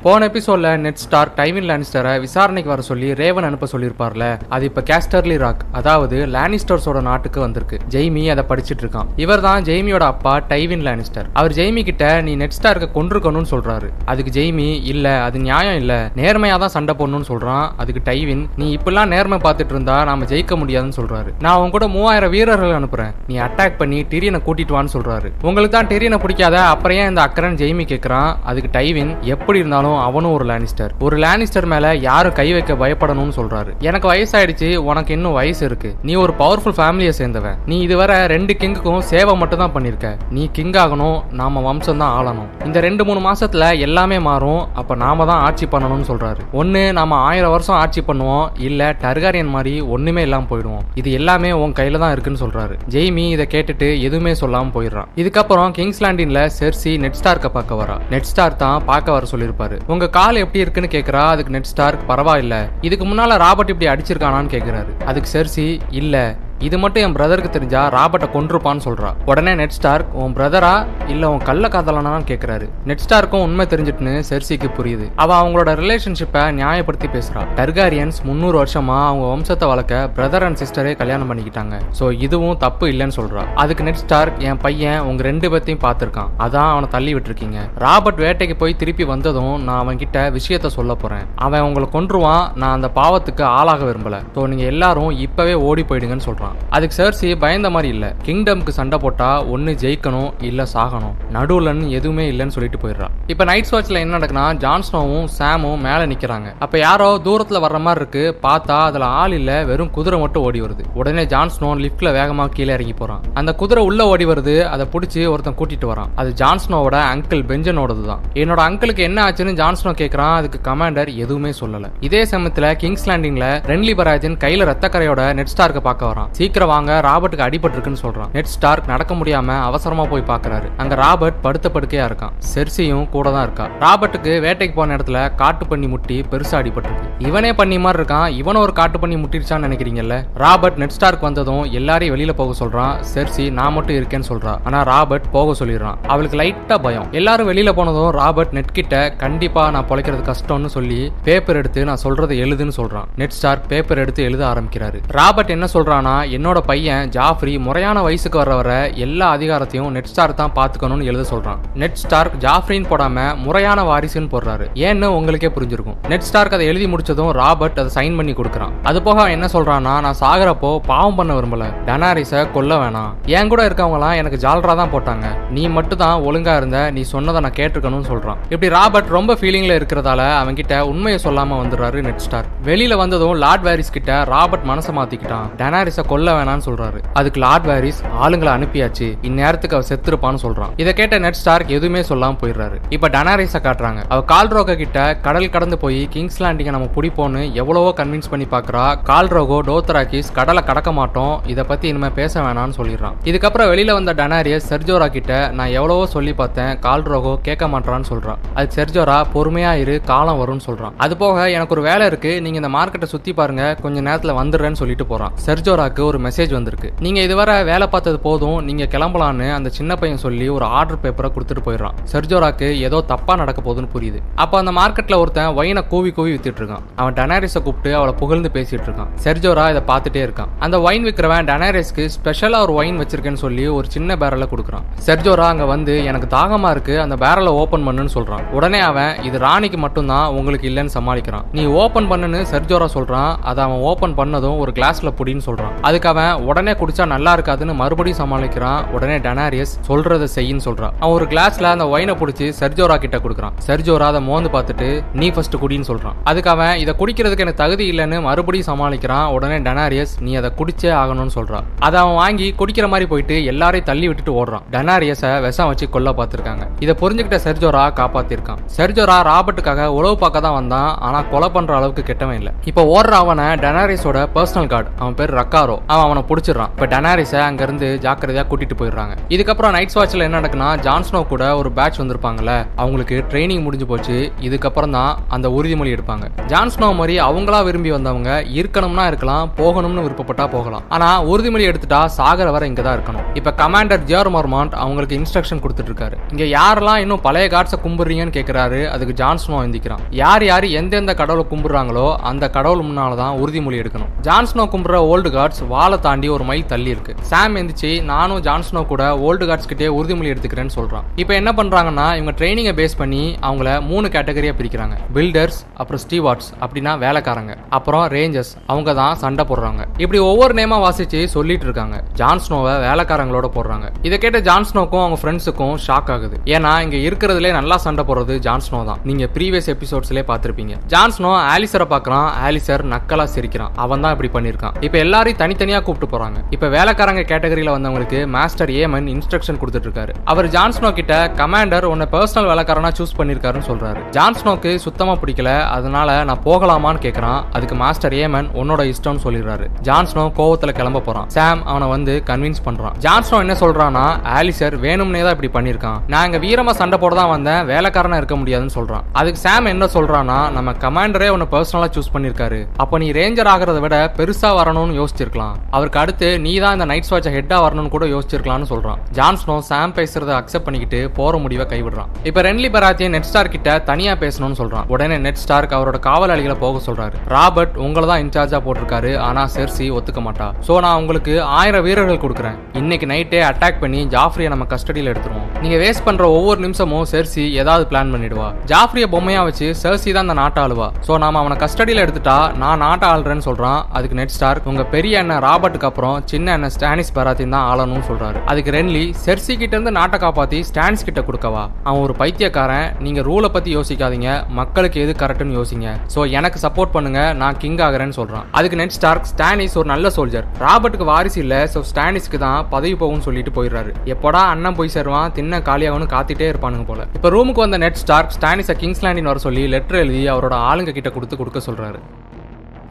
போன எபிசோட்ல நெட் ஸ்டார் டைவின் லானிஸ்டரை விசாரணைக்கு வர சொல்லி ரேவன் அனுப்ப சொல்லியிருப்பார்ல. அது இப்ப கேஸ்டர்லி ராக் அதாவது லானிஸ்டர்ஸோட நாட்டுக்கு வந்திருக்கு. ஜெய்மி அதை படிச்சுட்டு இருக்கான். இவர் தான் ஜெய்மியோட அப்பா டைவின் லானிஸ்டர் அவர் ஜெய்மி கிட்ட நீ நெட் ஸ்டார்க்க கொண்டிருக்கணும்னு சொல்றாரு. அதுக்கு ஜெய்மி இல்ல அது நியாயம் இல்ல. நேர்மையா தான் சண்டை போடணும்னு சொல்றான். அதுக்கு டைவின் நீ இப்பெல்லாம் நேர்மை பார்த்துட்டு இருந்தா நாம ஜெயிக்க முடியாதுன்னு சொல்றாரு. நான் உன் கூட மூவாயிரம் வீரர்கள் அனுப்புறேன். நீ அட்டாக் பண்ணி டிரியனை கூட்டிட்டு வான்னு சொல்றாரு. உங்களுக்கு தான் டிரியனை பிடிக்காத அப்புறம் ஏன் இந்த அக்கரன் ஜெய்மி கேட்கறான் அதுக்கு டைவின் எப்படி இருந்தாலும் அவனும் ஒரு லானிஸ்டர் ஒரு லானிஸ்டர் மேல யாரும் கை வைக்க பயப்படணும்னு சொல்றாரு. எனக்கு வயசாயிடுச்சு உனக்கு இன்னும் வயசு இருக்கு. நீ ஒரு பவர்ஃபுல் ஃபேமிலியை சேர்ந்தவன் நீ இதுவரை ரெண்டு கிங்குக்கும் சேவை மட்டும் தான் பண்ணிருக்க. நீ கிங் ஆகணும் நாம வம்சம் தான் ஆளணும். இந்த ரெண்டு மூணு மாசத்துல எல்லாமே மாறும். அப்ப நாம தான் ஆட்சி பண்ணணும்னு சொல்றாரு. ஒண்ணு நாம ஆயிரம் வருஷம் ஆட்சி பண்ணுவோம். இல்ல டர்காரியன் மாதிரி ஒண்ணுமே இல்லாம போயிடுவோம். இது எல்லாமே உன் கையில தான் இருக்குன்னு சொல்றாரு. ஜெய்மி இதை கேட்டுட்டு எதுவுமே சொல்லாம போயிடுறான். இதுக்கப்புறம் கிங்ஸ்லாண்டின்ல செர்சி நெட் ஸ்டார்க்க பார்க்க வரா. நெட் ஸ்டார் தான் பார்க்க வர சொல்லியிருப்பாரு. உங்க கால் எப்படி இருக்குன்னு கேக்குறா? அதுக்கு நெட் ஸ்டார்க் பரவாயில்ல. இதுக்கு முன்னால ராபர்ட் இப்படி அடிச்சிருக்கானான்னு கேக்குறாரு. அதுக்கு செர்சி இல்ல. இது மட்டும் என் பிரதருக்கு தெரிஞ்சா ராபர்ட்டை கொன்றுப்பான்னு சொல்றா. உடனே நெட் ஸ்டார்க் உன் பிரதரா இல்ல உன் கள்ள காதலனான்னு கேக்குறாரு. நெட் ஸ்டார்க்கும் உண்மை தெரிஞ்சுட்டுன்னு செர்சிக்கு புரியுது. அவ அவங்களோட ரிலேஷன்ஷிப்பை நியாயப்படுத்தி பேசுறா. டர்காரியன்ஸ் முந்நூறு வருஷமா அவங்க வம்சத்தை வளர்க்க பிரதர் அண்ட் சிஸ்டரே கல்யாணம் பண்ணிக்கிட்டாங்க. சோ இதுவும் தப்பு இல்லைன்னு சொல்றா. அதுக்கு நெட் ஸ்டார்க் என் பையன் உங்க ரெண்டு பேர்த்தையும் பார்த்துருக்கான். அதான் அவனை தள்ளி விட்டுருக்கீங்க. ராபர்ட் வேட்டைக்கு போய் திருப்பி வந்ததும் நான் அவன் கிட்ட விஷயத்த சொல்ல போறேன். அவன் உங்களை கொன்றுவான். நான் அந்த பாவத்துக்கு ஆளாக விரும்பல. சோ நீங்க எல்லாரும் இப்பவே ஓடி போயிடுங்கன்னு சொல்றான். அதுக்கு சர்சி பயந்த மாதிரி இல்ல. கிங்டம்க்கு சண்டை போட்டா ஒன்னு ஜெயிக்கணும் இல்ல சாகணும். நடுவுலன்னு எதுவுமே இல்லைன்னு சொல்லிட்டு போயிடுறா. இப்ப நைட் வாட்ச்ல என்ன நடக்குன்னா ஜான்ஸ்னோவும் சாமும் மேல நிக்கிறாங்க. அப்ப யாரோ தூரத்துல வர்ற மாதிரி இருக்கு பார்த்தா அதுல ஆள் இல்ல வெறும் குதிரை மட்டும் ஓடி வருது. உடனே ஜான்ஸ்னோ லிப்ட்ல வேகமா கீழே இறங்கி போறான். அந்த குதிரை உள்ள ஓடி வருது அதை பிடிச்சி ஒருத்தன் கூட்டிட்டு வரான். அது ஜான்ஸ்னோவோட அங்கிள் பெஞ்சனோடது தான். என்னோட அங்கிளுக்கு என்ன ஆச்சுன்னு ஜான்ஸ்னோ கேக்குறான் அதுக்கு கமாண்டர் எதுவுமே சொல்லல. இதே சமயத்துல கிங்ஸ் லேண்டிங்ல ரென்லி பராஜன் கையில ரத்தக்கரையோட நெட் ஸ்டார்க்கு பார்க்க வரான். சீக்கிரம் வாங்க ராபர்ட்டுக்கு அடிபட்டிருக்குன்னு சொல்றான். நெட் ஸ்டார்க் நடக்க முடியாம அவசரமா போய் பாக்குறாரு. அங்க ராபர்ட் படுத்த படுக்கையா இருக்கான். செர்சியும் கூட தான் இருக்கா. ராபர்ட்டுக்கு வேட்டைக்கு போன இடத்துல காட்டு பண்ணி முட்டி பெருசா அடிபட்டிருக்கு. இவனே பண்ணி மாதிரி இருக்கான். இவனும் ஒரு காட்டு பண்ணி முட்டிருச்சான்னு நினைக்கிறீங்கல்ல? ராபர்ட் நெட் ஸ்டார்க் வந்ததும் எல்லாரையும் வெளியில போக சொல்றான். செர்சி நான் மட்டும் இருக்கேன்னு சொல்றா. ஆனா ராபர்ட் போக சொல்லிடுறான். அவளுக்கு லைட்டா பயம். எல்லாரும் வெளியில போனதும் ராபர்ட் நெட் கிட்ட கண்டிப்பா நான் பொழைக்கிறது கஷ்டம்னு சொல்லி பேப்பர் எடுத்து நான் சொல்றதை எழுதுன்னு சொல்றான். நெட் ஸ்டார் பேப்பர் எடுத்து எழுத ஆரம்பிக்கிறாரு. ராபர்ட் என்ன சொல்றானா என்னோட பையன் ஜாஃப்ரி முறையான வயசுக்கு வர வர எல்லா அதிகாரத்தையும் நெட் ஸ்டார் தான் பாத்துக்கணும்னு எழுத சொல்றான். நெட் ஸ்டார்க் ஜாஃப்ரின்னு போடாம முறையான வாரிசுன்னு போடுறாரு. ஏன்னு உங்களுக்கே புரிஞ்சிருக்கும். நெட் ஸ்டார்க் அதை எழுதி முடிச்சதும் ராபர்ட் அதை சைன் பண்ணி கொடுக்குறான். அது போக என்ன சொல்றான்னா நான் சாகுறப்போ பாவம் பண்ண விரும்பல. டனாரிஸ கொல்ல வேணாம். என் கூட இருக்கவங்கலாம் எனக்கு ஜால்ரா தான் போட்டாங்க. நீ மட்டும் தான் ஒழுங்கா இருந்த. நீ சொன்னதை நான் கேட்டிருக்கணும்னு சொல்றான். இப்படி ராபர்ட் ரொம்ப ஃபீலிங்ல இருக்கிறதால அவன் கிட்ட உண்மையை சொல்லாம வந்துடுறாரு நெட் ஸ்டார் வெளியில வந்ததும் லார்ட் வாரிஸ் கிட்ட ராபர்ட் மனசை மாத்திக்கிட்டான். டனாரிஸ கொல்ல வேணாம்னு சொல்றாரு. அதுக்கு லார்ட் வாரிஸ் ஆளுங்களை அனுப்பியாச்சு. இந்நேரத்துக்கு அவ செத்துருப்பான்னு சொல்றான். இதை கேட்ட நெட் ஸ்டார்க் எதுவுமே சொல்லாம போயிடுறாரு. இப்ப டனாரிஸ காட்டுறாங்க. அவ கால்ரோக கிட்ட கடல் கடந்து போய் கிங்ஸ் லேண்டிங்க நம்ம பிடிப்போம்னு எவ்வளவோ கன்வின்ஸ் பண்ணி பாக்குறா. கால்ரோகோ டோத்தராக்கிஸ் கடலை கடக்க மாட்டோம். இதை பத்தி இனிமே பேச வேணாம்னு சொல்லிடுறான். இதுக்கப்புறம் வெளியில வந்த டனாரியஸ் செர்ஜோரா கிட்ட நான் எவ்வளவோ சொல்லி பார்த்தேன். கால்ரோகோ கேட்க மாட்டான்னு சொல்றான். அது செர்ஜோரா பொறுமையா இரு காலம் வரும்னு சொல்றான். அது போக எனக்கு ஒரு வேலை இருக்கு. நீங்க இந்த மார்க்கெட்டை சுத்தி பாருங்க. கொஞ்ச நேரத்துல வந்துடுறேன்னு சொல்லிட்டு போறான். செர்ஜோராக்கு ஒரு மெசேஜ் வந்திருக்கு. நீங்க இதுவரை வேலை பார்த்தது போதும் நீங்க கிளம்பலான்னு அந்த சின்ன பையன் சொல்லி ஒரு ஆர்டர் பேப்பரை கொடுத்துட்டு போயிடுறான். செர்ஜோராக்கு ஏதோ தப்பா நடக்க போகுதுன்னு புரியுது. அப்ப அந்த மார்க்கெட்ல ஒருத்தன் ஒயினை கூவி கூவி வித்துட்டு இருக்கான். அவன் டனாரிஸ கூப்பிட்டு அவளை புகழ்ந்து பேசிட்டு இருக்கான். செர்ஜோரா இதை பார்த்துட்டே இருக்கான். அந்த ஒயின் விற்கிறவன் டனாரிஸ்க்கு ஸ்பெஷலா ஒரு ஒயின் வச்சிருக்கேன்னு சொல்லி ஒரு சின்ன பேரலை கொடுக்குறான். செர்ஜோரா அங்க வந்து எனக்கு தாகமா இருக்கு அந்த பேரலை ஓபன் பண்ணுன்னு சொல்றான். உடனே அவன் இது ராணிக்கு மட்டும்தான் உங்களுக்கு இல்லைன்னு சமாளிக்கிறான். நீ ஓபன் பண்ணுன்னு செர்ஜோரா சொல்றான் அதை அவன் ஓபன் பண்ணதும் ஒரு கிளாஸ்ல புடின்னு சொல்றான். அதுக்கு அவன் உடனே குடிச்சா நல்லா இருக்காதுன்னு மறுபடியும் சமாளிக்கிறான். உடனே டனாரியஸ் சொல்றதை செய்யின்னு சொல்றான். அவன் ஒரு கிளாஸ்ல அந்த ஒயினை பிடிச்சி சர்ஜோரா கிட்ட கொடுக்குறான். சர்ஜோரா அதை மோந்து பார்த்துட்டு நீ ஃபர்ஸ்ட் குடின்னு சொல்றான். அதுக்கு அவன் இதை குடிக்கிறதுக்கு எனக்கு தகுதி இல்லைன்னு மறுபடியும் சமாளிக்கிறான். உடனே டனாரியஸ் நீ அதை குடிச்சே ஆகணும்னு சொல்றான். அதை அவன் வாங்கி குடிக்கிற மாதிரி போயிட்டு எல்லாரையும் தள்ளி விட்டுட்டு ஓடுறான். டனாரியஸை விஷம் வச்சு கொல்ல பார்த்திருக்காங்க. இதை புரிஞ்சுக்கிட்ட செர்ஜோரா காப்பாத்திருக்கான். செர்ஜோரா ராபர்ட்டுக்காக உழவு பார்க்க தான் வந்தான். ஆனா கொலை பண்ற அளவுக்கு கெட்டவன் இல்ல. இப்போ ஓடுற அவனை டனாரியஸோட பர்சனல் கார்டு அவன் பேர் ரக்காரோ. அவன் அவனை பிடிச்சிடுறான். இப்போ டனாரிஸை அங்கேருந்து ஜாக்கிரதையாக கூட்டிட்டு போயிடுறாங்க. இதுக்கப்புறம் நைட்ஸ் வாட்சில் என்ன நடக்குன்னா ஜான்ஸ்னோ கூட ஒரு பேட்ச் வந்திருப்பாங்கல்ல அவங்களுக்கு ட்ரைனிங் முடிஞ்சு போச்சு. இதுக்கப்புறம் தான் அந்த உறுதிமொழி எடுப்பாங்க. ஜான்ஸ்னோ மாதிரி அவங்களா விரும்பி வந்தவங்க இருக்கணும்னா இருக்கலாம் போகணும்னு விருப்பப்பட்டா போகலாம். ஆனால் உறுதிமொழி எடுத்துட்டா சாகர வரை இங்கே தான் இருக்கணும். இப்போ கமாண்டர் ஜியர் மர்மாண்ட் அவங்களுக்கு இன்ஸ்ட்ரக்ஷன் கொடுத்துட்டு இருக்காரு இங்கே யாரெல்லாம் இன்னும் பழைய காட்ஸை கும்பிடுறீங்கன்னு கேட்குறாரு அதுக்கு ஜான்ஸ்னோ எந்திக்கிறான் யார் யார் எந்தெந்த கடவுளை கும்பிடுறாங்களோ அந்த கடவுள் முன்னால தான் உறுதிமொழி எடுக்கணும். ஜான்ஸ்னோ கும்பிட்ற ஓல்டு காட்ஸ் வாழை தாண்டி ஒரு மைல் தள்ளி இருக்கு சாம் எந்திரிச்சு நானும் ஜான்ஸ்னோ கூட ஓல்டு கார்ட்ஸ் கிட்டே உறுதிமொழி எடுத்துக்கிறேன்னு சொல்றான். இப்போ என்ன பண்றாங்கன்னா இவங்க ட்ரைனிங்கை பேஸ் பண்ணி அவங்கள மூணு கேட்டகரியா பிரிக்கிறாங்க. பில்டர்ஸ் அப்புறம் ஸ்டீவார்ட்ஸ் அப்படின்னா வேலைக்காரங்க. அப்புறம் ரேஞ்சர்ஸ் அவங்க தான் சண்டை போடுறாங்க. இப்படி ஒவ்வொரு நேமா வாசிச்சு சொல்லிட்டு இருக்காங்க. ஜான்ஸ்னோவை வேலைக்காரங்களோட போடுறாங்க. இதை கேட்ட ஜான்ஸ்னோக்கும் அவங்க ஃப்ரெண்ட்ஸுக்கும் ஷாக் ஆகுது. ஏன்னா இங்க இருக்கிறதுலே நல்லா சண்டை போடுறது ஜான்ஸ்னோ தான். நீங்க ப்ரீவியஸ் எபிசோட்ஸ்லேயே பார்த்துருப்பீங்க. ஜான்ஸ்னோ ஆலிசரை பார்க்கறான். ஆலிசர் நக்கலா சிரிக்கிறான். அவன் தான் இப்படி பண்ணியிருக்கான். இப்போ எல்லாரையும் தனித்தனியா கூப்பிட்டு போறாங்க. இப்ப வேலைக்காரங்க கேட்டகரியில வந்தவங்களுக்கு மாஸ்டர் ஏமன் இன்ஸ்ட்ரக்ஷன் கொடுத்துட்டு இருக்காரு அவர் ஜான்ஸ்னோ கிட்ட கமாண்டர் உன்னை பர்சனல் வேலைக்காரனா சூஸ் பண்ணிருக்காருன்னு சொல்றாரு. ஜான்ஸ்னோக்கு சுத்தமா பிடிக்கல அதனால நான் போகலாமான்னு கேக்குறான். அதுக்கு மாஸ்டர் ஏமன் உன்னோட இஷ்டம்னு சொல்லிடுறாரு. ஜான்ஸ்னோ கோவத்துல கிளம்ப போறான். சாம் அவனை வந்து கன்வின்ஸ் பண்றான். ஜான்ஸ்னோ என்ன சொல்றான்னா ஆலிசர் வேணும்னே தான் இப்படி பண்ணிருக்கான். நான் இங்க வீரமா சண்டை போட தான் வந்தேன். வேலைக்காரனா இருக்க முடியாதுன்னு சொல்றான். அதுக்கு சாம் என்ன சொல்றான்னா நம்ம கமாண்டரே உன்னை பர்சனலா சூஸ் பண்ணிருக்காரு. அப்ப நீ ரேஞ்சர் ஆகிறத விட பெருசா வரணும்னு யோசிச்சிருக்கலாம். அவருக்கு அடுத்து நீ தான் இந்த நைட் வாட்சை ஹெட்டா வரணும்னு கூட யோசிச்சிருக்கலாம்னு சொல்றான். ஜான்ஸ்னோ சாம் பேசுறத அக்செப்ட் பண்ணிக்கிட்டு போற முடிவை கைவிடுறான். இப்ப ரென்லி பராத்திய நெட் ஸ்டார் கிட்ட தனியா பேசணும்னு சொல்றான். உடனே நெட் ஸ்டார்க் அவரோட காவலாளிகளை போக சொல்றாரு. ராபர்ட் உங்களை தான் இன்சார்ஜா போட்டிருக்காரு. ஆனா செர்சி ஒத்துக்க மாட்டா. சோ நான் உங்களுக்கு ஆயிரம் வீரர்கள் கொடுக்குறேன். இன்னைக்கு நைட்டே அட்டாக் பண்ணி ஜாஃப்ரியை நம்ம கஸ்டடியில் எடுத்துருவோம். நீங்க வேஸ்ட் பண்ற ஒவ்வொரு நிமிஷமும் செர்சி ஏதாவது பிளான் பண்ணிடுவா. ஜாஃப்ரிய பொம்மையா வச்சு செர்சி தான் அந்த நாட்டை ஆளுவா. சோ நாம அவனை கஸ்டடியில் எடுத்துட்டா நான் நாட்டை ஆளுறேன்னு சொல்றான். அதுக்கு நெட் ஸ்டார்க் உங்க பெரிய அண்ணன் ராபர்ட்டுக்கு அப்புறம் சின்ன அண்ணன் ஸ்டானிஸ் பராத்தின் தான் ஆளணும்னு சொல்றாரு. அதுக்கு ரென்லி செர்சி கிட்ட இருந்து நாட்டை காப்பாத்தி ஸ்டான்ஸ் கிட்ட கொடுக்கவா? அவன் ஒரு பைத்தியக்காரன் நீங்க ரூலை பத்தி யோசிக்காதீங்க மக்களுக்கு எது கரெக்ட்னு யோசிங்க. சோ எனக்கு சப்போர்ட் பண்ணுங்க நான் கிங் ஆகிறேன்னு சொல்றான். அதுக்கு நெட் ஸ்டார்க் ஸ்டானிஸ் ஒரு நல்ல சோல்ஜர் ராபர்ட்டுக்கு வாரிசு இல்ல சோ ஸ்டானிஸ்க்கு தான் பதவி போகும்னு சொல்லிட்டு போயிடுறாரு. எப்படா அண்ணன் போய் சேருவான் தின்ன காலியாகனு காத்திட்டே இருப்பானுங்க போல. இப்ப ரூமுக்கு வந்த நெட் ஸ்டார்க் ஸ்டானிஸை கிங்ஸ்லாண்டின் வர சொல்லி லெட்டர் எழுதி அவரோட ஆளுங்க கிட்ட கொடுத்து கொடுக்க சொல்றாரு.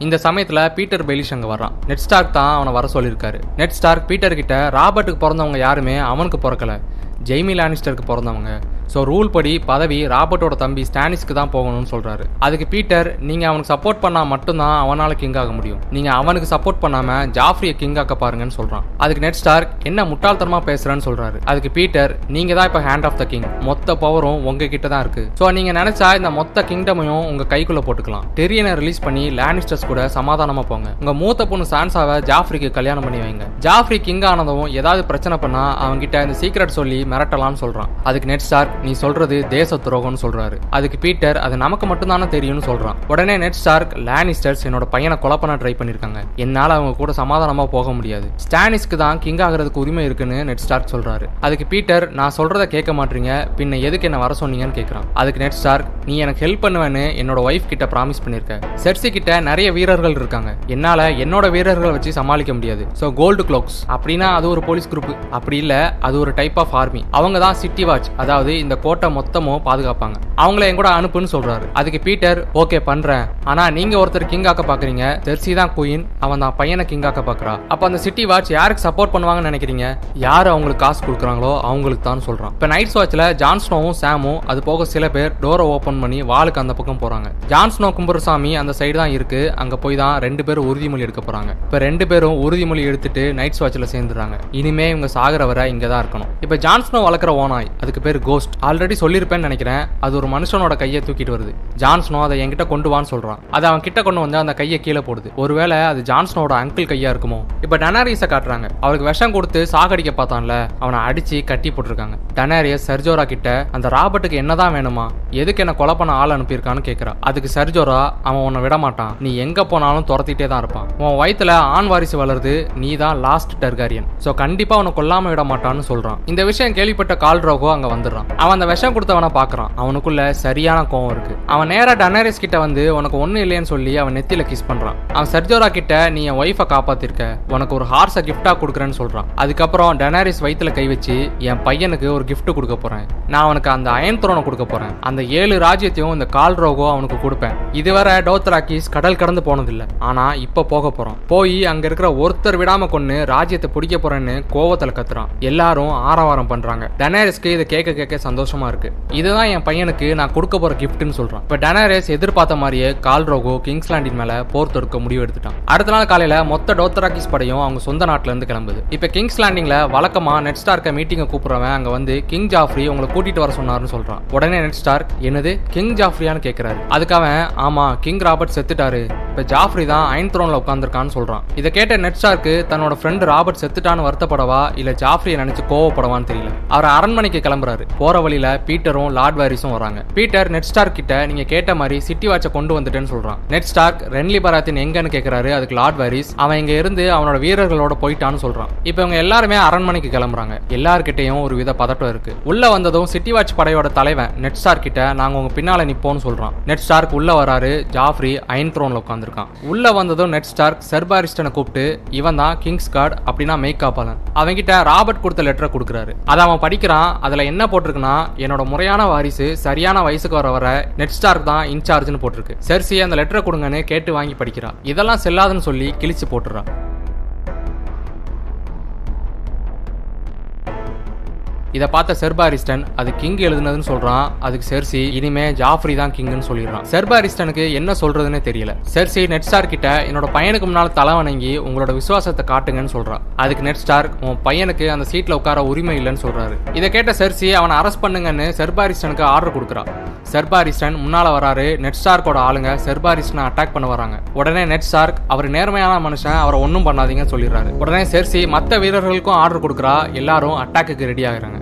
இந்த சமயத்துல பீட்டர் பெலிஷ் அங்க வர்றான். நெட் ஸ்டார்க் தான் அவனை வர சொல்லியிருக்காரு. நெட் ஸ்டார்க் பீட்டர் கிட்ட ராபர்ட்டுக்கு பிறந்தவங்க யாருமே அவனுக்கு பிறக்கல. ஜெய்மி லானிஸ்டருக்கு பிறந்தவங்க. ஸோ ரூல் படி பதவி ராபர்ட்டோட தம்பி ஸ்டானிஸ்க்கு தான் போகணும்னு சொல்கிறாரு அதுக்கு பீட்டர் நீங்கள் அவனுக்கு சப்போர்ட் பண்ணால் மட்டும்தான் அவனால் கிங் ஆக முடியும். நீங்கள் அவனுக்கு சப்போர்ட் பண்ணாமல் ஜாஃப்ரியை கிங் ஆக்க பாருங்கன்னு சொல்கிறான் அதுக்கு நெட் ஸ்டார்க் என்ன முட்டாள்தனமா பேசுகிறேன்னு சொல்கிறாரு அதுக்கு பீட்டர் நீங்கள் தான் இப்போ ஹேண்ட் ஆஃப் த கிங் மொத்த பவரும் உங்ககிட்ட தான் இருக்குது ஸோ நீங்கள் நினச்சா இந்த மொத்த கிங்டமையும் உங்கள் கைக்குள்ளே போட்டுக்கலாம். டெரியனை ரிலீஸ் பண்ணி லேனிஸ்டர்ஸ் கூட சமாதானமாக போங்க. உங்கள் மூத்த பொண்ணு சான்சாவை ஜாஃப்ரிக்கு கல்யாணம் பண்ணி வைங்க. ஜாஃப்ரி கிங் ஆனதும் ஏதாவது பிரச்சனை பண்ணால் அவன்கிட்ட இந்த சீக்ரெட் சொல்லி மிரட்டலாம்னு சொல்றான். அதுக்கு நெட் ஸ்டார்க் நீ சொல்றது தேச துரோகம்னு சொல்றாரு. அதுக்கு பீட்டர் அது நமக்கு மட்டும்தானே தெரியும்னு சொல்றான். உடனே நெட் ஸ்டார்க் லேனிஸ்டர்ஸ் என்னோட பையனை கொலை பண்ண ட்ரை பண்ணிருக்காங்க. என்னால அவங்க கூட சமாதானமா போக முடியாது. ஸ்டானிஸ்க்கு தான் கிங் ஆகிறதுக்கு உரிமை இருக்குன்னு நெட் ஸ்டார்க் சொல்றாரு. அதுக்கு பீட்டர் நான் சொல்றத கேட்க மாட்டீங்க. பின்ன எதுக்கு என்ன வர சொன்னீங்கன்னு கேக்குறான். அதுக்கு நெட் ஸ்டார்க் நீ எனக்கு ஹெல்ப் பண்ணுவேன்னு என்னோட ஒய்ஃப் கிட்ட ப்ராமிஸ் பண்ணிருக்க. செர்சி கிட்ட நிறைய வீரர்கள் இருக்காங்க. என்னால என்னோட வீரர்களை வச்சு சமாளிக்க முடியாது. சோ கோல்டு க்ளோக்ஸ் அப்படின்னா அது ஒரு போலீஸ் குரூப் அப்படி இல்ல அது ஒரு டைப் ஆஃப் ஆர்மி அவங்க தான் சிட்டி வாட்ச் அதாவது இந்த கோட்டை மொத்தமும் பாதுகாப்பாங்க. அவங்கள என் கூட அனுப்புன்னு சொல்றாரு. அதுக்கு பீட்டர் ஓகே பண்றேன். ஆனா நீங்க ஒருத்தர் கிங் ஆக்க பாக்குறீங்க. ஜெர்சி தான் குயின் அவன் தான் பையனை கிங் ஆக்க பாக்குறா. அப்ப அந்த சிட்டி வாட்ச் யாருக்கு சப்போர்ட் பண்ணுவாங்கன்னு நினைக்கிறீங்க? யார் அவங்களுக்கு காசு கொடுக்குறாங்களோ அவங்களுக்கு தான் சொல்றான். இப்ப நைட் வாட்ச்ல ஜான்ஸ்னோவும் சாமும் அது போக சில பேர் டோரை ஓபன் பண்ணி வாளுக்கு அந்த பக்கம் போறாங்க. ஜான்ஸ்னோ கும்புரசாமி அந்த சைடு தான் இருக்கு. அங்க போய் தான் ரெண்டு பேரும் உறுதிமொழி எடுக்க போறாங்க. இப்ப ரெண்டு பேரும் உறுதிமொழி எடுத்துட்டு நைட் வாட்ச்ல சேர்ந்துறாங்க இனிமே இவங்க சாகுற வரை இங்க தான் இருக்கணும். இப்ப ஜான்ஸ்னோ வளர்க்குற ஓனாய் அதுக்கு பேர் கோஸ்ட் ஆல்ரெடி சொல்லியிருப்பேன்னு நினைக்கிறேன். அது ஒரு மனுஷனோட கையை தூக்கிட்டு வருது. ஜான்ஸ்னோ அதை என்கிட்ட கொண்டு வான்னு சொல்றான். அதை அவன் கிட்ட கொண்டு வந்து அந்த கையை கீழே போடுது. ஒருவேளை அது ஜான்ஸ்னோட அங்கிள் கையா இருக்குமோ? இப்ப டனாரிஸை காட்டுறாங்க. அவருக்கு விஷம் கொடுத்து சாகடிக்க பார்த்தான்ல அவனை அடிச்சு கட்டி போட்டிருக்காங்க. டனாரியஸ் சர்ஜோரா கிட்ட அந்த ராபர்ட்டுக்கு என்னதான் வேணுமா? எதுக்கு என்ன கொலை பண்ண ஆள் அனுப்பியிருக்கான்னு கேட்கறா அதுக்கு சர்ஜோரா அவன் உன்னை விட மாட்டான். நீ எங்க போனாலும் துரத்திட்டே தான் இருப்பான். உன் வயித்துல ஆண் வாரிசு வளருது. நீ தான் லாஸ்ட் டர்காரியன் சோ கண்டிப்பா உன்னை கொல்லாம விட மாட்டான்னு சொல்றான். இந்த விஷயம் கேள்விப்பட்ட கால்ரோகோ அங்க வந்துடுறான். அவன் அந்த விஷம் கொடுத்தவனை பாக்குறான் அவனுக்குள்ள சரியான கோவம் இருக்கு. அவன் நேரா டனரிஸ் கிட்ட வந்து உனக்கு ஒண்ணு இல்லைன்னு சொல்லி அவன் நெத்தியில கிஸ் பண்றான். அவன் சர்ஜோரா கிட்ட நீ என் ஒய்ஃபை காப்பாத்திருக்க. உனக்கு ஒரு ஹார்ஸை கிஃப்டா கொடுக்குறேன்னு சொல்றான். அதுக்கப்புறம் டனாரிஸ் வயித்துல கை வச்சு என் பையனுக்கு ஒரு கிஃப்ட் கொடுக்க போறேன். நான் அவனுக்கு அந்த அயன் துரோனை கொடுக்க போறேன். அந்த ஏழு ராஜ்யத்தையும் இந்த கால் ரோகோ அவனுக்கு கொடுப்பேன். இதுவரை டோத்ராக்கிஸ் கடல் கடந்து போனதில்லை. ஆனா இப்ப போக போறோம் போய் அங்க இருக்கிற ஒருத்தர் விடாம கொன்னு ராஜ்யத்தை பிடிக்க போறேன்னு கோவத்துல கத்துறான். எல்லாரும் ஆரவாரம் பண்றாங்க. டனாரிஸ்க்கு இதை கேட்க கேட்க சந்தோஷமா இருக்கு. இதுதான் என் பையனுக்கு நான் கொடுக்க போற கிஃப்ட்னு சொல்றான். இப்ப டனாரிஸ் எதிர்பார்த்த மாதிரியே கால் ரோகோ கிங்ஸ்லாண்டின் மேல போர் தொடுக்க முடிவு எடுத்துட்டான். அடுத்த நாள் காலையில மொத்த டோத்தராக்கிஸ் படையும் அவங்க சொந்த நாட்டுல இருந்து கிளம்புது. இப்ப கிங்ஸ் லேண்டிங்ல வழக்கமா நெட் ஸ்டார்க்க மீட்டிங்க கூப்பிடுறவன் அங்க வந்து கிங் ஜாஃப்ரி உங்களை கூட்டிட்டு வர சொன்னாருன்னு சொல்றான். உடனே நெட் ஸ்டார்க் என்னது? கிங் ஜாஃப்ரியான்னு கேக்குறாரு. அதுக்காக ஆமா கிங் ராபர்ட் செத்துட்டாரு. இப்ப ஜாஃப்ரி தான் அயன் த்ரோன்ல உட்காந்துருக்கான்னு சொல்றான். இதை கேட்ட நெட் ஸ்டார்க்கு தன்னோட ஃப்ரெண்ட் ராபர்ட் செத்துட்டான்னு வருத்தப்படவா? இல்ல ஜாஃப்ரியை நினைச்சு கோவப்படவான்னு தெரியல. அவர் அரண்மனைக்கு கிளம்புறாரு. போற வழியில பீட்டரும் லார்ட் வாரிஸும் வராங்க. பீட்டர் நெட் ஸ்டார்க் கிட்ட நீங்க கேட்ட மாதிரி சிட்டி வாட்சை கொண்டு வந்துட்டேன்னு சொல்றான். நெட் ஸ்டார்க் ரென்லி பராத்தின் எங்கன்னு கேக்குறாரு அதுக்கு லார்ட் வாரிஸ். அவன் இங்க இருந்து அவனோட வீரர்களோட போயிட்டான்னு சொல்றான். இப்போ இவங்க எல்லாருமே அரண்மனைக்கு கிளம்புறாங்க. எல்லார்கிட்டயும் ஒரு வித பதட்டம் இருக்கு. உள்ள வந்ததும் சிட்டி வாட்ச் படையோட தலைவன் நெட் ஸ்டார்க் கிட்ட நாங்க உங்க பின்னால நிப்போம்னு சொல்றான். நெட் ஸ்டார்க் உள்ள வராரு ஜாஃப்ரி அயன் த்ரோன்ல உட்காந்துருக்கான் உள்ள வந்ததும் நெட் ஸ்டார்க் செர்பாரிஸ்டனை கூப்பிட்டு இவன் தான் கிங்ஸ் கார்டு அப்படின்னா மேக் அவன் அவன்கிட்ட ராபர்ட் கொடுத்த லெட்டரை கொடுக்குறாரு. அதை அவன் படிக்கிறான் அதில் என்ன போட்டிருக்குன்னா என்னோட முறையான வாரிசு சரியான வயசுக்கு வர வர நெட் ஸ்டார்க் தான் இன்சார்ஜ்னு போட்டிருக்கு. செர்சி அந்த லெட்டரை கொடுங்கன்னு கேட்டு வாங்கி படிக்கிறான் இதெல்லாம் செல்லாதுன்னு சொல்லி கிழிச்சு போட்டுறான் இதை பார்த்த செர்பாரிஸ்டன் அது கிங் எழுதுனதுன்னு சொல்றான். அதுக்கு செர்சி இனிமே ஜாஃப்ரி தான் கிங்னு சொல்லிடுறான். செர்பாரிஸ்டனுக்கு என்ன சொல்றதுன்னு தெரியல. செர்சி நெட் ஸ்டார் கிட்ட என்னோட பையனுக்கு முன்னால தலை வணங்கி உங்களோட விசுவாசத்தை காட்டுங்கன்னு சொல்றான். அதுக்கு நெட் ஸ்டார் உன் பையனுக்கு அந்த சீட்ல உட்கார உரிமை இல்லைன்னு சொல்றாரு. இதை கேட்ட செர்சி அவனை அரெஸ்ட் பண்ணுங்கன்னு செர்பாரிஸ்டனுக்கு ஆர்டர் கொடுக்குறான். செர்பாரிஸ்டன் முன்னால வராரு. நெட் ஸ்டார்க்கோட ஆளுங்க செர்பாரிஸ்டனை அட்டாக் பண்ண வராங்க. உடனே நெட் ஸ்டார்க் அவர் நேர்மையான மனுஷன் அவரை ஒன்றும் பண்ணாதீங்கன்னு சொல்லிடுறாரு. உடனே செர்சி மற்ற வீரர்களுக்கும் ஆர்டர் கொடுக்குறா. எல்லாரும் அட்டாக்குக்கு ரெடி ஆகிறாங்க.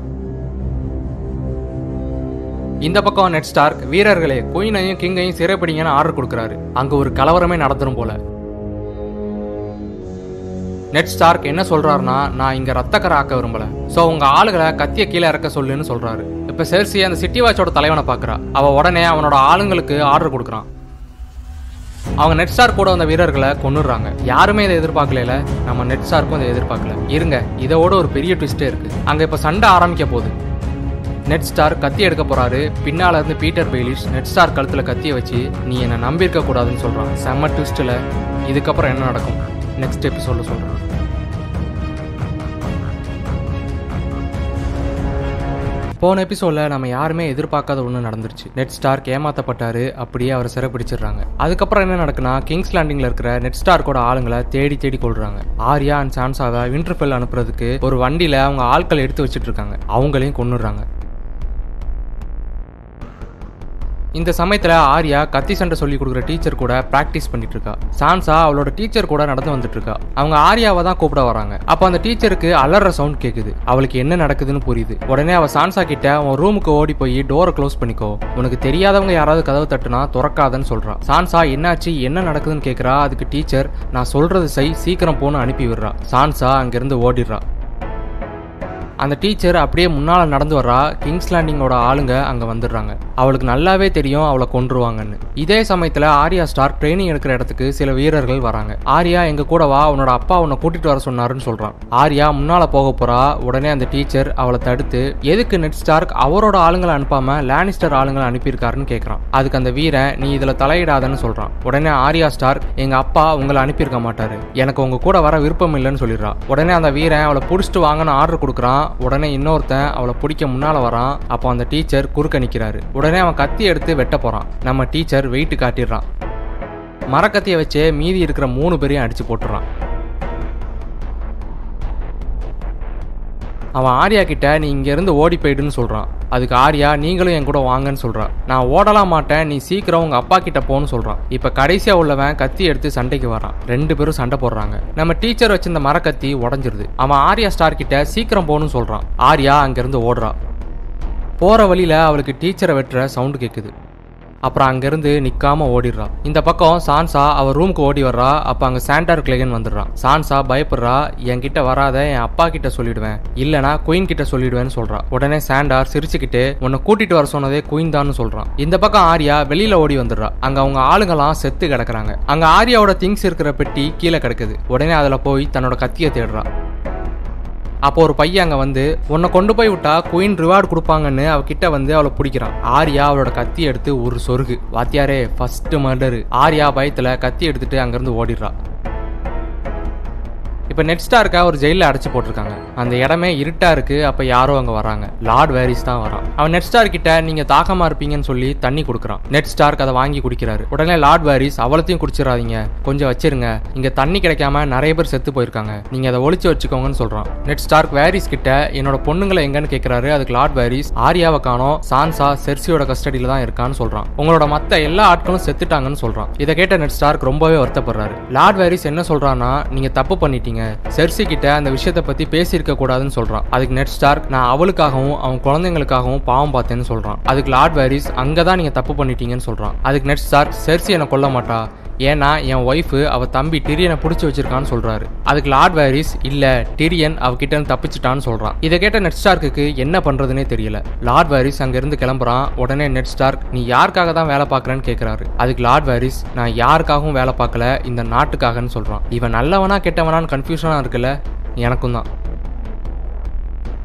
இந்த பக்கம் நெட் ஸ்டார்க் வீரர்களே குயினையும் கிங்கையும் சிறைப்பிடிங்கன்னு ஆர்டர் கொடுக்குறாரு. அங்க ஒரு கலவரமே நடந்துரும் போல. நெட் ஸ்டார்க் என்ன சொல்றாருன்னா நான் இங்க ரத்தக்கரை ஆக்க விரும்பல. சோ உங்க ஆளுகளை கத்திய கீழே இறக்க சொல்லுன்னு சொல்றாரு. இப்ப செர்சி அந்த சிட்டி வாட்சோட தலைவனை பாக்குறா. அவ உடனே அவனோட ஆளுங்களுக்கு ஆர்டர் கொடுக்குறான். அவங்க நெட் ஸ்டார் கூட வந்த வீரர்களை கொன்னுடுறாங்க. யாருமே இதை எதிர்பார்க்கல நம்ம நெட் ஸ்டார்க்கும் இதை எதிர்பார்க்கல. இருங்க இதோட ஒரு பெரிய ட்விஸ்டே இருக்கு. அங்க இப்ப சண்டை ஆரம்பிக்க போகுது. நெட் ஸ்டார் கத்தி எடுக்க போறாரு. பின்னால இருந்து பீட்டர் பெய்லிஷ் நெட் ஸ்டார் கழுத்துல கத்திய வச்சு நீ என்ன நம்பியிருக்க கூடாதுன்னு சொல்றான். செம்ம ட்விஸ்ட்ல இதுக்கப்புறம் என்ன நடக்கும்? நெக்ஸ்ட் எபிசோட்ல சொல்றான். போன எபிசோட்ல நம்ம யாருமே எதிர்பார்க்காத ஒன்று நடந்துருச்சு. நெட் ஸ்டார்க் ஏமாத்தப்பட்டாரு அப்படியே அவரை சிறப்பிடிச்சிடுறாங்க. அதுக்கப்புறம் என்ன நடக்குன்னா கிங்ஸ் லேண்டிங்ல இருக்கிற நெட் ஸ்டார்க்கோட ஆளுங்களை தேடி தேடி கொள்றாங்க ஆர்யா அண்ட் சான்சாவை விண்டர்ஃபெல் அனுப்புறதுக்கு ஒரு வண்டியில அவங்க ஆட்களை எடுத்து வச்சிட்டு இருக்காங்க. அவங்களையும் கொன்னுடுறாங்க. இந்த சமயத்தில் ஆர்யா கத்தி சண்டை சொல்லி கொடுக்குற டீச்சர் கூட ப்ராக்டிஸ் பண்ணிட்டு இருக்கா. சான்சா அவளோட டீச்சர் கூட நடந்து வந்துட்டு இருக்கா. அவங்க ஆர்யாவை தான் கூப்பிட வராங்க. அப்ப அந்த டீச்சருக்கு அலற சவுண்ட் கேக்குது. அவளுக்கு என்ன நடக்குதுன்னு புரியுது. உடனே அவ சான்சா கிட்ட உன் ரூமுக்கு ஓடி போய் டோரை க்ளோஸ் பண்ணிக்கோ. உனக்கு தெரியாதவங்க யாராவது கதவு தட்டுனா திறக்காதன்னு சொல்றான் சான்சா என்னாச்சு? என்ன நடக்குதுன்னு கேக்குறா? அதுக்கு டீச்சர் நான் சொல்றது செய். சீக்கிரம் போன்னு அனுப்பி விடுறா. சான்சா அங்கிருந்து ஓடிடுறா. அந்த டீச்சர் அப்படியே முன்னால நடந்து வர்றா. கிங்ஸ் லேண்டிங்கோட ஆளுங்க அங்க வந்துடுறாங்க. அவளுக்கு நல்லாவே தெரியும் அவளை கொன்றுவாங்கன்னு. இதே சமயத்துல ஆர்யா ஸ்டார் ட்ரைனிங் எடுக்கிற இடத்துக்கு சில வீரர்கள் வராங்க. ஆர்யா எங்க கூட வா உன்னோட அப்பா உன்னை கூட்டிட்டு வர சொன்னாருன்னு சொல்றான். ஆர்யா முன்னால போக போறா. உடனே அந்த டீச்சர் அவளை தடுத்து எதுக்கு நெட் ஸ்டார்க் அவரோட ஆளுங்களை அனுப்பாம லேனிஸ்டர் ஆளுங்களை அனுப்பியிருக்காருன்னு கேக்குறான். அதுக்கு அந்த வீரன் நீ இதுல தலையிடாதன்னு சொல்றான். உடனே ஆர்யா ஸ்டார் எங்க அப்பா உங்களை அனுப்பியிருக்க மாட்டாரு. எனக்கு உங்க கூட வர விருப்பம் இல்லைன்னு சொல்லிடுறான் உடனே அந்த வீரன் அவளை புடிச்சிட்டு வாங்கன்னு ஆர்டர் கொடுக்குறான். உடனே இன்னொருத்தன் அவளை பிடிக்க முன்னால வரான். அப்போ அந்த டீச்சர் குறுக்க நிக்கிறாரு. உடனே அவன் கத்தி எடுத்து வெட்ட போறான். நம்ம டீச்சர் வெயிட் காட்டிடுறான். மரக்கத்தியை வச்சே மீதி இருக்கிற மூணு பேரையும் அடிச்சு போட்டுறான். அவன் ஆர்யா கிட்ட நீ இங்கேருந்து ஓடி போயிடுன்னு சொல்கிறான் அதுக்கு ஆர்யா நீங்களும் என் கூட வாங்கன்னு சொல்கிறான் நான் ஓடலாம் மாட்டேன். நீ சீக்கிரம் உங்கள் அப்பா கிட்ட போன்னு சொல்கிறான் இப்போ கடைசியாக உள்ளவன் கத்தி எடுத்து சண்டைக்கு வரான் ரெண்டு பேரும் சண்டை போடுறாங்க. நம்ம டீச்சர் வச்சிருந்த மரக்கத்தி உடஞ்சிருது. அவன் ஆர்யா ஸ்டார் கிட்ட சீக்கிரம் போகணும்னு சொல்கிறான் ஆர்யா அங்கேருந்து ஓடுறான் போகிற வழியில் அவளுக்கு டீச்சரை வெட்டுற சவுண்டு கேட்குது அப்புறம் அங்கிருந்து நிக்காம ஓடிடுறா இந்த பக்கம் சான்சா அவ ரூமுக்கு ஓடி வர்றா அப்ப அங்க சாண்டார் கிளேகன் வந்துடுறான். சான்சா பயப்படுறா என்கிட்ட வராத என் அப்பா கிட்ட சொல்லிடுவேன். இல்லனா குயின் கிட்ட சொல்லிடுவேன்னு சொல்றா. உடனே சாண்டார் சிரிச்சுக்கிட்டு உன்னை கூட்டிட்டு வர சொன்னதே குயின் தான் சொல்றான். இந்த பக்கம் ஆர்யா வெளியில ஓடி வந்துடுறா. அங்க அவங்க ஆளுங்கெல்லாம் செத்து கிடக்குறாங்க. அங்க ஆர்யாவோட திங்ஸ் இருக்கிற பெட்டி கீழே கிடக்குது. உடனே அதுல போய் தன்னோட கத்தியை தேடுறா. அப்போ ஒரு பையன் அங்க வந்து உன்னை கொண்டு போய் விட்டா குயின் ரிவார்டு கொடுப்பாங்கன்னு அவகிட்ட வந்து அவளை பிடிக்கிறான். ஆர்யா அவளோட கத்தி எடுத்து ஒரு சொருகு. வாத்தியாரே ஃபர்ஸ்ட் மர்டரு ஆர்யா பயத்துல கத்தி எடுத்துட்டு அங்கிருந்து ஓடிடுறா. இப்போ நெட் ஸ்டார்க்கா ஒரு ஜெயிலில் அடைச்சி போட்டிருக்காங்க. அந்த இடமே இருட்டாக இருக்கு. அப்போ யாரோ அங்கே வராங்க. லார்ட் வேரிஸ் தான் வரான். அவன் நெட் ஸ்டார் கிட்ட நீங்கள் தாகமாக இருப்பீங்கன்னு சொல்லி தண்ணி கொடுக்குறான். நெட் ஸ்டார்க் அதை வாங்கி குடிக்கிறாரு. உடனே லார்ட் வேரிஸ் அவ்வளோத்தையும் குடிச்சிடாதீங்க. கொஞ்சம் வச்சிருங்க. இங்கே தண்ணி கிடைக்காம நிறைய பேர் செத்து போயிருக்காங்க. நீங்கள் அதை ஒழிச்சு வச்சுக்கோங்கன்னு சொல்கிறான் நெட் ஸ்டார்க் வேரிஸ் கிட்ட என்னோட பொண்ணுங்களை எங்கன்னு கேட்குறாரு அதுக்கு லார்ட் வேரிஸ் ஆரியாவை காணோம். சான்சா செர்சியோட கஸ்டடியில் தான் இருக்கான்னு சொல்கிறான் உங்களோட மற்ற எல்லா ஆட்களும் செத்துட்டாங்கன்னு சொல்கிறான் இதை கேட்ட நெட் ஸ்டார்க் ரொம்பவே வருத்தப்படுறாரு. லார்ட் வேரிஸ் என்ன சொல்கிறான்னா நீங்கள் தப்பு பண்ணிட்டீங்க. செர்சி கிட்ட அந்த விஷயத்தை பத்தி பேசியிருக்க கூடாதுன்னு சொல்றான். அதுக்கு நெட் ஸ்டார்க் நான் அவளுக்காகவும் அவன் குழந்தைங்களுக்காகவும் பாவம் பார்த்தேன்னு சொல்றான். அதுக்கு லார்ட் வேரிஸ் அங்கதான் நீங்க தப்பு பண்ணிட்டீங்கன்னு சொல்றான். அதுக்கு நெட் ஸ்டார்க் செர்சி என்னை கொல்ல மாட்டா? ஏன்னா என் ஒய்ஃபு அவ தம்பி டிரியனை பிடிச்சி வச்சிருக்கான்னு சொல்றாரு. அதுக்கு லார்ட் வேரிஸ் இல்ல டிரியன் அவகிட்ட இருந்து தப்பிச்சிட்டான்னு சொல்றான். இதை கேட்ட நெட் ஸ்டார்க்கு என்ன பண்ணுறதுனே தெரியல. லார்ட் வேரிஸ் அங்கேருந்து கிளம்புறான். உடனே நெட் ஸ்டார்க் நீ யாருக்காக தான் வேலை பார்க்குறேன்னு கேக்குறாரு. அதுக்கு லார்ட் வேரிஸ் நான் யாருக்காகவும் வேலை பார்க்கல இந்த நாட்டுக்காகன்னு சொல்றான். இவன் நல்லவனா கெட்டவனான்னு கன்ஃபியூஷனா இருக்குல்ல எனக்கும் தான்.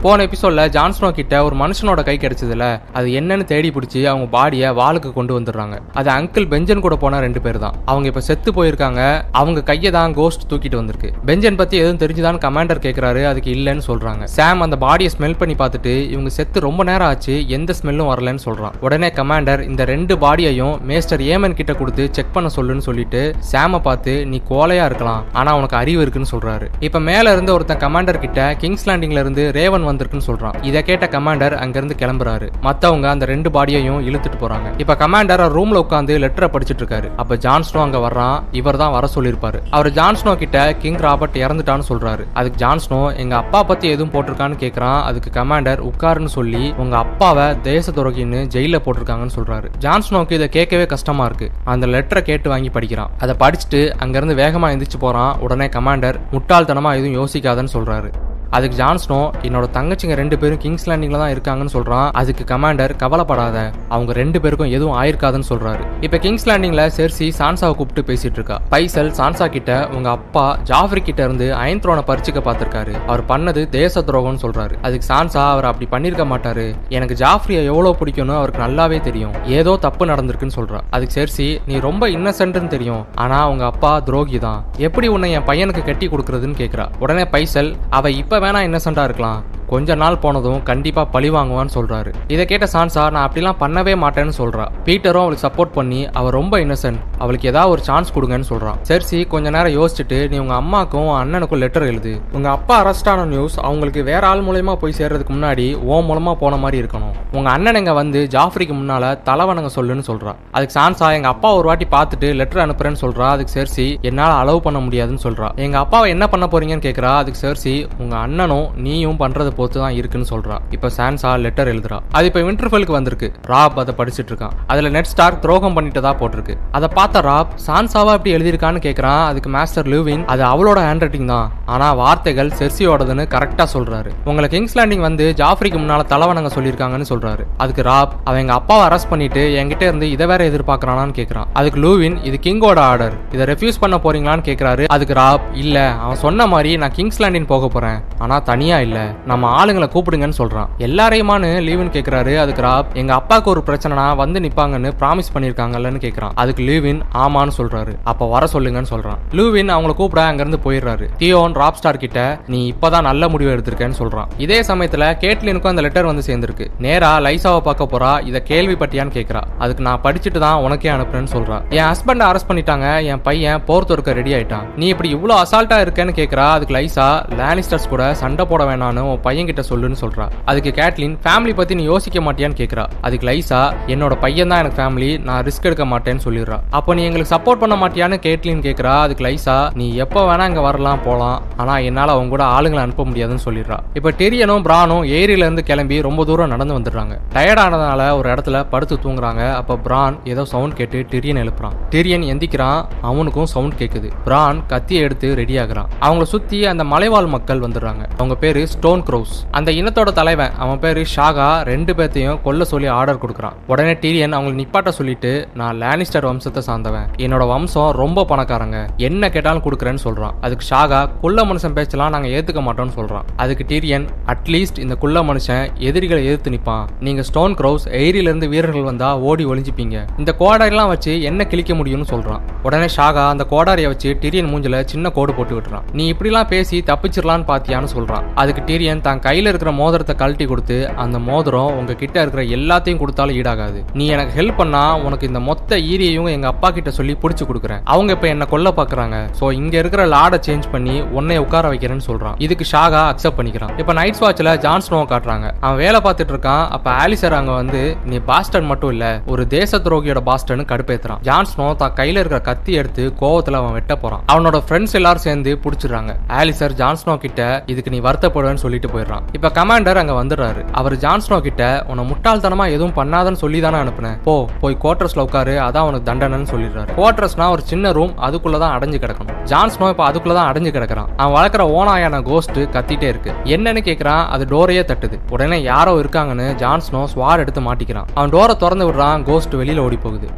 போன எபிசோட்ல ஜான்ஸ்னோ கிட்ட ஒரு மனுஷனோட கை கிடைச்சதுல அது என்னன்னு தேடி பிடிச்சி அவங்க பாடியை வாளுக்கு கொண்டு வந்துடுறாங்க. அது அங்கிள் பெஞ்சன் கூட போன ரெண்டு பேர் தான். அவங்க இப்ப செத்து போயிருக்காங்க. அவங்க கையை தான் கோஸ்ட் தூக்கிட்டு வந்திருக்கு. பெஞ்சன் பத்தி எதுவும் தெரிஞ்சுதான் கமாண்டர் கேக்குறாரு அதுக்கு இல்லைன்னு சொல்றாங்க. சாம் அந்த பாடியை ஸ்மெல் பண்ணி பார்த்துட்டு இவங்க செத்து ரொம்ப நேரம் ஆச்சு எந்த ஸ்மெல்லும் வரலன்னு சொல்றான். உடனே கமாண்டர் இந்த ரெண்டு பாடியையும் மேஸ்டர் ஏமன் கிட்ட கொடுத்து செக் பண்ண சொல்லுன்னு சொல்லிட்டு சாம பார்த்து நீ கோலையா இருக்கலாம். ஆனா உனக்கு அறிவு இருக்குன்னு சொல்றாரு. இப்ப மேல இருந்து ஒருத்தன் கமாண்டர் கிட்ட கிங்ஸ் லேண்டிங்ல இருந்து ரேவன் வந்திருக்குன்னு சொல்றான். இதை கேட்ட கமாண்டர் அங்கிருந்து கிளம்புறாரு. மத்தவங்க அந்த ரெண்டு பாடியையும் இழுத்துட்டு போறாங்க. இப்ப கமாண்டர் ரூம்ல உட்காந்து லெட்டரை படிச்சுட்டு இருக்காரு. அப்ப ஜான்ஸ்னோ அங்க வர்றான். இவர் தான் வர சொல்லியிருப்பாரு. அவர் ஜான்ஸ்னோ கிட்ட கிங் ராபர்ட் இறந்துட்டான்னு சொல்றாரு. அதுக்கு ஜான்ஸ்னோ எங்க அப்பா பத்தி எதுவும் போட்டிருக்கான்னு கேக்குறான். அதுக்கு கமாண்டர் உட்காருன்னு சொல்லி உங்க அப்பாவை தேச துரோகின்னு ஜெயில போட்டிருக்காங்கன்னு சொல்றாரு. ஜான்ஸ்னோக்கு இதை கேட்கவே கஷ்டமா இருக்கு. அந்த லெட்டரை கேட்டு வாங்கி படிக்கிறான். அதை படிச்சுட்டு அங்கிருந்து வேகமா எந்திரிச்சு போறான். உடனே கமாண்டர் முட்டாள்தனமா எதுவும் யோசிக்காதன்னு சொல்றாரு. அதுக்கு ஜான்ஸ்னோ என்னோட தங்கச்சிங்க ரெண்டு பேரும் கிங்ஸ் லேண்டிங்ல தான் இருக்காங்கன்னு சொல்றான். அதுக்கு கமாண்டர் கவலைப்படாத. அவங்க ரெண்டு பேருக்கும் எதுவும் ஆயிருக்காதுன்னு சொல்றாரு. இப்ப கிங்ஸ் லேண்டிங்ல செர்சி சான்சாவை கூப்பிட்டு பேசிட்டு இருக்கா. பைசல் சான்சா கிட்ட உங்க அப்பா ஜாஃப்ரி கிட்ட இருந்து அயன்த்ரோனை பறிச்சுக்க பார்த்திருக்காரு. அவர் பண்ணது தேச துரோகம்னு சொல்றாரு. அதுக்கு சான்சா அவர் அப்படி பண்ணிருக்க மாட்டாரு. எனக்கு ஜாஃப்ரியை எவ்வளவு பிடிக்கும்னு அவருக்கு நல்லாவே தெரியும். ஏதோ தப்பு நடந்திருக்குன்னு சொல்றா. அதுக்கு செர்சி நீ ரொம்ப இன்னசென்ட்னு தெரியும். ஆனா உங்க அப்பா துரோகி தான் எப்படி உன்னை என் பையனுக்கு கட்டி கொடுக்கறதுன்னு கேக்குறா. உடனே பைசல் அவ இப்ப வேணா இன்னசென்ட்டாக இருக்கலாம்? கொஞ்ச நாள் போனதும் கண்டிப்பா பழி வாங்குவான்னு சொல்றாரு. இதை கேட்ட சான்சா நான் அப்படிலாம் பண்ணவே மாட்டேன்னு சொல்றா. பீட்டரும் அவளுக்கு சப்போர்ட் பண்ணி அவள் ரொம்ப இன்னசென்ட் அவளுக்கு ஏதாவது ஒரு சான்ஸ் கொடுங்கன்னு சொல்றான் செர்சி கொஞ்ச நேரம் யோசிச்சுட்டு நீ உங்க அம்மாக்கும் அண்ணனுக்கும் லெட்டர் எழுது. உங்க அப்பா அரெஸ்ட் ஆன நியூஸ் அவங்களுக்கு வேற ஆள் மூலயமா போய் சேர்றதுக்கு முன்னாடி ஓ மூலமா போன மாதிரி இருக்கணும். உங்க அண்ணன் இங்க வந்து ஜாஃப்ரிக்கு முன்னால தலைவனங்க சொல்லுன்னு சொல்றா. அதுக்கு சான்சா எங்க அப்பா ஒரு வாட்டி பார்த்துட்டு லெட்டர் அனுப்புறேன்னு சொல்றா. அதுக்கு செர்சி என்னால அலோவ் பண்ண முடியாதுன்னு சொல்றா. எங்க அப்பாவை என்ன பண்ண போறீங்கன்னு கேக்குறா. அதுக்கு செர்சி உங்க அண்ணனும் நீயும் பண்ணுறது பொறுத்து தான் இருக்குன்னு சொல்றா. இப்ப சான்ஸா லெட்டர் எழுதுறா. அது இப்ப விண்டர்ஃபெல்க்கு வந்திருக்கு. ராப் அதை படிச்சுட்டு இருக்கான். அதுல நெட் ஸ்டார்க் துரோகம் பண்ணிட்டதா போட்டிருக்கு. அதை பார்த்த ராப் சான்சாவா அப்படி எழுதியிருக்கான்னு கேக்குறான். அதுக்கு மாஸ்டர் லூவின் அது அவளோட ஹேண்ட் ரைட்டிங் தான். ஆனா வார்த்தைகள் செர்சியோடதுன்னு கரெக்டா சொல்றாரு. உங்களை கிங்ஸ் லேண்டிங் வந்து ஜாஃப்ரிக்கு முன்னால தலைவணங்க சொல்லியிருக்காங்கன்னு சொல்றாரு. அதுக்கு ராப் அவன் எங்க அப்பாவை அரெஸ்ட் பண்ணிட்டு என்கிட்ட இருந்து இதை வேற எதிர்பார்க்கறானான்னு கேக்குறான். அதுக்கு லூவின் இது கிங்கோட ஆர்டர் இதை ரெஃப்யூஸ் பண்ண போறீங்களான்னு கேக்குறாரு. அதுக்கு ராப் இல்ல அவன் சொன்ன மாதிரி நான் கிங்ஸ் லேண்டின் போக போறேன். ஆனா தனியா இல்ல. நம்ம ஆளுங்களை கூப்பிடுங்கன்னு சொல்றான். எல்லாரையுமானு லீவின் கேக்குறாரு. அதுக்கு ராப் எங்க அப்பாவுக்கு ஒரு பிரச்சனைனா வந்து நிப்பாங்கன்னு ப்ராமிஸ் பண்ணிருக்காங்கல்லன்னு கேக்குறான். அதுக்கு லீவின் ஆமான்னு சொல்றாரு. அப்ப வர சொல்லுங்கன்னு சொல்றான். லூவின் அவங்கள கூப்பிட அங்கிருந்து போயிடுறாரு. தியோன் ராப் ஸ்டார் கிட்ட நீ இப்பதான் நல்ல முடிவு எடுத்திருக்கேன்னு சொல்றான். இதே சமயத்துல கேட்லினுக்கும் அந்த லெட்டர் வந்து சேர்ந்திருக்கு. நேரா லைசாவை பார்க்க போறா இத கேள்விப்பட்டியான்னு கேக்குறா. அதுக்கு நான் படிச்சுட்டு தான் உனக்கே அனுப்புறேன்னு சொல்றா. என் ஹஸ்பண்ட் அரெஸ்ட் பண்ணிட்டாங்க. என் பையன் போர் தொடுக்க ரெடி ஆயிட்டான். நீ இப்படி இவ்வளவு அசால்ட்டா இருக்கேன்னு கேக்குறா. அதுக்கு லைசா லானிஸ்டர்ஸ் கூட சண்டை போட வேணான்னு உன் பையன் கிட்ட சொல்லுன்னு சொல்றா. அதுக்கு கேட்லின் ஃபேமிலி பத்தி நீ யோசிக்க மாட்டியான்னு கேக்குறா. அதுக்கு லைசா என்னோட பையன் தான் எனக்கு ஃபேமிலி நான் ரிஸ்க் எடுக்க மாட்டேன்னு சொல்லிடுறா. அப்போ நீ எங்களுக்கு சப்போர்ட் பண்ண மாட்டியான்னு கேட்லின் கேக்குறா. அதுக்கு லைசா நீ எப்போ வேணா இங்க வரலாம் போலாம். ஆனா என்னால அவங்க கூட ஆளுங்களை அனுப்ப முடியாதுன்னு சொல்லிடுறா. இப்போ டெரியனும் பிரானும் ஏரியில இருந்து கிளம்பி ரொம்ப தூரம் நடந்து வந்துடுறாங்க. டயர்ட் ஆனதுனால ஒரு இடத்துல படுத்து தூங்குறாங்க. அப்ப பிரான் ஏதோ சவுண்ட் கேட்டு டெரியன் எழுப்புறான். டெரியன் எந்திக்கிறான். அவனுக்கும் சவுண்ட் கேக்குது. பிரான் கத்தியை எடுத்து ரெடி ஆகுறான். அவங்கள சுத்தி அந்த மலைவாழ் மக்கள் வந்துடுறாங்க. அவங்க பேரு ஸ்டோன் க்ரோஸ் அந்த இனத்தோட தலைவன் அவன் பேரு ஷாகா ரெண்டு பேர்த்தையும் கொல்ல சொல்லி ஆர்டர் கொடுக்குறான். உடனே டீரியன் அவங்களை நிப்பாட்ட சொல்லிட்டு நான் லேனிஸ்டர் வம்சத்தை சார்ந்தவன். என்னோட வம்சம் ரொம்ப பணக்காரங்க. என்ன கேட்டாலும் கொடுக்குறேன்னு சொல்றான். அதுக்கு ஷாகா குள்ள மனுஷன் பேச்சலாம் நாங்க ஏத்துக்க மாட்டோம்னு சொல்றான். அதுக்கு டீரியன் அட்லீஸ்ட் இந்த குள்ள மனுஷன் எதிரிகளை எதிர்த்து நிப்பான். நீங்க ஸ்டோன் க்ரௌஸ் எயிரில இருந்து வீரர்கள் வந்தா ஓடி ஒளிஞ்சுப்பீங்க. இந்த கோடாரிலாம் வச்சு என்ன கிழிக்க முடியும்னு சொல்றான். உடனே ஷாகா அந்த கோடாரியை வச்சு டிரியன் மூஞ்சில சின்ன கோடு போட்டு விட்டுறான். நீ இப்படிலாம் பேசி தப்பிச்சிடலான்னு பாத்தியான்னு சொல்றான். அதுக்கு டிரியன் தான் கையில் இருக்கிற மோதிரத்தை கழட்டி கொடுத்து அந்த மோதிரம் உங்ககிட்ட இருக்கிற எல்லாத்தையும் கொடுத்தாலும் ஈடாகாது. நீ எனக்கு ஹெல்ப் பண்ணா உனக்கு இந்த மொத்த ஈரியையும் எங்க அப்பா கிட்ட சொல்லி பிடிச்சி கொடுக்குறேன். அவங்க இப்ப என்ன கொல்ல பாக்குறாங்க. சோ இங்க இருக்கிற லாடை சேஞ்ச் பண்ணி உன்னை உட்கார வைக்கிறேன்னு சொல்றான். இதுக்கு ஷாகா அக்செப்ட் பண்ணிக்கிறான். இப்ப நைட் வாட்ச்ல ஜான் ஸ்னோவை காட்டுறாங்க. அவன் வேலை பார்த்துட்டு இருக்கான். அப்ப ஆலிசர் அங்க வந்து நீ பாஸ்டன் மட்டும் இல்ல ஒரு தேச துரோகியோட பாஸ்டர்னு கடுப்பேத்துறான். ஜான் ஸ்னோ தான் கையில இருக்கிற கத்தி எடுத்து கோவத்துல அவன் வெட்ட போறான். அவனோட ஃப்ரெண்ட்ஸ் எல்லாரும் சேர்ந்து புடிச்சிடுறாங்க. ஆலிசர் ஜான் ஸ்னோ கிட்ட இதுக்கு நீ வருத்தப்படுவேன்னு சொல்லிட்டு போயிடுறான். இப்ப கமாண்டர் அங்க வந்துடுறாரு. அவர் ஜான்ஸ்னோ கிட்ட உன்னை முட்டாள்தனமா எதுவும் பண்ணாதன்னு சொல்லி தானே அனுப்புனேன். போ போய் குவார்டர்ஸ்ல உட்காரு அதான் உனக்கு தண்டனைன்னு சொல்லிடுறாரு. குவார்டர்ஸ்னா ஒரு சின்ன ரூம் அதுக்குள்ளதான் அடைஞ்சு கிடக்கணும். ஜான்ஸ்னோ இப்ப அதுக்குள்ளதான் அடைஞ்சு கிடக்குறான். அவன் வளர்க்குற ஓனாயான கோஸ்ட் கத்திட்டே இருக்கு. என்னன்னு கேக்குறான் அது டோரையே தட்டுது. உடனே யாரோ இருக்காங்கன்னு ஜான்ஸ்னோ ஸ்வார் எடுத்து மாட்டிக்கிறான். அவன் டோரை திறந்து விடுறான் கோஸ்ட் வெளியில ஓடி போகுது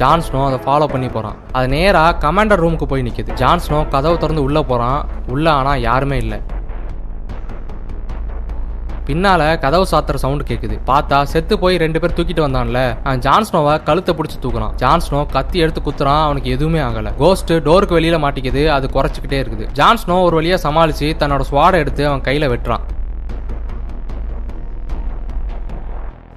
ஜான்ஸ்னோ அதை ஃபாலோ பண்ணி போறான். அது நேரா கமாண்டர் ரூமுக்கு போய் நிக்குது. ஜான்ஸ்னோ கதவு திறந்து உள்ள போறான். உள்ள ஆனா யாருமே இல்லை. பின்னால கதவு சாத்துற சவுண்ட் கேக்குது. பார்த்தா செத்து போய் ரெண்டு பேர் தூக்கிட்டு வந்தான்ல. அவன் ஜான்ஸ்னோவை கழுத்தை பிடிச்சி தூக்குறான். ஜான்ஸ்னோ கத்தி எடுத்து குத்துறான் அவனுக்கு எதுவுமே ஆகல. கோஸ்ட் டோருக்கு வெளியில மாட்டிக்குது அது குறைச்சிக்கிட்டே இருக்குது. ஜான்ஸ்னோ ஒரு வழியா சமாளிச்சு தன்னோட ஸ்வாடை எடுத்து அவன் கையில வெட்டுறான்.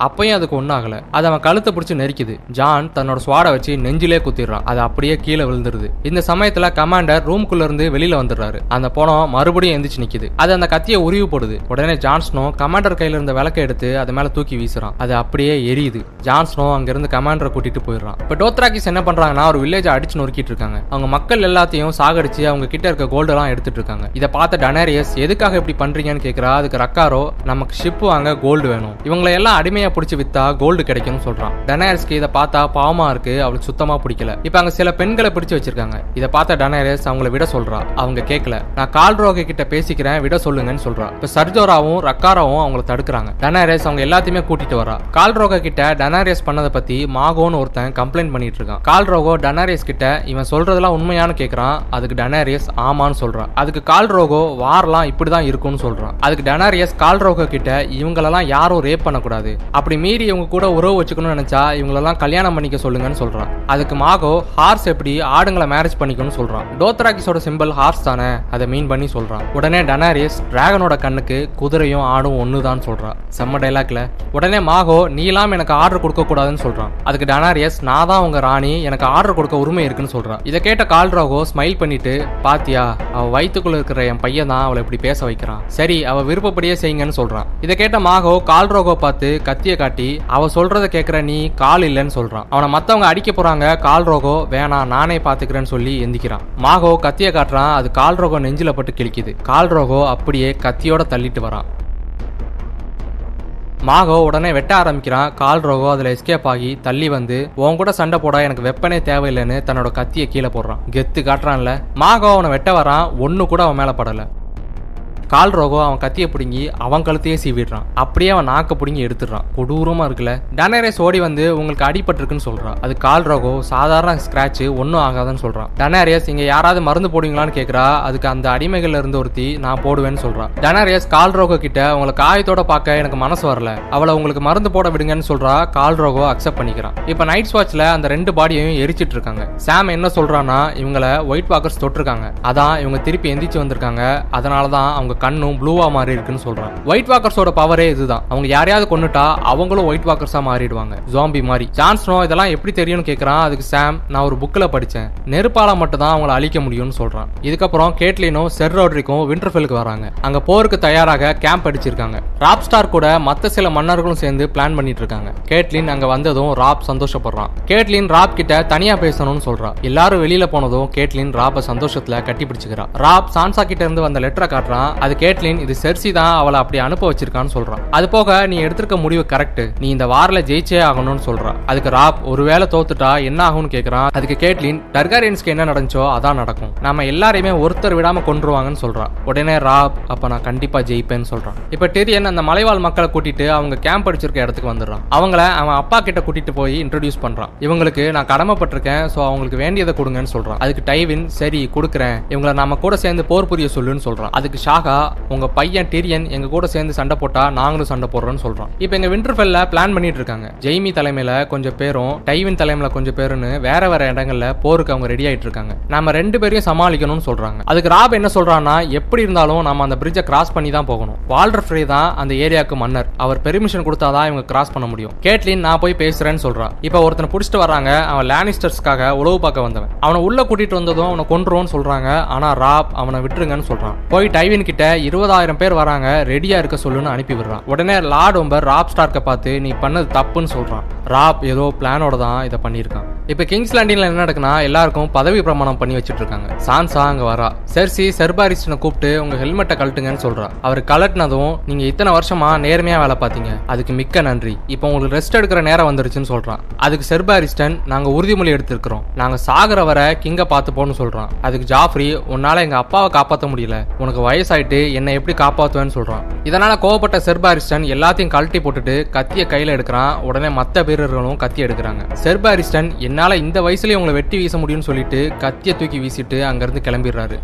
அப்பயும் அதுக்கு ஒன்றாகல அது அவன் கழுத்தை பிடிச்சி நெரிக்குது. ஜான் தன்னோட ஸ்வாடை வச்சு நெஞ்சிலே குத்திடுறான். அது அப்படியே கீழே விழுந்துருது. இந்த சமயத்துல கமாண்டர் ரூம்குள்ள இருந்து வெளியில வந்துடுறாரு. அந்த பணம் மறுபடியும் எந்திரிச்சு நிக்குது. அது அந்த கத்தியை உருவி போடுது. உடனே ஜான்ஸ்னோ கமாண்டர் கையில இருந்த விளக்கை எடுத்து அது மேல தூக்கி வீசுறான். அது அப்படியே எரியுது. ஜான்ஸ்னோ அங்க இருந்து கமாண்டரை கூட்டிட்டு போயிடுறான். இப்ப டோத்ராக்கிஸ் என்ன பண்றாங்கன்னா ஒரு வில்லேஜ் அடிச்சு நொறுக்கிட்டு இருக்காங்க. அவங்க மக்கள் எல்லாத்தையும் சாகடிச்சு அவங்க கிட்ட இருக்க கோல்டு எல்லாம் எடுத்துட்டு இருக்காங்க. இதை பார்த்த டனேரியஸ் எதுக்காக இப்படி பண்றீங்கன்னு கேக்குறா? அதுக்கு ரக்காரோ நமக்கு ஷிப் வாங்க கோல்டு வேணும். இவங்களை எல்லாம் அடிமையா பிடிச்சி வித்தா கோல்டு கிடைக்கும்னு சொல்றான். டனாயர்ஸ்க்கு இதை பார்த்தா பாவமா இருக்கு அவளுக்கு சுத்தமா பிடிக்கல. இப்ப அங்க சில பெண்களை பிடிச்சு வச்சிருக்காங்க. இதை பார்த்த டனாயர்ஸ் அவங்கள விட சொல்றா. அவங்க கேட்கல நான் கால்ரோகை கிட்ட பேசிக்கிறேன் விட சொல்லுங்கன்னு சொல்றா. இப்ப சர்ஜோராவும் ரக்காராவும் அவங்கள தடுக்கிறாங்க. டனாரஸ் அவங்க எல்லாத்தையுமே கூட்டிட்டு வரா. கால்ரோக கிட்ட டனாரியஸ் பண்ணதை பத்தி மாகோன்னு ஒருத்தன் கம்ப்ளைண்ட் பண்ணிட்டு இருக்கான். கால்ரோகோ டனாரியஸ் கிட்ட இவன் சொல்றதெல்லாம் உண்மையானு கேக்குறான். அதுக்கு டனாரியஸ் ஆமான்னு சொல்றான் அதுக்கு கால்ரோகோ வார்லாம் இப்படிதான் இருக்கும்னு சொல்றான். அதுக்கு டனாரியஸ் கால்ரோகோ கிட்ட இவங்களெல்லாம் யாரும் ரேப் பண்ணக்கூடாது. அப்படி மீறி இவங்க கூட உறவு வச்சுக்கணும்னு நினச்சா இவங்களெல்லாம் கல்யாணம் பண்ணிக்க சொல்லுங்கன்னு சொல்கிறான் அதுக்கு மாகோ ஹார்ஸ் எப்படி ஆடுங்களை மேரேஜ் பண்ணிக்கணும்னு சொல்கிறான் டோத்ராக்கிஸோட சிம்பிள் ஹார்ஸ் தானே அதை மீன் பண்ணி சொல்கிறான் உடனே டனாரிஸ் டிராகனோட கண்ணுக்கு குதிரையும் ஆடும் ஒன்று தான் சொல்கிறான் செம்ம டைலாக்ல உடனே மாகோ நீலாம் எனக்கு ஆர்டர் கொடுக்கக்கூடாதுன்னு சொல்கிறான் அதுக்கு டனாரியஸ் நான் தான் உங்கள் ராணி எனக்கு ஆர்டர் கொடுக்க உரிமை இருக்குன்னு சொல்கிறான் இதை கேட்ட கால்ராகோ ஸ்மைல் பண்ணிட்டு பாத்தியா அவ வயிற்றுக்குள்ள இருக்கிற என் பையன் தான் அவளை இப்படி பேச வைக்கிறான். சரி அவ விருப்பப்படியே செய்யுங்கன்னு சொல்கிறான் இதை கேட்ட மாகோ கால்ரோகோ பார்த்து கத்திய காட்டி அவ சொல்றத கேக்குற நீ கால் இல்லைன்னு சொல்றான். அவனை மத்தவங்க அடிக்க போறாங்க கால் ரோகோ வேணாம் நானே பாத்துக்கிறேன்னு சொல்லி எந்திக்கிறான். மாகோ கத்திய காட்டுறான் அது கால் ரோகோ நெஞ்சில பட்டு கிழிக்குது. கால் ரோகோ அப்படியே கத்தியோட தள்ளிட்டு வரான். மாகோ உடனே வெட்ட ஆரம்பிக்கிறான். கால் ரோகோ அதுல எஸ்கேப் ஆகி தள்ளி வந்து உன் கூட சண்டை போட எனக்கு வெப்பனே தேவையில்லைன்னு தன்னோட கத்தியை கீழே போடுறான். கெத்து காட்டுறான்ல. மாகோ அவனை வெட்ட வரான் ஒன்னு கூட அவன் மேல படல. கால் ரோகோ அவன் கத்தியை பிடுங்கி அவன் கழுத்தையே சீவிடுறான். அப்படியே அவன் நாக்க பிடுங்கி எடுத்துடுறான். கொடூரமா இருக்குல்ல? டனேரஸ் ஓடி வந்து உங்களுக்கு அடிபட்டிருக்குன்னு சொல்றான். அது கால் ரோகோ சாதாரண ஸ்கிராட்ச் ஒன்றும் ஆகாதுன்னு சொல்றான். டனேரியஸ் இங்க யாராவது மருந்து போடுவீங்களான்னு கேக்குறா. அதுக்கு அந்த அடிமைகள்ல இருந்து ஒருத்தி நான் போடுவேன்னு சொல்றான். டனேரியஸ் கால் ரோகோ கிட்ட உங்களை காயத்தோட பார்க்க எனக்கு மனசு வரல. அவளை உங்களுக்கு மருந்து போட விடுங்கன்னு சொல்றா. கால் ரோகோ அக்செப்ட் பண்ணிக்கிறான். இப்ப நைட் வாட்ச்ல அந்த ரெண்டு பாடியையும் எரிச்சிட்டு இருக்காங்க. சாம் என்ன சொல்றான்னா இவங்கள ஒயிட் வாக்கர்ஸ் தொட்டிருக்காங்க. அதான் இவங்க திருப்பி எந்திரிச்சு வந்திருக்காங்க. அதனாலதான் அவங்க கண்ணும் ப்ளூவா மாறி இருக்குன்னு சொல்றான் ஒயிட் வாக்கர்ஸோட பவரே இதுதான். அவங்க யாரையாவது கொண்டுட்டா அவங்களும் ஒயிட் வாக்கர்ஸா மாறிடுவாங்க. ஜாம்பி மாதிரி ஜான்ஸ்னோ இதெல்லாம் எப்படி தெரியும்னு கேக்குறான்? அதுக்கு சாம் நான் ஒரு புக்ல படிச்சேன். நெருப்பால மட்டும் தான் அவங்கள அழிக்க முடியும்னு சொல்றான். இதுக்கப்புறம் கேட்லினும் செர் ரோட்ரிக்கும் விண்டர்ஃபெலுக்கு வராங்க. அங்க போருக்கு தயாராக கேம்ப் அடிச்சிருக்காங்க. ராப் ஸ்டார் கூட மத்த சில மன்னர்களும் சேர்ந்து பிளான் பண்ணிட்டு இருக்காங்க. கேட்லின் அங்க வந்ததும் ராப் சந்தோஷப்படுறான். கேட்லின் ராப் கிட்ட தனியா பேசணும்னு சொல்கிறான் எல்லாரும் வெளியில போனதும் கேட்லின் ராப்பை சந்தோஷத்துல கட்டி பிடிச்சிக்கிறான் ராப் சான்சா கிட்ட இருந்து வந்த லெட்டரை காட்டுறான். அது கேட்லின் இது செர்சி தான் அவளை அப்படி அனுப்ப வச்சிருக்கான்னு சொல்றான். அது போக நீ எடுத்திருக்க முடிவு கரெக்ட் நீ இந்த வாரில் ஜெயிச்சே ஆகணும்னு சொல்றா. அதுக்கு ராப் ஒருவேளை தோத்துட்டா என்ன ஆகும்னு கேக்குறான். அதுக்கு கேட்லின் டர்காரியன்ஸ்க்கு என்ன நடந்துச்சோ அதான் நடக்கும். நாம எல்லாரையுமே ஒருத்தர் விடாம கொன்றுவாங்கன்னு சொல்றா உடனே ராப் அப்ப நான் கண்டிப்பா ஜெயிப்பேன்னு சொல்றான். இப்ப டெரியன் அந்த மலைவாழ் மக்களை கூட்டிட்டு அவங்க கேம்ப் அடிச்சிருக்க இடத்துக்கு வந்துடுறான். அவங்கள அவன் அப்பா கிட்ட கூட்டிட்டு போய் இன்ட்ரடியூஸ் பண்றான். இவங்களுக்கு நான் கடமைப்பட்டிருக்கேன் சோ அவங்களுக்கு வேண்டியதை கொடுங்கன்னு சொல்றான். அதுக்கு டைவின் சரி கொடுக்குறேன். இவங்களை நாம கூட சேர்ந்து போர் புரிய சொல்லுன்னு சொல்றான். அதுக்கு ஷாகா உங்க பையன் டிரியன் எங்க கூட சேர்ந்து சண்டை போட்டா நாங்களும் சண்டை போடுறோம்னு சொல்றான். இப்போ எங்க விண்டர்ஃபெல்ல பிளான் பண்ணிட்டு இருக்காங்க. ஜெய்மி தலைமையில கொஞ்சம் பேரும் டைவின் தலைமையில கொஞ்சம் பேருன்னு வேற வேற இடங்கள்ல போருக்கு அவங்க ரெடி ஆயிட்டு இருக்காங்க. நாம ரெண்டு பேரையும் சமாளிக்கணும்னு சொல்றாங்க. அதுக்கு ராப் என்ன சொல்றான்னா எப்படி இருந்தாலும் நம்ம அந்த பிரிட்ஜை கிராஸ் பண்ணி தான் போகணும். வால்டர் ஃப்ரே தான் அந்த ஏரியாவுக்கு மன்னர். அவர் பெர்மிஷன் கொடுத்தாதான் இவங்க கிராஸ் பண்ண முடியும். கேட்லின் நான் போய் பேசுறேன்னு சொல்றான் இப்போ ஒருத்தனை பிடிச்சிட்டு வராங்க அவன் லேனிஸ்டர்ஸ்க்காக உளவு பார்க்க வந்தவன். அவனை உள்ள கூட்டிட்டு வந்ததும் அவனை கொன்றுவோம்னு சொல்றாங்க. ஆனா ராப் அவனை விட்டுருங்கன்னு சொல்றான். போய் டைவின் கிட்ட இருபதாயிரம் பேர் வராங்க ரெடியா இருக்க சொல்லுன்னு அனுப்பி விடுறான். உடனே லார்ட் ஒம்பர் ராப் ஸ்டார்க்கை பார்த்து நீ பண்ணது தப்புன்னு சொல்றான். ராப் ஏதோ பிளானோட தான் இதை பண்ணியிருக்கான். இப்போ கிங்ஸ் லேண்டிங்ல என்ன நடக்குன்னா எல்லாருக்கும் பதவி பிரமாணம் பண்ணி வச்சுட்டு இருக்காங்க சான்சா அங்க வரா. செர்சி செர்பாரிஸ்டனை கூப்பிட்டு உங்க ஹெல்மெட்டை கழட்டுங்கன்னு சொல்றா. அவர் கலட்டினதும் நீங்க இத்தனை வருஷமா நேர்மையா வேலை பார்த்தீங்க. அதுக்கு மிக்க நன்றி. இப்போ உங்களுக்கு ரெஸ்ட் எடுக்கிற நேரம் வந்துருச்சுன்னு சொல்றான். அதுக்கு செர்பாரிஸ்டன் நாங்க உறுதிமொழி எடுத்திருக்கிறோம். நாங்க சாகிற வரை கிங்க பார்த்துப்போன்னு சொல்கிறான் சொல்றான். அதுக்கு ஜாஃப்ரி உன்னால எங்க அப்பாவை காப்பாற்ற முடியல. உனக்கு வயசாயிட்டு என்னை எப்படி காப்பாத்துவேன்னு சொல்கிறான் இதனால் கோவப்பட்ட செர்பாரிஸ்டன் எல்லாத்தையும் கழட்டி போட்டுட்டு கத்தியை கையில் எடுக்கிறான். உடனே மற்ற வீரர்களும் கத்தி எடுக்கிறாங்க. செர்பாரிஸ்டன் என்னால் இந்த வயசுலேயே உங்களை வெட்டி வீச முடியும்னு சொல்லிட்டு கத்தியை தூக்கி வீசிட்டு அங்கேருந்து கிளம்பிடுறாரு.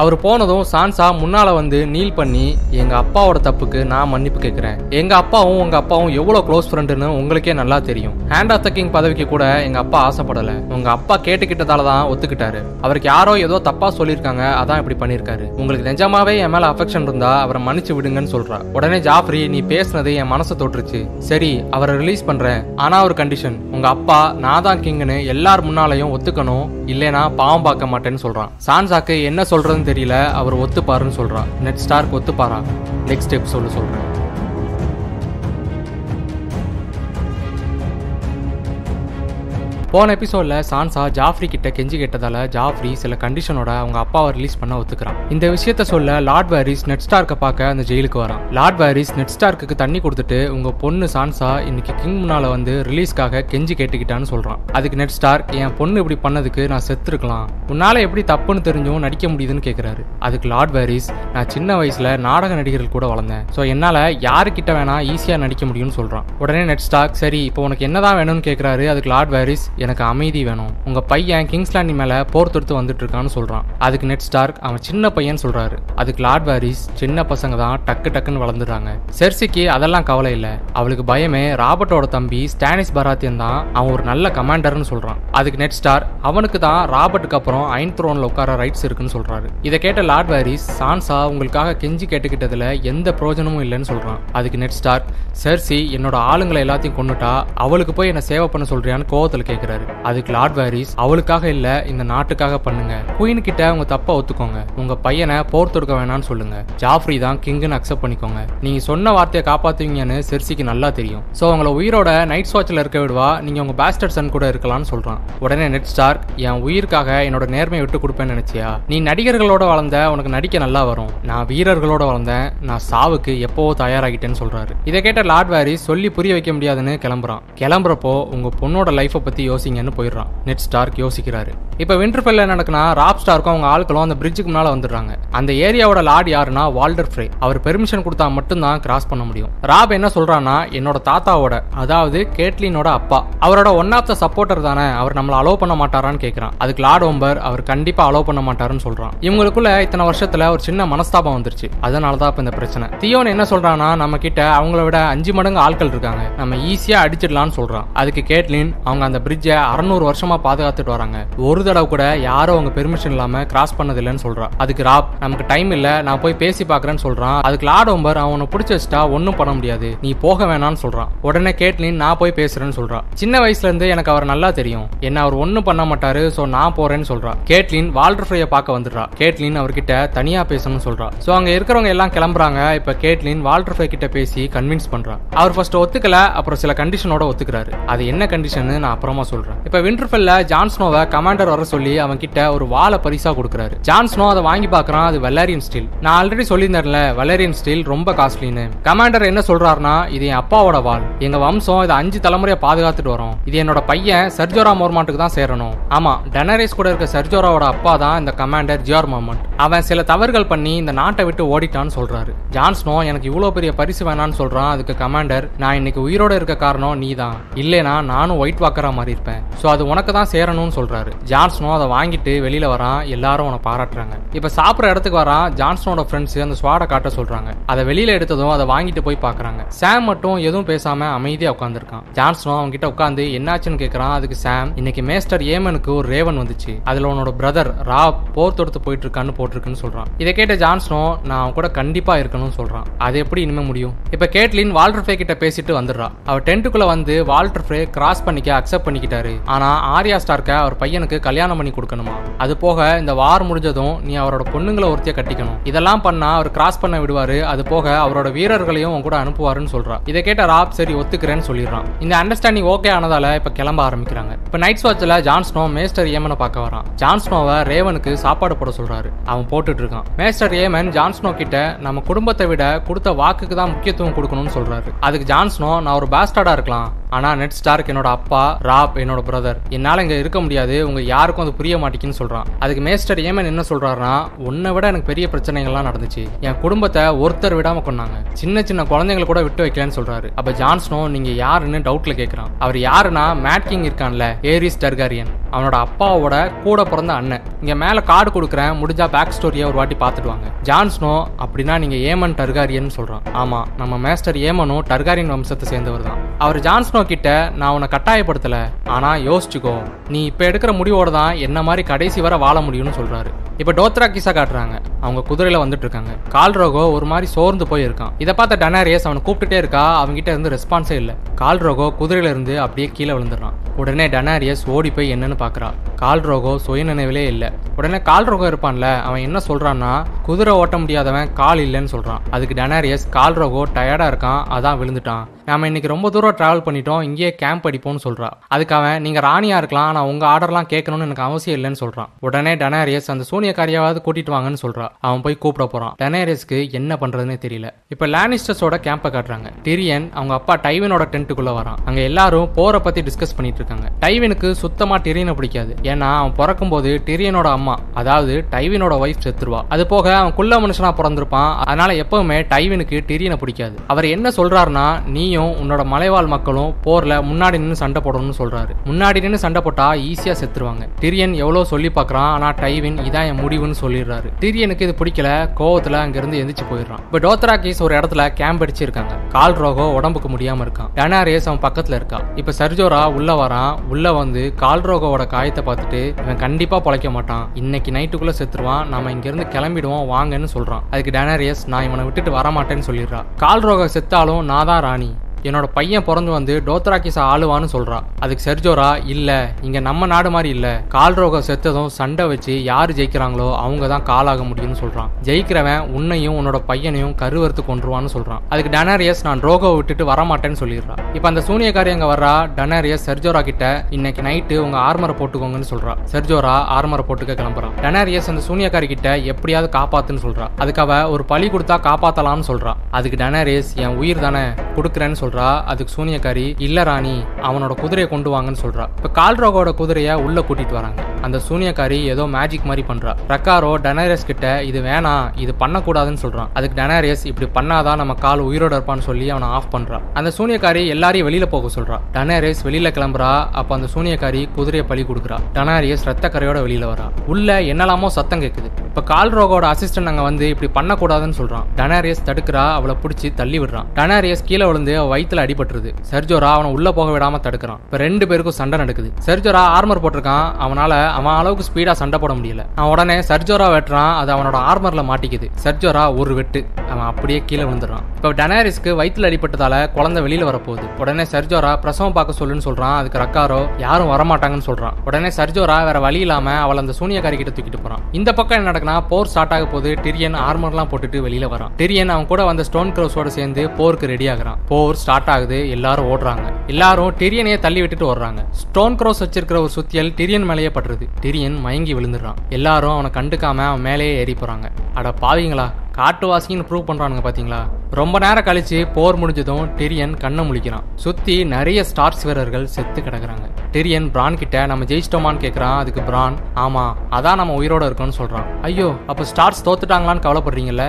அவர் போனதும் சான்சா முன்னால வந்து நீல் பண்ணி எங்க அப்பாவோட தப்புக்கு நான் மன்னிப்பு கேட்கிறேன் எங்க அப்பாவும் உங்க அப்பாவும் எவ்வளவு க்ளோஸ் ஃப்ரெண்டுன்னு உங்களுக்கே நல்லா தெரியும். ஹேண்ட் ஆஃப் த கிங் பதவிக்கு கூட எங்க அப்பா ஆசைப்படல. உங்க அப்பா கேட்டுக்கிட்டதால தான் ஒத்துக்கிட்டாரு. அவருக்கு யாரோ ஏதோ தப்பா சொல்லியிருக்காங்க அதான் இப்படி பண்ணிருக்காரு உங்களுக்கு நிஜமாவே என் மேல அஃபெக்ஷன் இருந்தா அவரை மன்னிச்சு விடுங்கன்னு சொல்றா. உடனே ஜாஃப்ரி நீ பேசுனது என் மனசை தொட்டுருச்சு. சரி அவரை ரிலீஸ் பண்றேன். ஆனா ஒரு கண்டிஷன் உங்க அப்பா நான் தான் கிங்னு எல்லார் முன்னாலையும் ஒத்துக்கணும். இல்லைனா பாவம் பார்க்க மாட்டேன்னு சொல்றான். சான்சாக்கு என்ன சொல்றதுன்னு தெரியல அவர் ஒத்துப்பாருன்னு சொல்றான் நெட் ஸ்டார்க் ஒத்துப்பாரா? நெக்ஸ்ட் எபிசோடு சொல்றேன். போன எபிசோட்ல சான்சா ஜாஃப்ரி கிட்ட கெஞ்சி கேட்டதால ஜாஃப்ரி சில கண்டிஷனோட அவங்க அப்பாவை ரிலீஸ் பண்ண ஒத்துக்கிறான். இந்த விஷயத்த சொல்ல லார்ட் வாரிஸ் நெட் ஸ்டார்க்க பார்க்க அந்த ஜெயிலுக்கு வரான். லார்ட் வாரிஸ் நெட் ஸ்டார்க்கு தண்ணி கொடுத்துட்டு உங்க பொண்ணு சான்சா இன்னைக்கு கிங் முன்னால வந்து ரிலீஸ்க்காக கெஞ்சி கேட்டுக்கிட்டான்னு சொல்றான். அதுக்கு நெட் ஸ்டார்க் என் பொண்ணு இப்படி பண்ணதுக்கு நான் செத்துருக்கலாம். உன்னால எப்படி தப்புன்னு தெரிஞ்சும் நடிக்க முடியுதுன்னு கேக்குறாரு. அதுக்கு லார்ட் வாரிஸ் நான் சின்ன வயசுல நாடக நடிகர்கள் கூட வளர்ந்தேன். ஸோ என்னால யாருக்கிட்ட வேணா ஈஸியா நடிக்க முடியும்னு சொல்றான். உடனே நெட் ஸ்டார்க் சரி இப்போ உனக்கு என்னதான் வேணும்னு கேக்குறாரு? அதுக்கு லார்ட் வாரிஸ் எனக்கு அமைதி வேணும். உங்க பையன் கிங்ஸ்லாண்டி மேல போர் தொடுத்து வந்துட்டு இருக்கான்னு சொல்றான். அதுக்கு நெட் ஸ்டார்க் அவன் சின்ன பையன் சொல்றாரு. அதுக்கு லார்ட் வாரிஸ் சின்ன பசங்க தான் டக்கு டக்குன்னு வளர்ந்துடுறாங்க. செர்சிக்கு அதெல்லாம் கவலை இல்ல. அவளுக்கு பயமே ராபர்ட்டோட தம்பி ஸ்டானிஸ் பராத்தியன் தான் அவன் ஒரு நல்ல கமாண்டர்னு சொல்றான். அதுக்கு நெட் ஸ்டார் அவனுக்கு தான் ராபர்ட்டுக்கு அப்புறம் ஐன் த்ரோன்ல உட்கார ரைட்ஸ் இருக்குன்னு சொல்றாரு. இதை கேட்ட லார்ட் வாரிஸ் சான்சா உங்களுக்காக கெஞ்சி கேட்டுக்கிட்டதுல எந்த பிரயோஜனமும் இல்லைன்னு சொல்றான். அதுக்கு நெட் ஸ்டார் செர்சி என்னோட ஆளுங்களை எல்லாத்தையும் கொண்டுட்டா அவளுக்கு போய் என்ன சேவை பண்ண சொல்றியான்னு கோவத்துல கேக்குறாரு. அதுக்கு லார்ட் வாரிஸ் அவளுக்காக இல்ல இந்த நாட்டுக்காக பண்ணுங்க. குயின் கிட்ட உங்க தப்பா ஒத்துக்கோங்க. உங்க பையனை போர் தொடுக்க வேணாம்னு சொல்லுங்க. ஜாஃப்ரி தான் கிங்னு அக்செப்ட் பண்ணிக்கோங்க. நீங்க சொன்ன வார்த்தையை காப்பாத்துவீங்கன்னு செர்சிக்கு நல்லா தெரியும். சோ அவங்கள உயிரோட நைட் வாட்ச்ல இருக்க விடுவா. நீங்க உங்க பேஸ்டர் சன் கூட இருக்கலாம்னு சொல்றான். உடனே நெட் ஸ்டார்க் என் உயிருக்காக என்னோட நேர்மையை விட்டு கொடுப்பேன்னு நினைச்சியா? நீ நடிகர்களோட வளர்ந்த உனக்கு நடிக்க நல்லா வரும். நான் வீரர்களோட வளர்ந்தேன். நான் சாவுக்கு எப்போவோ தயாராகிட்டேன்னு சொல்றாரு. இதை கேட்ட லார்ட் வாரிஸ் சொல்லி புரிய வைக்க முடியாதுன்னு கிளம்புறான். கிளம்புறப்போ உங்க பொண்ணோட லைஃபை பத்தி யோசிங்கன்னு போயிடுறான். நெட் ஸ்டார்க் யோசிக்கிறாரு. இப்ப விண்டர்ஃபெல்ல நடக்குனா ராப் ஸ்டார்க்கும் அவங்க ஆட்களும் அந்த பிரிட்ஜுக்கு முன்னால வந்துடுறாங்க. அந்த ஏரியாவோட லார்ட் யாருன்னா வால்டர் ஃப்ரே அவர் பெர்மிஷன் கொடுத்தா மட்டும்தான் கிராஸ் பண்ண முடியும். ராப் என்ன சொல்றான்னா என்னோட தாத்தாவோட அதாவது கேட்லினோட அப்பா அவரோட ஒன் ஆஃப் த சப்போர்ட்டர் தானே அவர் நம்மள அலோவ் பண்ண மாட்டாரான்னு கேட்கறான் அதுக்கு லார்ட் ஓம்பர் அவர் கண்டிப்பா அலோவ் பண்ண மாட்டாருன்னு சொல்றான். இவங்களுக்குள்ள இத்தனை வருஷத்துல ஒரு சின்ன மனஸ்தாபம் வந்துருச்சு. அதனாலதான் இப்ப இந்த பிரச்சனை. தியோன் என்ன சொல்றான்னா நம்ம கிட்ட அவங்கள விட அஞ்சு மடங்கு ஆட்கள் இருக்காங்க. நம்ம ஈஸியா அடிச்சிடலாம்னு சொல்றான். அதுக்கு கேட்லின் அவங்க அந்த பிரிட்ஜ பிரிட்ஜை அறநூறு வருஷமா பாதுகாத்துட்டு வராங்க. ஒரு தடவை கூட யாரும் அவங்க பெர்மிஷன் இல்லாம கிராஸ் பண்ணது இல்லைன்னு சொல்றா அதுக்கு ராப் நமக்கு டைம் இல்ல நான் போய் பேசி பாக்குறேன்னு சொல்றான். அதுக்கு லார்ட் ஓம்பர் அவனை பிடிச்சி வச்சுட்டா ஒன்னும் பண்ண முடியாது. நீ போக வேணாம்னு சொல்றான். உடனே கேட்லின் நான் போய் பேசுறேன்னு சொல்றா சின்ன வயசுல இருந்து எனக்கு அவர் நல்லா தெரியும். என்ன அவர் ஒன்னும் பண்ண மாட்டாரு சோ நான் போறேன்னு சொல்றா கேட்லின் வால்டர் ஃப்ரைய பார்க்க வந்துடுறா. கேட்லின் அவர்கிட்ட தனியா பேசணும்னு சொல்றா. சோ அங்க இருக்கிறவங்க எல்லாம் கிளம்புறாங்க. இப்ப கேட்லின் வால்டர் ஃப்ரை கிட்ட பேசி கன்வின்ஸ் பண்றா அவர் ஃபர்ஸ்ட் ஒத்துக்கல அப்புறம் சில கண்டிஷனோட ஒத்துக்கிறாரு. அது என்ன கண்டிஷன் நான் அப்புறமா சொல்றேன். இப்ப விண்டர்ஃபெல்ல ஜான்ஸ்னோவை கமாண்டர் வர சொல்லி அவன் கிட்ட ஒரு வாழை பரிசா கொடுக்குறாரு. ஜான்ஸ்னோ அதை வாங்கி பாக்குறான் அது வெள்ளாரியன் ஸ்டீல் நான் ஆல்ரெடி சொல்லியிருந்தேன்ல வெள்ளரின் ஸ்டீல் ரொம்ப காஸ்ட்லின்னு கமாண்டர் என்ன சொல்றாருன்னா இது என் அப்பாவோட வாள். எங்க வம்சம் இதை அஞ்சு தலைமுறையை பாதுகாத்துட்டு வரோம். இது என்னோட பையன் சர்ஜோரா மோர்மாண்ட்டுக்கு தான் சேரணும். ஆமா டெனரேஸ் கூட இருக்க சர்ஜோராவோட அப்பா தான் இந்த கமாண்டர் ஜியார் மோர்மாண்ட் அவன் சில தவறுகள் பண்ணி இந்த நாட்டை விட்டு ஓடிட்டான்னு சொல்றாரு. ஜான்ஸ்னோ எனக்கு இவ்வளவு பெரிய பரிசு வேணான்னு சொல்றான். அதுக்கு கமாண்டர் நான் இன்னைக்கு உயிரோட இருக்க காரணம் நீ தான் இல்லைனா நானும் ஒயிட் வாக்கரா மாதிரி இருப்பேன் ஸோ அது உனக்கு தான் சேரணும்னு சொல்றாரு. ஜான்ஸ்னோ அதை வாங்கிட்டு வெளியில் வரான். எல்லாரும் அவனை பாராட்டுறாங்க. இப்போ சாப்பிட்ற இடத்துக்கு வரான். ஜான்ஸ்னோட ஃப்ரெண்ட்ஸ் அந்த ஸ்வாடை காட்ட சொல்றாங்க. அதை வெளியில் எடுத்ததும் அதை வாங்கிட்டு போய் பார்க்குறாங்க. சாம் மட்டும் எதுவும் பேசாமல் அமைதியாக உட்காந்துருக்கான் ஜான்ஸ்னோ அவங்க கிட்ட உட்காந்து என்னாச்சுன்னு கேட்குறான் அதுக்கு சாம் இன்னைக்கு மேஸ்டர் ஏமனுக்கு ஒரு ரேவன் வந்துச்சு. அதில் உன்னோட பிரதர் ரா போர் தொடுத்து போயிட்டு இருக்கான்னு போட்டிருக்குன்னு சொல்கிறான் இதை கேட்ட ஜான்ஸ்னோ நான் அவன் கூட கண்டிப்பாக இருக்கணும்னு சொல்கிறான் அது எப்படி இனிமேல் முடியும்? இப்போ கேட்லின் வால்டர் ஃப்ரே கிட்ட பேசிட்டு வந்துடுறா. அவள் டென்ட்டுக்குள்ளே வந்து வால்டர் ஃப்ரே கிராஸ் பண்ணிக்க அக்செப்ட் பண்ணிக்கிட்டாரு ஆனா ஆர்யா ஸ்டார்க்க அவர் பையனுக்கு கல்யாணம் பண்ணி கொடுக்கணுமா? அது போக இந்த வார் முடிஞ்சதும் நீ அவரோட பொண்ணுங்களை ஒருத்திய கட்டிக்கணும். இதெல்லாம் பண்ணா அவர் கிராஸ் பண்ண விடுவாரு. அது போக அவரோட வீரர்களையும் உன் கூட அனுப்புவாருன்னு சொல்றா. இதை கேட்ட ராப் சரி ஒத்துக்கிறேன்னு சொல்லிடுறான். இந்த அண்டர்ஸ்டாண்டிங் ஓகே ஆனதால இப்ப கிளம்ப ஆரம்பிக்கிறாங்க. இப்ப நைட் வாட்ச்ல ஜான்ஸ்னோ மேஸ்டர் ஏமனை பார்க்க வரான். ஜான்ஸ்னோவை ரேவனுக்கு சாப்பாடு போட சொல்றாரு. அவன் போட்டுட்டு இருக்கான். மேஸ்டர் ஏமன் ஜான்ஸ்னோ கிட்ட நம்ம குடும்பத்தை விட கொடுத்த வாக்குக்கு தான் முக்கியத்துவம் கொடுக்கணும்னு சொல்றாரு. அதுக்கு ஜான்ஸ்னோ நான் ஒரு பேஸ்டார்டா இருக்கலாம். ஆனா நெட் ஸ்டார்க் என்னோட அப்பா ராப் என்னோட பிரதர் என்னால் இங்கே இருக்க முடியாது உங்க யாருக்கும் அது புரிய மாட்டேங்குன்னு சொல்றான். அதுக்கு மேஸ்டர் ஏமன் என்ன சொல்றாருன்னா உன்னை விட எனக்கு பெரிய பிரச்சனைகள்லாம் நடந்துச்சு. என் குடும்பத்தை ஒருத்தர் விடாம கொண்டாங்க சின்ன சின்ன குழந்தைங்களை கூட விட்டு வைக்கலன்னு சொல்றாரு. அப்ப ஜான்ஸ்னோ நீங்க யாருன்னு டவுட்ல கேட்குறான் அவர் யாருன்னா மேட்கிங் இருக்கான்ல ஏரிஸ் டர்காரியன் அவனோட அப்பாவோட கூட பிறந்த அண்ணன். இங்க மேல கார்டு கொடுக்குறேன் முடிஞ்சா பேக் ஸ்டோரியை ஒரு வாட்டி பார்த்துட்டு வாங்க. ஜான்ஸ்னோ அப்படின்னா நீங்க ஏமன் டர்காரியன் சொல்றான். ஆமா நம்ம மேஸ்டர் ஏமனும் டர்காரியன் வம்சத்தை சேர்ந்தவர் தான். அவர் ஜான்ஸ்னோ கிட்ட நான் உன்னை கட்டாயப்படுத்தல. ஆனா யோசிச்சுக்கோ நீ இப்ப எடுக்கிற முடிவோட தான் என்ன மாதிரி கடைசி வரை வாழ முடியும்னு சொல்றாரு. இப்ப டோத்ரா கிசா காட்டுறாங்க. அவங்க குதிரையில வந்துட்டு இருக்காங்க கால்ரோகோ ஒரு மாதிரி சோர்ந்து போயிருக்கான். இதை பார்த்த டனாரியஸ் அவனை கூப்பிட்டுட்டே இருக்கா அவன்கிட்ட இருந்து ரெஸ்பான்ஸே இல்ல. கால்ரோகோ குதிரையில இருந்து அப்படியே கீழே விழுந்துடுறான். உடனே டனாரியஸ் ஓடி போய் என்னன்னு பாக்குறா கால்ரோகோ சுயநினைவிலே இல்ல. உடனே கால்ரோகோ இருப்பான்ல அவன் என்ன சொல்றான்னா குதிரை ஓட்ட முடியாதவன் கால் இல்லைன்னு சொல்றான். அதுக்கு டனாரியஸ் கால்ரோகோ டயர்டா இருக்கான் அதான் விழுந்துட்டான். நாம இன்னைக்கு ரொம்ப தூரம் டிராவல் பண்ணிட்டோம் இங்கேயே கேம்ப் அடிப்போம்னு சொல்றா. அதுக்கு அவன் நீங்க ராணியா இருக்கலாம் நான் உங்க ஆர்டர்லாம் கேட்கணும்னு எனக்கு அவசியம் இல்லைன்னு சொல்றான். உடனே டனாரியஸ் அந்த சூனியக்காரியாவது கூட்டிட்டு வாங்கன்னு சொல்றா. அவன் போய் கூப்பிட போறான். டனாரியஸ்க்கு என்ன பண்ணுறதுன்னு தெரியல. இப்ப லானிஸ்டர்ஸோட கேம்பை காட்டுறாங்க. டிரியன் அவங்க அப்பா டைவினோட டென்ட்டுக்குள்ள வரான். அங்க எல்லாரும் போரை பத்தி டிஸ்கஸ் பண்ணிட்டு இருக்காங்க. டைவினுக்கு சுத்தமா டிரியனை பிடிக்காது. ஏன்னா அவன் பிறக்கும் போது டிரியனோட அம்மா அதாவது டைவினோட ஒய்ஃப் செத்துருவா. அது போக அவன் குள்ள மனுஷனா பிறந்திருப்பான். அதனால எப்பவுமே டைவினுக்கு டிரியனை பிடிக்காது. அவர் என்ன சொல்றாருன்னா நீயும் உன்னோட மலைவாழ் மக்களும் போர்ல முன்னாடி நின்று சண்டை போடணும்னு சொல்றாரு. முன்னாடி நின்று சண்டை போட்டா ஈஸியா செத்துருவாங்க. டிரியன் எவ்வளவு சொல்லி பாக்குறான் ஆனா டைவின் இதான் என் முடிவுன்னு சொல்லிடுறாரு. டிரியனுக்கு இது பிடிக்கல கோவத்துல அங்கிருந்து எந்திரிச்சு போயிடுறான். இப்ப டோத்ராகிஸ் ஒரு இடத்துல கேம்ப் அடிச்சிருக்காங்க. கால் ரோகோ உடம்புக்கு முடியாம இருக்கான். டனாரேஸ் அவன் பக்கத்துல இருக்கா இப்ப சர்ஜோரா உள்ள வரான். உள்ள வந்து கால் ரோகோவோட காயத்தை பார்த்துட்டு இவன் கண்டிப்பா பழைக்க மாட்டான். இன்னைக்கு நைட்டுக்குள்ள செத்துருவான். நாம இங்க இருந்து கிளம்பிடுவோம் வாங்கன்னு சொல்றான். அதுக்கு டனாரியஸ் நான் இவனை விட்டுட்டு வரமாட்டேன்னு சொல்லிடுறா. கால் ரோகோ செத்தாலும் நான் தான் ராணி. என்னோட பையன் பிறந்து வந்து டோத்ராக்கிஸை ஆளுவான்னு சொல்றா அதுக்கு செர்ஜோரா இல்ல இங்க நம்ம நாடு மாதிரி இல்ல. கால்ரோக செத்ததும் சண்டை வச்சு யாரு ஜெயிக்கிறாங்களோ அவங்க தான் காலாக முடியும்னு சொல்றான். ஜெயிக்கிறவன் உன்னையும் உன்னோட பையனையும் கருவறுத்து கொன்றுவான்னு சொல்றான். அதுக்கு டனாரியஸ் நான் ரோகோ விட்டுட்டு வரமாட்டேன்னு சொல்லிடுறான். இப்ப அந்த சூனியக்காரி அங்க வர்றா டனாரியஸ் செர்ஜோரா கிட்ட இன்னைக்கு நைட்டு உங்க ஆர்மரை போட்டுக்கோங்கன்னு சொல்றா செர்ஜோரா ஆர்மரை போட்டுக்க கிளம்புறான். டனாரியஸ் அந்த சூனியக்காரி கிட்ட எப்படியாவது காப்பாத்துன்னு சொல்றா அதுக்கு அவ ஒரு பழி கொடுத்தா காப்பாத்தலாம்னு சொல்றா அதுக்கு டனாரியஸ் என் உயிர் தானே கொடுக்குறேன்னு சொல்றா அதுக்கு சூனியக்காரி இல்ல ராணி அவனோட குதிரையை கொண்டு வாங்கன்னு சொல்றா. இப்ப கால்ரோகோட குதிரைய உள்ள கூட்டிட்டு வராங்க. அந்த சூனியக்காரி ஏதோ மேஜிக் மாதிரி பண்றா. ரக்காரோ டனாரியஸ் கிட்ட இது வேணாம் இது பண்ணக்கூடாதுன்னு சொல்றான். அதுக்கு டனாரியஸ் இப்படி பண்ணாதான் நம்ம கால் உயிரோட இருப்பான்னு சொல்லி அவனை ஆஃப் பண்றான் அந்த சூனியக்காரி எல்லாரையும் வெளியில போக சொல்றா. டனாரியஸ் வெளியில கிளம்புறா. அப்ப அந்த சூனியக்காரி குதிரையை பழி கொடுக்குறா. டனாரியஸ் ரத்த கரையோட வெளியில வரா. உள்ள என்னெல்லாமோ சத்தம் கேக்குது. இப்ப கால்ரோகோட அசிஸ்டன்ட் அங்க வந்து இப்படி பண்ணக்கூடாதுன்னு சொல்றான். டனாரியஸ் தடுக்கிறா அவளை பிடிச்சி தள்ளி விடுறான். டனாரியஸ் கீழே விழுந்து அவ வயிற்றுல அடிபட்டுருது. சர்ஜோரா அவனை உள்ள போக விடாம தடுக்கிறான். இப்ப ரெண்டு பேருக்கும் சண்டை நடக்குது. சர்ஜோரா ஆர்மர் போட்டிருக்கான். அவனால அவன் அளவுக்கு ஸ்பீடா சண்டை போட முடியல. அவன் உடனே சர்ஜோரா வெட்டுறான். அது அவனோட ஆர்மர்ல மாட்டிக்குது. சர்ஜோரா ஒரு வெட்டு. அவன் அப்படியே கீழே விழுந்துடுறான். இப்போ டனாரிஸ்க்கு வயிற்றுல அடிபட்டதால குழந்தை வெளியில வரப்போகுது. உடனே சர்ஜோரா பிரசவம் பார்க்க சொல்லுன்னு சொல்றான். அதுக்கு ரக்காரோ யாரும் வரமாட்டாங்கன்னு சொல்றான். உடனே சர்ஜோரா வேற வழி இல்லாம அவளை அந்த சூனியக்காரி கிட்ட தூக்கிட்டு போறான். இந்த பக்கம் என்ன நடக்குன்னா போர் ஸ்டார்ட் ஆக போது டிரியன் ஆர்மர்லாம் போட்டுட்டு வெளியில வரான். டிரியன் அவன் கூட வந்த ஸ்டோன் க்ரோஸோட சேர்ந்து போருக்கு ரெடி ஆகுறான். போர் ஸ்டார்ட் ஆகுது எல்லாரும் ஓடுறாங்க. எல்லாரும் டிரியனையே தள்ளி விட்டுட்டு ஓடுறாங்க. ஸ்டோன் கிராஸ் வச்சிருக்கிற ஒரு சுத்தியல் டிரியன் மேலேயே பட்டுருது டிரியன் மயங்கி விழுந்துடுறான். எல்லாரும் அவனை கண்டுக்காம அவன் மேலேயே ஏறி போறாங்க. அட பாவிங்களா காட்டுவாசின்னு ப்ரூவ் பண்றானுங்க பாத்தீங்களா? ரொம்ப நேரம் கழிச்சு போர் முடிஞ்சதும் டிரியன் கண்ணை முழிக்கிறான். சுத்தி நிறைய ஸ்டார்ஸ் வீரர்கள் செத்து கிடக்குறாங்க. டிரியன் பிரான் கிட்ட நம்ம ஜெயிச்சிட்டோமான்னு கேக்குறான். அதுக்கு பிரான் ஆமா அதான் நம்ம உயிரோட இருக்கோம்னு சொல்றான். ஐயோ அப்ப ஸ்டார்ஸ் தோத்துட்டாங்களான்னு கவலைப்படுறீங்கல்ல?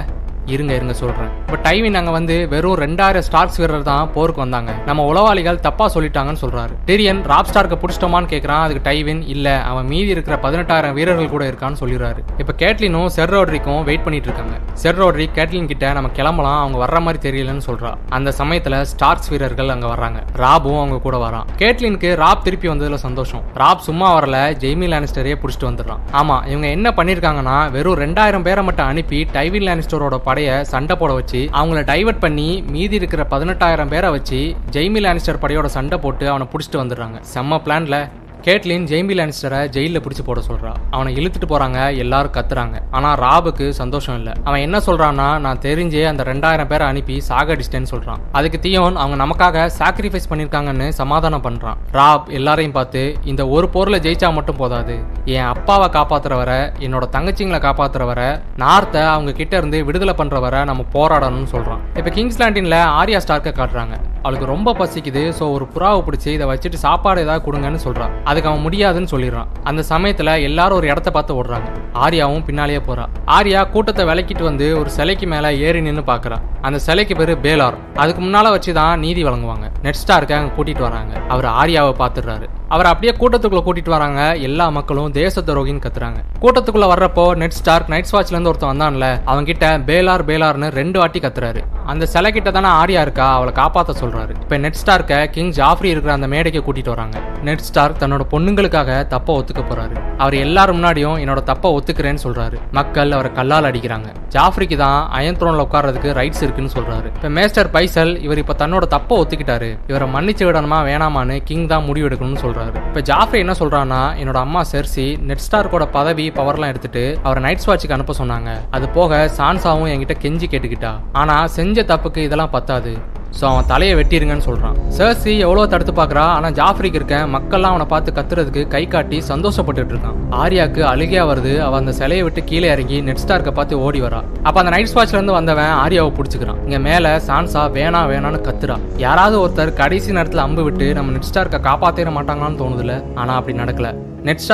இருங்க இருங்க சொல்றேன். இப்போ டைவின் அங்கே வந்து வெறும் ரெண்டாயிரம் ஸ்டார்ஸ் வீரர் தான் போருக்கு வந்தாங்க. நம்ம உளவாளிகள் தப்பா சொல்லிட்டாங்கன்னு சொல்றாரு. டிரியன் ராப் ஸ்டார்க்கு பிடிச்சிட்டமான்னு கேட்குறான் அதுக்கு டைவின் இல்ல அவன் மீதி இருக்கிற பதினெட்டாயிரம் வீரர்கள் கூட இருக்கான்னு சொல்லிடுறாரு. இப்போ கேட்லினும் செர் ரோட்ரிக்கும் வெயிட் பண்ணிட்டு இருக்காங்க. செர் ரோட்ரி கேட்லின் கிட்ட நம்ம கிளம்பலாம் அவங்க வர்ற மாதிரி தெரியலன்னு சொல்றா. அந்த சமயத்துல ஸ்டார்ஸ் வீரர்கள் அங்க வர்றாங்க. ராபும் அவங்க கூட வரான். கேட்லினுக்கு ராப் திருப்பி வந்ததுல சந்தோஷம். ராப் சும்மா வரல ஜெய்மி லானிஸ்டரையே பிடிச்சிட்டு வந்துடுறான். ஆமா இவங்க என்ன பண்ணிருக்காங்கன்னா வெறும் ரெண்டாயிரம் பேரை மட்டும் அனுப்பி டைவின் லானிஸ்டரோட படையை சண்டை போட வச்சு அவங்கள டைவர்ட் பண்ணி மீதி இருக்கிற பதினெட்டாயிரம் பேரை வச்சு ஜெய்மி லானிஸ்டர் படையோட சண்டை போட்டு அவனை பிடிச்சிட்டு வந்துடுறாங்க. செம்ம பிளான்ல கேட்லின் ஜெய்மி லானிஸ்டரை ஜெயிலில் பிடிச்சி போட சொல்கிறா அவனை இழுத்துட்டு போகிறாங்க எல்லாரும் கத்துறாங்க. ஆனால் ராபுக்கு சந்தோஷம் இல்லை. அவன் என்ன சொல்கிறான்னா நான் தெரிஞ்சே அந்த ரெண்டாயிரம் பேரை அனுப்பி சாகடிச்சிட்டேன்னு சொல்கிறான் அதுக்கு தியோன் அவங்க நமக்காக சாக்ரிஃபைஸ் பண்ணியிருக்காங்கன்னு சமாதானம் பண்ணுறான் ராப் எல்லாரையும் பார்த்து இந்த ஒரு பொருளை ஜெயிச்சா மட்டும் போதாது. என் அப்பாவை காப்பாற்றுற வர என்னோட தங்கச்சிங்களை காப்பாற்றுற வர நார்த்தை அவங்க கிட்ட இருந்து விடுதலை பண்ணுறவரை வர நம்ம போராடணும்னு சொல்றான். இப்ப கிங்ஸ்லாண்டின்ல ஆரியா ஸ்டார்க்க காட்டுறாங்க. அவளுக்கு ரொம்ப பசிக்குது. ஸோ ஒரு புறாவை பிடிச்சி இதை வச்சுட்டு சாப்பாடு ஏதாவது கொடுங்கன்னு சொல்கிறான் அதுக்கு அவன் முடியாதுன்னு சொல்லிடுறான். அந்த சமயத்தில் எல்லாரும் ஒரு இடத்த பார்த்து ஓடுறாங்க. ஆர்யாவும் பின்னாலேயே போகிறான் ஆரியா கூட்டத்தை விலக்கிட்டு வந்து ஒரு சிலைக்கு மேலே ஏறி நின்று பார்க்குறான் அந்த சிலைக்கு பேர் பேலார். அதுக்கு முன்னால் வச்சு தான் நீதி வழங்குவாங்க. நெட் ஸ்டாருக்கு அங்கே கூட்டிகிட்டு வராங்க. அவர் ஆரியாவை பார்த்துடுறாரு. அவர் அப்படியே கூட்டத்துக்குள்ள கூட்டிட்டு வராங்க. எல்லா மக்களும் தேச துரோகின்னு கத்துறாங்க. கூட்டத்துக்குள்ள வர்றப்போ நெட் ஸ்டார்க் நைட் வாட்ச்ல இருந்து ஒருத்தன் வந்தான்ல அவன் கிட்ட பேலார் பேலார்னு ரெண்டு வாட்டி கத்துறாரு. அந்த சிலை கிட்ட தானே ஆரியா இருக்கா? அவளை காப்பாத்த சொல்றாரு. இப்ப நெட் ஸ்டார்க்க கிங் ஜாஃப்ரி இருக்கிற அந்த மேடைக்கு கூட்டிட்டு வராங்க. நெட் ஸ்டார்க் தன்னோட பொண்ணுங்களுக்காக தப்ப ஒத்துக்க போறாரு. அவர் எல்லாரும் முன்னாடியும் என்னோட தப்ப ஒத்துக்கிறேன்னு சொல்றாரு. மக்கள் அவரை கல்லால் அடிக்கிறாங்க. ஜாஃப்ரிக்கு தான் அயன் த்ரோன்ல உட்கார்றதுக்கு ரைட்ஸ் இருக்குன்னு சொல்றாரு. இப்ப மேஸ்டர் பைசல் இவர் இப்ப தன்னோட தப்ப ஒத்துக்கிட்டாரு. இவரை மன்னிச்சு விடணுமா வேணாமான்னு கிங் தான் முடிவெடுக்கணும்னு சொல்றாரு. இப்போ ஜாஃப்ரி என்ன சொல்கிறான்னா என்னோட அம்மா செர்சி நெட் ஸ்டார்க்கோட பதவி பவர்லாம் எடுத்துட்டு அவரை நைட் வாட்சுக்கு அனுப்ப சொன்னாங்க. அது போக சான்சாவும் என்கிட்ட கெஞ்சி கேட்டுக்கிட்டா. ஆனால் செஞ்ச தப்புக்கு இதெல்லாம் பத்தாது. ஸோ அவன் தலையை வெட்டிருங்கன்னு சொல்கிறான் சர்சி எவ்வளோ தடுத்து பார்க்குறா? ஆனால் ஜாஃப்ரிக்கு இருக்க மக்கள்லாம் அவனை பார்த்து கத்துறதுக்கு கை காட்டி சந்தோஷப்பட்டுட்டு இருக்கான். ஆரியாக்கு அழுகையா வருது. அவன் அந்த சிலையை விட்டு கீழே இறங்கி நெட்ஸ்டார்க்கை பார்த்து ஓடி வரா. அப்போ அந்த நைட் வாட்ச்லேருந்து வந்தவன் ஆரியாவை பிடிச்சிக்கிறான். இங்கே மேலே சான்சா வேணா வேணான்னு கத்துறா. யாராவது ஒருத்தர் கடைசி நேரத்தில் அம்பு விட்டு நம்ம நெட் ஸ்டார்க்க காப்பாத்திர மாட்டாங்களான்னு தோணுதுல ஆனால் அப்படி நடக்கல. நெட்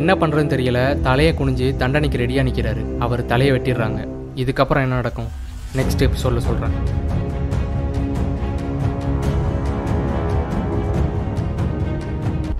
என்ன பண்ணுறதுன்னு தெரியல. தலையை குனிஞ்சு தண்டனைக்கு ரெடியாக நிற்கிறாரு அவர் தலையை வெட்டிடுறாங்க. இதுக்கப்புறம் என்ன நடக்கும்? நெக்ஸ்ட் எபிசோடில் சொல்கிறேன்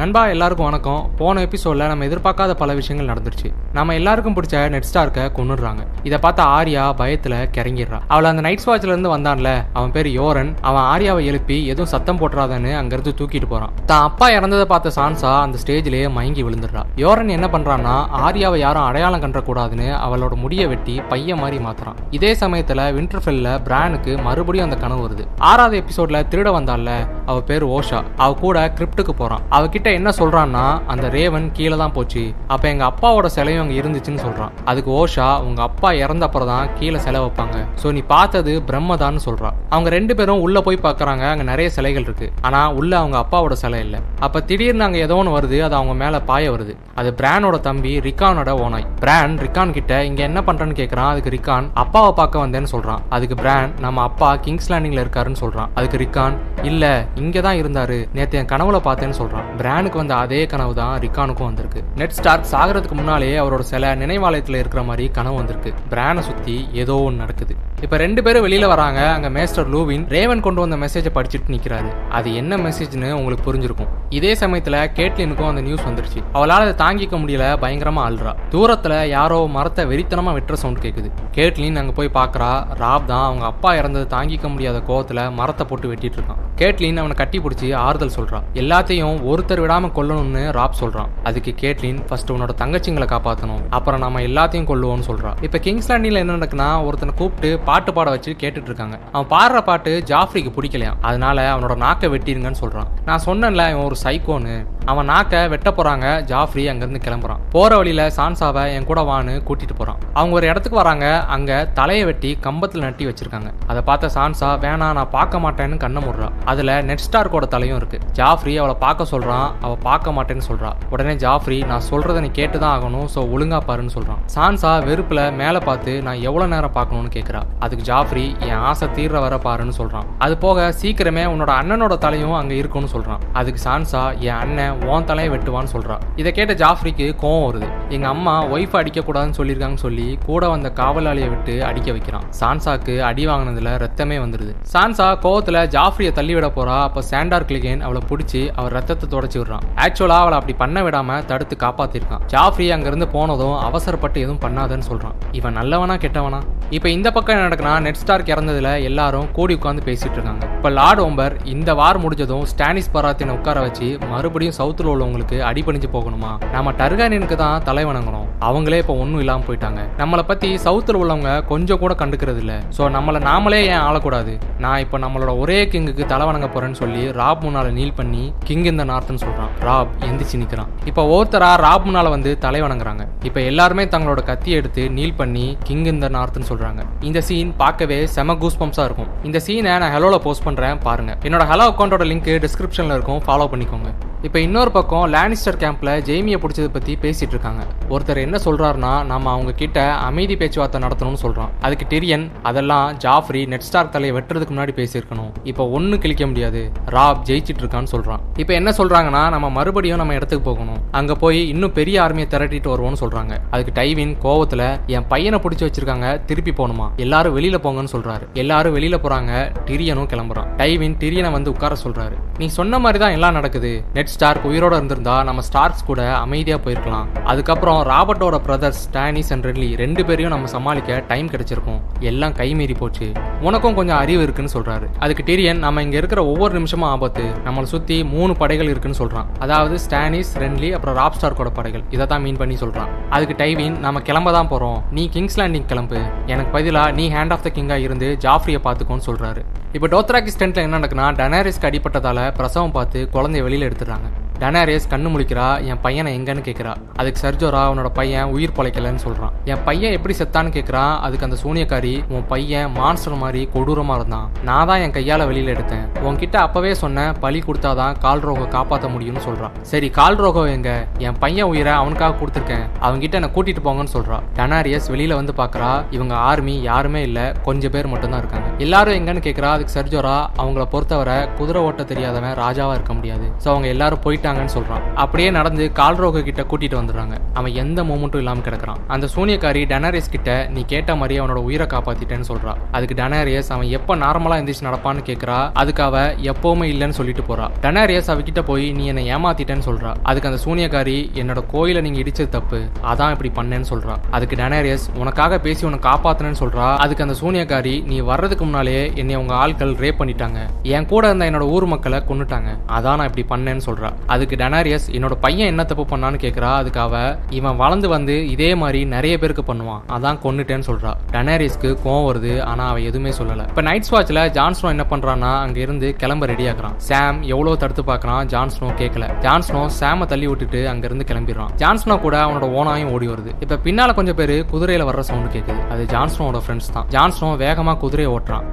நண்பா எல்லாருக்கும் வணக்கம். போன எபிசோட்ல நம்ம எதிர்பார்க்காத பல விஷயங்கள் நடந்துருச்சு. நம்ம எல்லாருக்கும் பிடிச்ச நெட் ஸ்டார்க்க கொண்டுடுறாங்க இதை பார்த்த ஆர்யா பயத்துல கிறங்கிடுறா. அவளை அந்த நைட் வாட்ச்ல இருந்து வந்தான்ல அவன் பேர் யோரன். அவன் ஆர்யாவை எழுப்பி எதுவும் சத்தம் போட்டுறாதன்னு அங்கிருந்து தூக்கிட்டு போறான். தான் அப்பா இறந்ததை பார்த்த சான்சா அந்த ஸ்டேஜ்லயே மயங்கி விழுந்துடுறா. யோரன் என்ன பண்றான்னா ஆர்யாவை யாரும் அடையாளம் கண்டக்கூடாதுன்னு அவளோட முடியை வெட்டி பையன் மாதிரி மாத்துறான். இதே சமயத்துல விண்டர்ஃபெல்ல பிரானுக்கு மறுபடியும் அந்த கனவு வருது. ஆறாவது எபிசோட்ல திருட வந்தால அவ பேர் ஓஷா. அவ கூட கிரிப்டுக்கு போறான். அவகிட்ட என்ன சொல்றான்னா அந்த ரேவன் கீழே தான் போச்சு. அப்ப எங்க அப்பாவோட சிலையும் அங்க இருந்துச்சுன்னு சொல்றான். அதுக்கு ஓஷா உங்க அப்பா இறந்த அப்புறம் தான் கீழே சிலை வைப்பாங்க. சோ நீ பார்த்தது பிரம்மதான்னு சொல்றான் அவங்க ரெண்டு பேரும் உள்ள போய் பாக்குறாங்க. அங்க நிறைய சிலைகள் இருக்கு. ஆனா உள்ள அவங்க அப்பாவோட சிலை இல்ல. அப்ப திடீர்னு அங்க ஏதோ ஒன்று வருது. அது அவங்க மேல பாய வருது. அது பிரானோட தம்பி ரிக்கானோட ஓனாய். பிரான் ரிக்கான் கிட்ட இங்க என்ன பண்றேன்னு கேக்குறான். அதுக்கு ரிக்கான் அப்பாவை பார்க்க வந்தேன்னு சொல்றான். அதுக்கு பிரான் நம்ம அப்பா கிங்ஸ் லேண்டிங்ல இருக்காருன்னு சொல்றான். அதுக்கு ரிக்கான் இல்ல இங்க தான் இருந்தாரு. நேத்து என் கனவுல பார்த்தேன்னு சொல்றான். பிரானுக்கு வந்த அதே கனவு தான் ரிக்கானுக்கும் வந்திருக்கு. நெட் ஸ்டார்க் சாகிறதுக்கு முன்னாலே அவரோட சில நினைவாலயத்தில் இருக்கிற மாதிரி கனவு வந்திருக்கு. பிரானை சுத்தி ஏதோ ஒன்று நடக்குது. இப்ப ரெண்டு பேரும் வெளியில வராங்க. அங்க மேஸ்டர் லூவின் ரேவன் கொண்டு வந்த மெசேஜை படிச்சுட்டு நிக்கிறாரு. அது என்ன மெசேஜ்னு உங்களுக்கு புரிஞ்சிருக்கும். இதே சமயத்துல கேட்லினுக்கும் அந்த நியூஸ் வந்துருச்சு. அவளால அதை தாங்கிக்க முடியல பயங்கரமா அழுறா. தூரத்துல யாரோ மரத்தை வெறித்தனமா வெட்டுற சவுண்ட் கேக்குது. கேட்லின் அங்க போய் பாக்குறா. ராப் தான் அவங்க அப்பா இறந்தது தாங்கிக்க முடியாத கோவத்துல மரத்தை போட்டு வெட்டிட்டு இருக்கான். கேட்லின் அவனை கட்டி பிடிச்சி ஆறுதல் சொல்றான் எல்லாத்தையும் ஒருத்தர் விட விடாம கொல்லணும்னு ராப் சொல்றான். அதுக்கு கேட்லின் ஃபர்ஸ்ட் உன்னோட தங்கச்சிங்களை காப்பாத்தணும். அப்புறம் நாம எல்லாத்தையும் கொல்லுவோம்னு சொல்றான் இப்ப கிங்ஸ்லாண்டில் என்ன நடக்குன்னா ஒருத்தனை கூப்பிட்டு பாட்டு பாட வச்சு கேட்டுட்டு இருக்காங்க அவன் பாடுற பாட்டு ஜாஃப்ரிக்கு பிடிக்கலையா அதனால அவனோட நாக்கை வெட்டிருங்கன்னு சொல்றான். நான் சொன்னேன்ல இவன் ஒரு சைக்கோன்னு அவன் நாக்கை வெட்ட போறாங்க ஜாஃப்ரி அங்கிருந்து கிளம்புறான். போற வழியில சான்சாவை என் கூட வான்னு கூட்டிட்டு போறான். அவங்க ஒரு இடத்துக்கு வராங்க அங்க தலையை வெட்டி கம்பத்துல நட்டி வச்சிருக்காங்க. அதை பார்த்த சான்சா வேணாம் நான் பார்க்க மாட்டேன்னு கண்ணை முடுறான் அதுல நெட் ஸ்டார்க்கோட தலையும் இருக்கு. ஜாஃப்ரி அவளை பார்க்க சொல்றான் அவ பார்க்க மாட்டேன்னு சொல்றா. உடனே ஜாஃப்ரி நான் சொல்கிறத நீ கேட்டுதான் ஆகணும் சோ ஒழுங்கா பாருன்னு சொல்றான். சான்சா வெறுப்புல மேல பார்த்து நான் எவ்வளவு நேரம் பார்க்கணும்னு கேக்குறா. அதுக்கு ஜாஃப்ரி என் ஆசை தீர்ற வர பாருன்னு சொல்றான். அது போக சீக்கிரமே உன்னோட அண்ணனோட தலையும் அங்க இருக்கும்னு சொல்றான். அதுக்கு சான்சா என் அண்ணன் உன் தலையை வெட்டுவான்னு சொல்றா. இதை கேட்ட ஜாஃப்ரிக்கு கோவம் வருது. எங்க அம்மா ஒய்ஃப் அடிக்க கூடாதுன்னு சொல்லியிருக்காங்கன்னு சொல்லி கூட வந்த காவலாளியை விட்டு அடிக்க வைக்கிறான். சான்சாக்கு அடி வாங்கினதுல ரத்தமே வந்துருது. சான்சா கோவத்துல ஜாஃப்ரியை தள்ளி விட போறா அப்ப சாண்டார் கிளிகேன் அவளை பிடிச்சி அவர் ரத்தத்தை தொடச்சி விடுறான் ஆக்சுவலா அவளை அப்படி பண்ண விடாம தடுத்து காப்பாத்திருக்கான். ஜாஃப்ரி அங்கிருந்து போனதும் அவசரப்பட்டு எதுவும் பண்ணாதன்னு சொல்றான். இவன் நல்லவனா கெட்டவனா? இப்ப இந்த பக்கம் என்ன நடக்குன்னா நெட் ஸ்டார்க் இறந்ததுல எல்லாரும் கூடி உட்காந்து பேசிட்டு இருக்காங்க. இப்போ லார்ட் ஓம்பர் இந்த வார் முடிஞ்சதும் ஸ்டானிஸ் பராத்தினை உட்கார வச்சு மறுபடியும் சவுத்துல உள்ளவங்களுக்கு அடிபணிஞ்சு போகணுமா? நம்ம டர்கானினுக்கு தான் தலை வணங்கணும். அவங்களே இப்ப ஒன்றும் இல்லாமல் போயிட்டாங்க. நம்மளை பத்தி சவுத்துல உள்ளவங்க கொஞ்சம் கூட கண்டுக்கிறது இல்லை. சோ நம்மளை நாமளே ஏன் ஆளக்கூடாது? நான் இப்ப நம்மளோட ஒரே கிங்குக்கு தலை வணங்க போறேன்னு சொல்லி ராப் முன்னால் நீல் பண்ணி கிங் இந்த நார்த்னு சொல்கிறான் ராப் எந்திரிச்சு நிற்கிறான் இப்போ ஒருத்தராக ராப் முன்னால் வந்து தலை வணங்குறாங்க. இப்போ எல்லாருமே தங்களோட கத்தி எடுத்து நீல் பண்ணி கிங் இந்த நார்த்னு சொல்கிறாங்க இந்த சீன் பார்க்கவே செம கூஸ் இருக்கும். இந்த சீனை நான் ஹலோவில் போஸ்ட் பண்ணுறேன் பாருங்க. என்னோட ஹலோ அக்கௌண்ட்டோட லிங்க் டிஸ்கிரிப்ஷனில் இருக்கும். ஃபாலோ பண்ணிக்கோங்க. இப்போ இன்னொரு பக்கம் லேனிஸ்டர் கேம்ப்ல ஜெய்மியை பிடிச்சதை பத்தி பேசிட்டு இருக்காங்க. ஒருத்தர் என்ன சொல்றாருன்னா நம்ம அவங்க கிட்ட அமைதி பேச்சுவார்த்தை நடத்தணும்னு சொல்றான். அதுக்கு டிரியன் அதெல்லாம் ஜாஃப்ரி நெட் ஸ்டார் தலையை வெட்டுறதுக்கு முன்னாடி பேசியிருக்கணும். இப்போ ஒன்னு கிழிக்க முடியாது. ராப் ஜெயிச்சிட்டு இருக்கான்னு சொல்றான். இப்போ என்ன சொல்றாங்கன்னா நம்ம மறுபடியும் நம்ம இடத்துக்கு போகணும். அங்க போய் இன்னும் பெரிய ஆர்மியை திரட்டிட்டு வருவோம்னு சொல்றாங்க. அதுக்கு டைவின் கோவத்துல என் பையனை பிடிச்சி வச்சிருக்காங்க திருப்பி போகணுமா? எல்லாரும் வெளியில போங்கன்னு சொல்றாரு. எல்லாரும் வெளியில போறாங்க டிரியனும் கிளம்புறான். டைவின் டிரியனை வந்து உட்கார சொல்றாரு. நீ சொன்ன மாதிரி தான் எல்லாம் நடக்குது. நெட் ஸ்டார்க் உயிரோட இருந்திருந்தா நம்ம ஸ்டார்க்ஸ் கூட அமைதியா போயிருக்கலாம். அதுக்கப்புறம் ராபர்ட்டோட பிரதர்ஸ் ஸ்டானிஸ் அண்ட் ரெட்லி ரெண்டு பேரையும் நம்ம சமாளிக்க டைம் கிடைச்சிருக்கும். எல்லாம் கைமீறி போச்சு. உனக்கும் கொஞ்சம் அறிவு இருக்குன்னு சொல்றாரு. அதுக்கு டிரியன் நம்ம இங்க இருக்கிற ஒவ்வொரு நிமிஷமும் ஆபத்து. நம்மளை சுத்தி மூணு படைகள் இருக்குன்னு சொல்றான். அதாவது ஸ்டானிஸ் ரென்லி அப்புறம் ராப் ஸ்டார்கோட படைகள். இதை தான் மீன் பண்ணி சொல்றான். அதுக்கு டைவின் நம்ம கிளம்ப தான் போறோம். நீ கிங்ஸ் லேண்டிங் கிளம்பு. எனக்கு பதிலா நீ ஹேண்ட் ஆஃப் த கிங்கா இருந்து ஜாஃப்ரியை பாத்துக்கோன்னு சொல்றாரு. இப்போ டோத்ராக்கி ஸ்டென்ட்ல என்ன நடக்குன்னா டனாரிஸ்க்கு அடிப்பட்டதால பிரசவம் பார்த்து குழந்தைய வெளியில எடுத்துறாங்க டனாரியஸ் கண்ணு முழிக்கிறா என் பையனை எங்கன்னு கேட்குறா அதுக்கு சர்ஜோரா அவனோட பையன் உயிர் பழைக்கலன்னு சொல்கிறான் என் பையன் எப்படி செத்தான்னு கேட்குறான் அதுக்கு அந்த சூனியக்காரி உன் பையன் மான்ஸ்டர் மாதிரி கொடூரமாக இருந்தான். நான் தான் என் கையால் வெளியில் எடுத்தேன். உன்கிட்ட அப்பவே சொன்னேன் பலி கொடுத்தாதான் கால் ரோகம் காப்பாற்ற முடியும்னு சொல்கிறான் சரி கால் ரோகம் எங்க? என் பையன் உயிரை அவனுக்காக கொடுத்துருக்கேன். அவன்கிட்ட என்னை கூட்டிட்டு போங்கன்னு சொல்கிறான் டனாரியஸ் வெளியில் வந்து பார்க்குறா இவங்க ஆர்மி யாருமே இல்லை கொஞ்சம் பேர் மட்டும்தான் இருக்காங்க. எல்லாரும் எங்கன்னு கேட்குறா அதுக்கு சர்ஜோரா அவங்கள பொறுத்தவரை குதிரை ஓட்ட தெரியாதவன் ராஜாவாக இருக்க முடியாது. ஸோ அவங்க எல்லாரும் போயிட்டாங்க. போயிட்டாங்கன்னு சொல்றான். அப்படியே நடந்து கால்ரோக கிட்ட கூட்டிட்டு வந்துடுறாங்க. அவன் எந்த மூமெண்ட்டும் இல்லாம கிடக்கிறான். அந்த சூனியக்காரி டனாரியஸ் கிட்ட நீ கேட்ட மாதிரி அவனோட உயிரை காப்பாத்திட்டேன்னு சொல்றா. அதுக்கு டனாரியஸ் அவன் எப்ப நார்மலா எந்திரிச்சு நடப்பான்னு கேக்குறா அதுக்கு அவ எப்பவுமே இல்லைன்னு சொல்லிட்டு போறா. டனாரியஸ் அவகிட்ட போய் நீ என்னை ஏமாத்திட்டேன்னு சொல்றா. அதுக்கு அந்த சூனியக்காரி என்னோட கோயிலை நீங்க இடிச்சது தப்பு. அதான் இப்படி பண்ணேன்னு சொல்றா. அதுக்கு டனாரியஸ் உனக்காக பேசி உன்னை காப்பாத்துனேன்னு சொல்றா. அதுக்கு அந்த சூனியக்காரி நீ வர்றதுக்கு முன்னாலே என்னை உங்க ஆட்கள் ரேப் பண்ணிட்டாங்க. என் கூட இருந்த என்னோட ஊர் மக்களை கொன்னுட்டாங்க. அதான் நான் இப்படி பண்ணேன்னு சொல்றா. அதுக்கு டனாரியஸ் என்னோட பையன் என்ன தப்பு பண்ணான்னு கேக்குறா? அதுக்கு அவ இவன் வளர்ந்து வந்து இதே மாதிரி நிறைய பேருக்கு பண்ணுவான். அதான் கொண்டுட்டேன்னு சொல்றா. டனாரியஸ்க்கு கோவம் வருது. ஆனா அவ எதுவுமே சொல்லல. இப்ப நைட் வாட்ச்ல ஜான்ஸ்னோ என்ன பண்றான்னா அங்க இருந்து கிளம்ப ரெடி ஆகுறான் சாம் எவ்வளவு தடுத்து பாக்குறான் ஜான்ஸ்னோ கேட்கல ஜான்ஸ்னோ சாம தள்ளி விட்டுட்டு அங்க இருந்து கிளம்பிடுறான் ஜான்ஸ்னோ கூட அவனோட ஓனாயும் ஓடி வருது. இப்ப பின்னால கொஞ்சம் பேரு குதிரையில வர்ற சவுண்ட் கேக்குது. அது ஜான்ஸ்னோட ஃப்ரெண்ட்ஸ் தான். ஜான்ஸ்னோ வேகமா குதிரையை ஓட்டுறான்.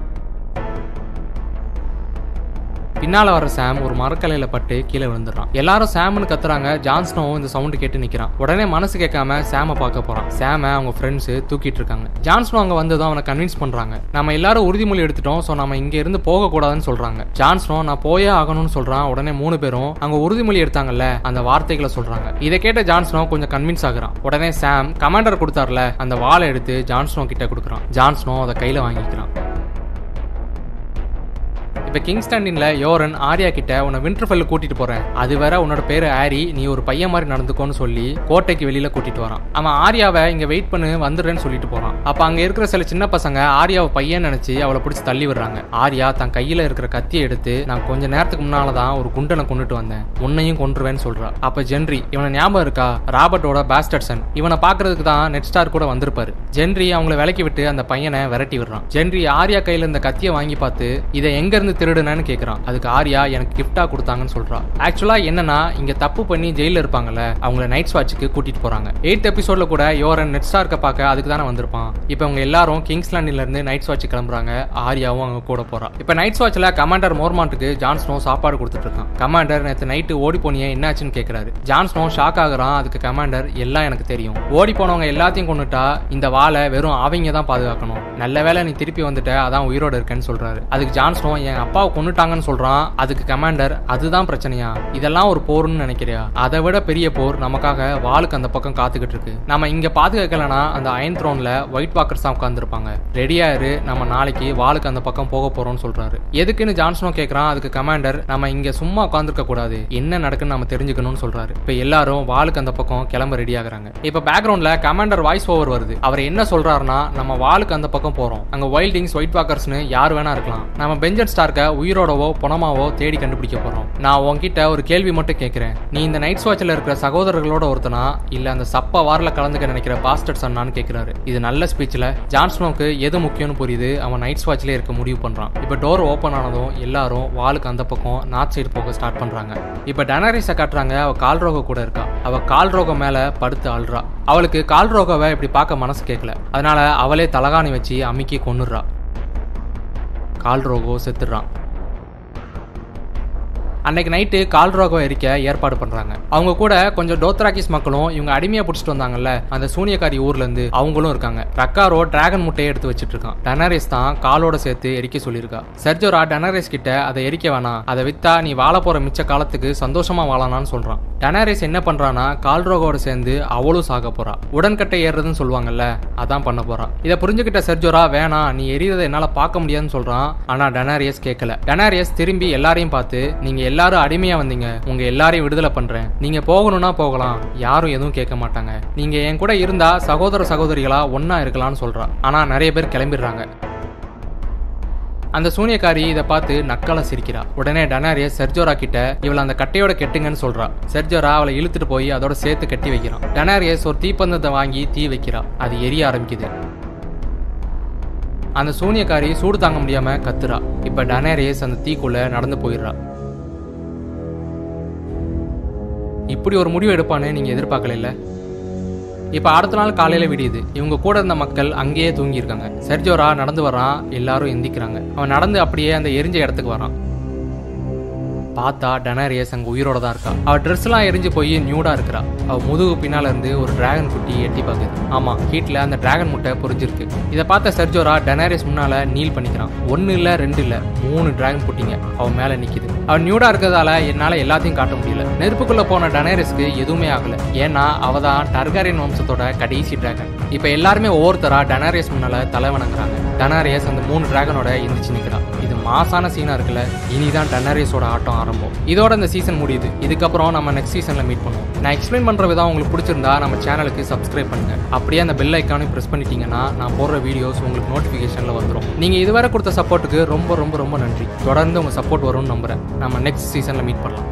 பின்னால வர சாம் ஒரு மரக்கலையில பட்டு கீழே விழுந்துடுறான். எல்லாரும் சாம்னு கத்துறாங்க. ஜான்ஸ்னோவும் இந்த சவுண்ட் கேட்டு நிக்கிறான். உடனே மனசு கேட்காம சாம பார்க்க போறான். சாம அவங்க ஃப்ரெண்ட்ஸ் தூக்கிட்டு இருக்காங்க. ஜான்ஸ்னோ அங்க வந்ததும் அவனை கன்வின்ஸ் பண்றாங்க. நம்ம எல்லாரும் உறுதிமொழி எடுத்துட்டோம் சோ நம்ம இங்க இருந்து போக கூடாதுன்னு சொல்றாங்க ஜான்ஸ்னோ நான் போயே ஆகணும்னு சொல்றான். உடனே மூணு பேரும் அங்க உறுதிமொழி எடுத்தாங்கல்ல அந்த வார்த்தைகளை சொல்றாங்க. இதை கேட்ட ஜான்ஸ்னோ கொஞ்சம் கன்வின்ஸ் ஆகுறான். உடனே சாம் கமாண்டர் கொடுத்தார்ல. அந்த வாளை எடுத்து ஜான்ஸ்னோ கிட்ட கொடுக்குறான். ஜான்ஸ்னோ அதை கையில வாங்கிக்கிறான். இப்போ கிங் ஸ்டாண்டின்ல யோரன் ஆர்யா கிட்ட உன்னை விண்டர்ஃபெல் கூட்டிட்டு போறேன். அது வேற உன்னோட பேரு ஆரி நீ ஒரு பையன் மாதிரி நடந்துக்கோன்னு சொல்லி கோட்டைக்கு வெளியில கூட்டிட்டு வரான். அவன் ஆர்யாவை இங்க வெயிட் பண்ணு வந்துடுறேன்னு சொல்லிட்டு போறான். அப்ப அங்க இருக்கிற சில சின்ன பசங்க ஆர்யாவை பையன் நினைச்சு அவளை பிடிச்சி தள்ளி விடுறாங்க. ஆர்யா தன் கையில இருக்கிற கத்தியை எடுத்து நான் கொஞ்ச நேரத்துக்கு முன்னாலதான் ஒரு குண்டனை கொண்டுட்டு வந்தேன். உன்னையும் கொன்றுவேன்னு சொல்றா. அப்ப ஜென்ரி இவனை ஞாபகம் இருக்கா? ராபர்ட்டோட பாஸ்டர்சன் இவனை பாக்குறதுக்கு தான் நெட் ஸ்டார் கூட வந்திருப்பாரு. ஜென்ரி அவங்கள விலக்கி விட்டு அந்த பையனை விரட்டி விடுறான். ஜென்ரி ஆர்யா கையில இந்த கத்தியை வாங்கி பார்த்து இதை எங்க இருந்து திருடுனேன்னு கேட்குறான் அதுக்கு ஆர்யா எனக்கு கிஃப்டா கொடுத்தாங்கன்னு சொல்றா. ஆக்சுவலா என்னன்னா இங்க தப்பு பண்ணி ஜெயில இருப்பாங்கல்ல அவங்கள நைட் வாட்சுக்கு கூட்டிட்டு போறாங்க. எயித் எபிசோட்ல கூட யோரன் நெட் ஸ்டார்க்க பார்க்க அதுக்கு தானே வந்திருப்பான். இப்போ அவங்க எல்லாரும் கிங்ஸ்லாண்டில இருந்து நைட் வாட்ச் கிளம்புறாங்க. ஆர்யாவும் அவங்க கூட போறா. இப்போ நைட் வாட்ச்ல கமாண்டர் மோர்மான்ட்டுக்கு ஜான்ஸ்னோ சாப்பாடு கொடுத்துட்டு இருக்கான். கமாண்டர் நேற்று நைட்டு ஓடி போனியே என்னாச்சுன்னு கேட்குறாரு ஜான்ஸ்னோ ஷாக் ஆகுறான். அதுக்கு கமாண்டர் எல்லாம் எனக்கு தெரியும். ஓடி போனவங்க எல்லாத்தையும் கொண்டுட்டா இந்த வாளை வெறும் அவங்க தான் பாதுகாக்கணும். நல்ல வேளை நீ திருப்பி வந்துட்ட அதான் உயிரோட இருக்கேன்னு சொல்றாரு. அதுக்கு ஜான்ஸ்னோ என் அப்பாவை கொண்டுட்டாங்கன்னு சொல்றான். அதுக்கு கமாண்டர் அதுதான் பிரச்சனையா? இதெல்லாம் ஒரு போர்னு நினைக்கிறியா? அதை விட பெரிய போர் நமக்காக வாளுக்கு அந்த பக்கம் காத்துக்கிட்டு இருக்கு. நம்ம இங்க பாதுகாக்கலனா அந்த அயன் த்ரோன்ல ஒயிட் வாக்கர்ஸ் தான் உட்காந்துருப்பாங்க ரெடியா இரு நம்ம நாளைக்கு வாளுக்கு அந்த பக்கம் போக போறோம்னு சொல்றாரு. எதுக்குன்னு ஜான்சனோ கேக்குறான் அதுக்கு கமாண்டர் நம்ம இங்க சும்மா உட்காந்துருக்க கூடாது. என்ன நடக்குன்னு நம்ம தெரிஞ்சுக்கணும்னு சொல்றாரு. இப்ப எல்லாரும் வாளுக்கு அந்த பக்கம் கிளம்ப ரெடி ஆகுறாங்க. இப்ப பேக்ரவுண்ட்ல கமாண்டர் வாய்ஸ் ஓவர் வருது. அவர் என்ன சொல்றாருன்னா நம்ம வாளுக்கு அந்த பக்கம் போறோம். அங்க வைல்டிங்ஸ் ஒயிட் வாக்கர்ஸ்னு யார் வேணா இருக்கலாம். நம்ம பெஞ்சன் ஸ்டார்க்க உயிரோடவோ பணமாவோ தேடி கண்டுபிடிக்க போறோம். நான் உன்கிட்ட ஒரு கேள்வி மட்டும் கேட்கிறேன். நீ இந்த நைட் வாட்சில் இருக்கிற சகோதரர்களோட ஒருத்தனா? இல்ல அந்த சப்ப வாரில் கலந்துக்க நினைக்கிற பாஸ்டர் சன்னான்னு கேட்கிறாரு இது நல்ல ஸ்பீச்ல ஜான்ஸ்னோக்கு எது முக்கியம்னு புரியுது? அவன் நைட் வாட்சிலே இருக்க முடிவு பண்றான். இப்ப டோர் ஓப்பன் ஆனதும் எல்லாரும் வாளுக்கு அந்த பக்கம் நார்த் சைடு போக ஸ்டார்ட் பண்றாங்க. இப்ப டனரிஸை காட்டுறாங்க அவ கால் ரோக கூட இருக்கா. அவ கால் ரோகம் மேல படுத்து அழுறா. அவளுக்கு கால் ரோகவை இப்படி பார்க்க மனசு கேட்கல அதனால அவளே தலகாணி வச்சு அமுக்கி கொன்னுடுறா கால் ரோகோ செத்துடுறான். அன்னைக்கு நைட்டு கால்ரோகம் எரிக்க ஏற்பாடு பண்றாங்க. அவங்க கூட கொஞ்சம் டோத்ராக்கிஸ் மக்களும் இவங்க அடிமையா பிடிச்சிட்டு வந்தாங்கல்ல அந்த சூனியக்காரி ஊர்ல இருந்து அவங்களும் இருக்காங்க. ரக்காரோ டிராகன் முட்டையை எடுத்து வச்சிட்டு இருக்கான் டனரேஸ் தான் காலோட சேர்த்து எரிக்க சொல்லியிருக்கா. சர்ஜோரா டனரேஸ் கிட்ட அதை எரிக்க வேணாம் அதை வித்தா நீ வாழ போற மிச்ச காலத்துக்கு சந்தோஷமா வாழலாம்னு சொல்றான். டனரேஸ் என்ன பண்றானா கால்ரோகோட சேர்ந்து அவளும் சாக போறா. உடன்கட்டை ஏறுறதுன்னு சொல்லுவாங்கல்ல அதான் பண்ண போறா. இதை புரிஞ்சுக்கிட்ட சர்ஜோரா வேணாம் நீ எரியறதை என்னால பார்க்க முடியாதுன்னு சொல்றான். ஆனா டனாரியஸ் கேட்கல டனாரியஸ் திரும்பி எல்லாரையும் பார்த்து நீங்க எல்லாரும் அடிமையா வந்தீங்க. உங்க எல்லாரையும் விடுதலை பண்றேன். நீங்க போகணும்னா போகலாம். யாரும் எதுவும் கேட்க மாட்டாங்க. நீங்க என் கூட இருந்தா சகோதர சகோதரிகளா ஒன்னா இருக்கலாம்னு சொல்றா. ஆனா நிறைய பேர் கிளம்பிடுறாங்க. அந்த சூனியக்காரி இதை பார்த்து நக்கால சிரிக்கிறா. உடனே டனாரியஸ் செர்ஜோரா கிட்ட இவளை அந்த கட்டையோட கெட்டுங்கன்னு சொல்றா. செர்ஜோரா அவளை இழுத்துட்டு போய் அதோட சேர்த்து கட்டி வைக்கிறான். டனாரியஸ் ஒரு தீப்பந்தத்தை வாங்கி தீ வைக்கிறா. அது எரிய ஆரம்பிக்குது. அந்த சூனியக்காரி சூடு தாங்க முடியாம கத்துறா. இப்ப டனாரியஸ் அந்த தீக்குள்ள நடந்து போயிடுறா. இப்படி ஒரு முடிவு எடுப்பான்னு நீங்க எதிர்பார்க்கல இப்போ அடுத்த நாள் காலையில் விடியுது. இவங்க கூட இருந்த மக்கள் அங்கேயே தூங்கியிருக்காங்க. சர்ஜோரா நடந்து வரான் எல்லாரும் எந்திக்கிறாங்க. அவன் நடந்து அப்படியே அந்த எரிஞ்ச இடத்துக்கு வரான் பார்த்தா டனாரியஸ் அங்கே உயிரோட தான் இருக்கா. அவள் ட்ரெஸ்லாம் எரிஞ்சு போய் நியூடா இருக்கிறா. அவள் முதுகு பின்னால இருந்து ஒரு டிராகன் குட்டி எட்டி பார்க்குது ஆமா ஹீட்ல அந்த டிராகன் முட்டை பொரிஞ்சிருக்கு. இதை பார்த்த சர்ஜோரா டனாரியஸ் முன்னால நீல் பண்ணிக்கிறான். ஒன்னு இல்ல ரெண்டு இல்ல மூணு டிராகன் குட்டிங்க அவன் மேல நிக்குது. அவன் நியூடா இருக்கிறதால என்னால எல்லாத்தையும் காட்ட முடியல. நெருப்புக்குள்ள போன டனாரியஸ்க்கு எதுவுமே ஆகல. ஏன்னா அவ தான் டர்காரியன் வம்சத்தோட கடைசி டிராகன் இப்ப எல்லாருமே ஒவ்வொருத்தரா டனாரியஸ் முன்னால தலை வணங்குறாங்க. டனாரியஸ் அந்த மூணு டிராகனோட எந்திரிச்சு நிக்கிறான் இது மாசான சீனா இருக்குல்ல இனிதான் டன்னரேஸோட ஆட்டம் ஆரம்பம். இதோட இந்த சீசன் முடியுது. இதுக்கப்புறம் நம்ம நெக்ஸ்ட் சீசன்ல மீட் பண்ணுவோம். நான் எக்ஸ்பிளைன் பண்ற விதம் உங்களுக்கு பிடிச்சிருந்தா நம்ம சேனலுக்கு சப்ஸ்கிரைப் பண்ணுங்க. அப்படியே அந்த பெல் ஐக்கானையும் பிரஸ் பண்ணிட்டீங்கன்னா நான் போடுற வீடியோஸ் உங்களுக்கு நோட்டிபிகேஷன்ல வந்துடும் நீங்க இதுவரை கொடுத்த சப்போர்ட்டுக்கு ரொம்ப ரொம்ப ரொம்ப நன்றி. தொடர்ந்து உங்க சப்போர்ட் வரும்னு நம்புறேன். நம்ம நெக்ஸ்ட் சீசன்ல மீட் பண்ணலாம்.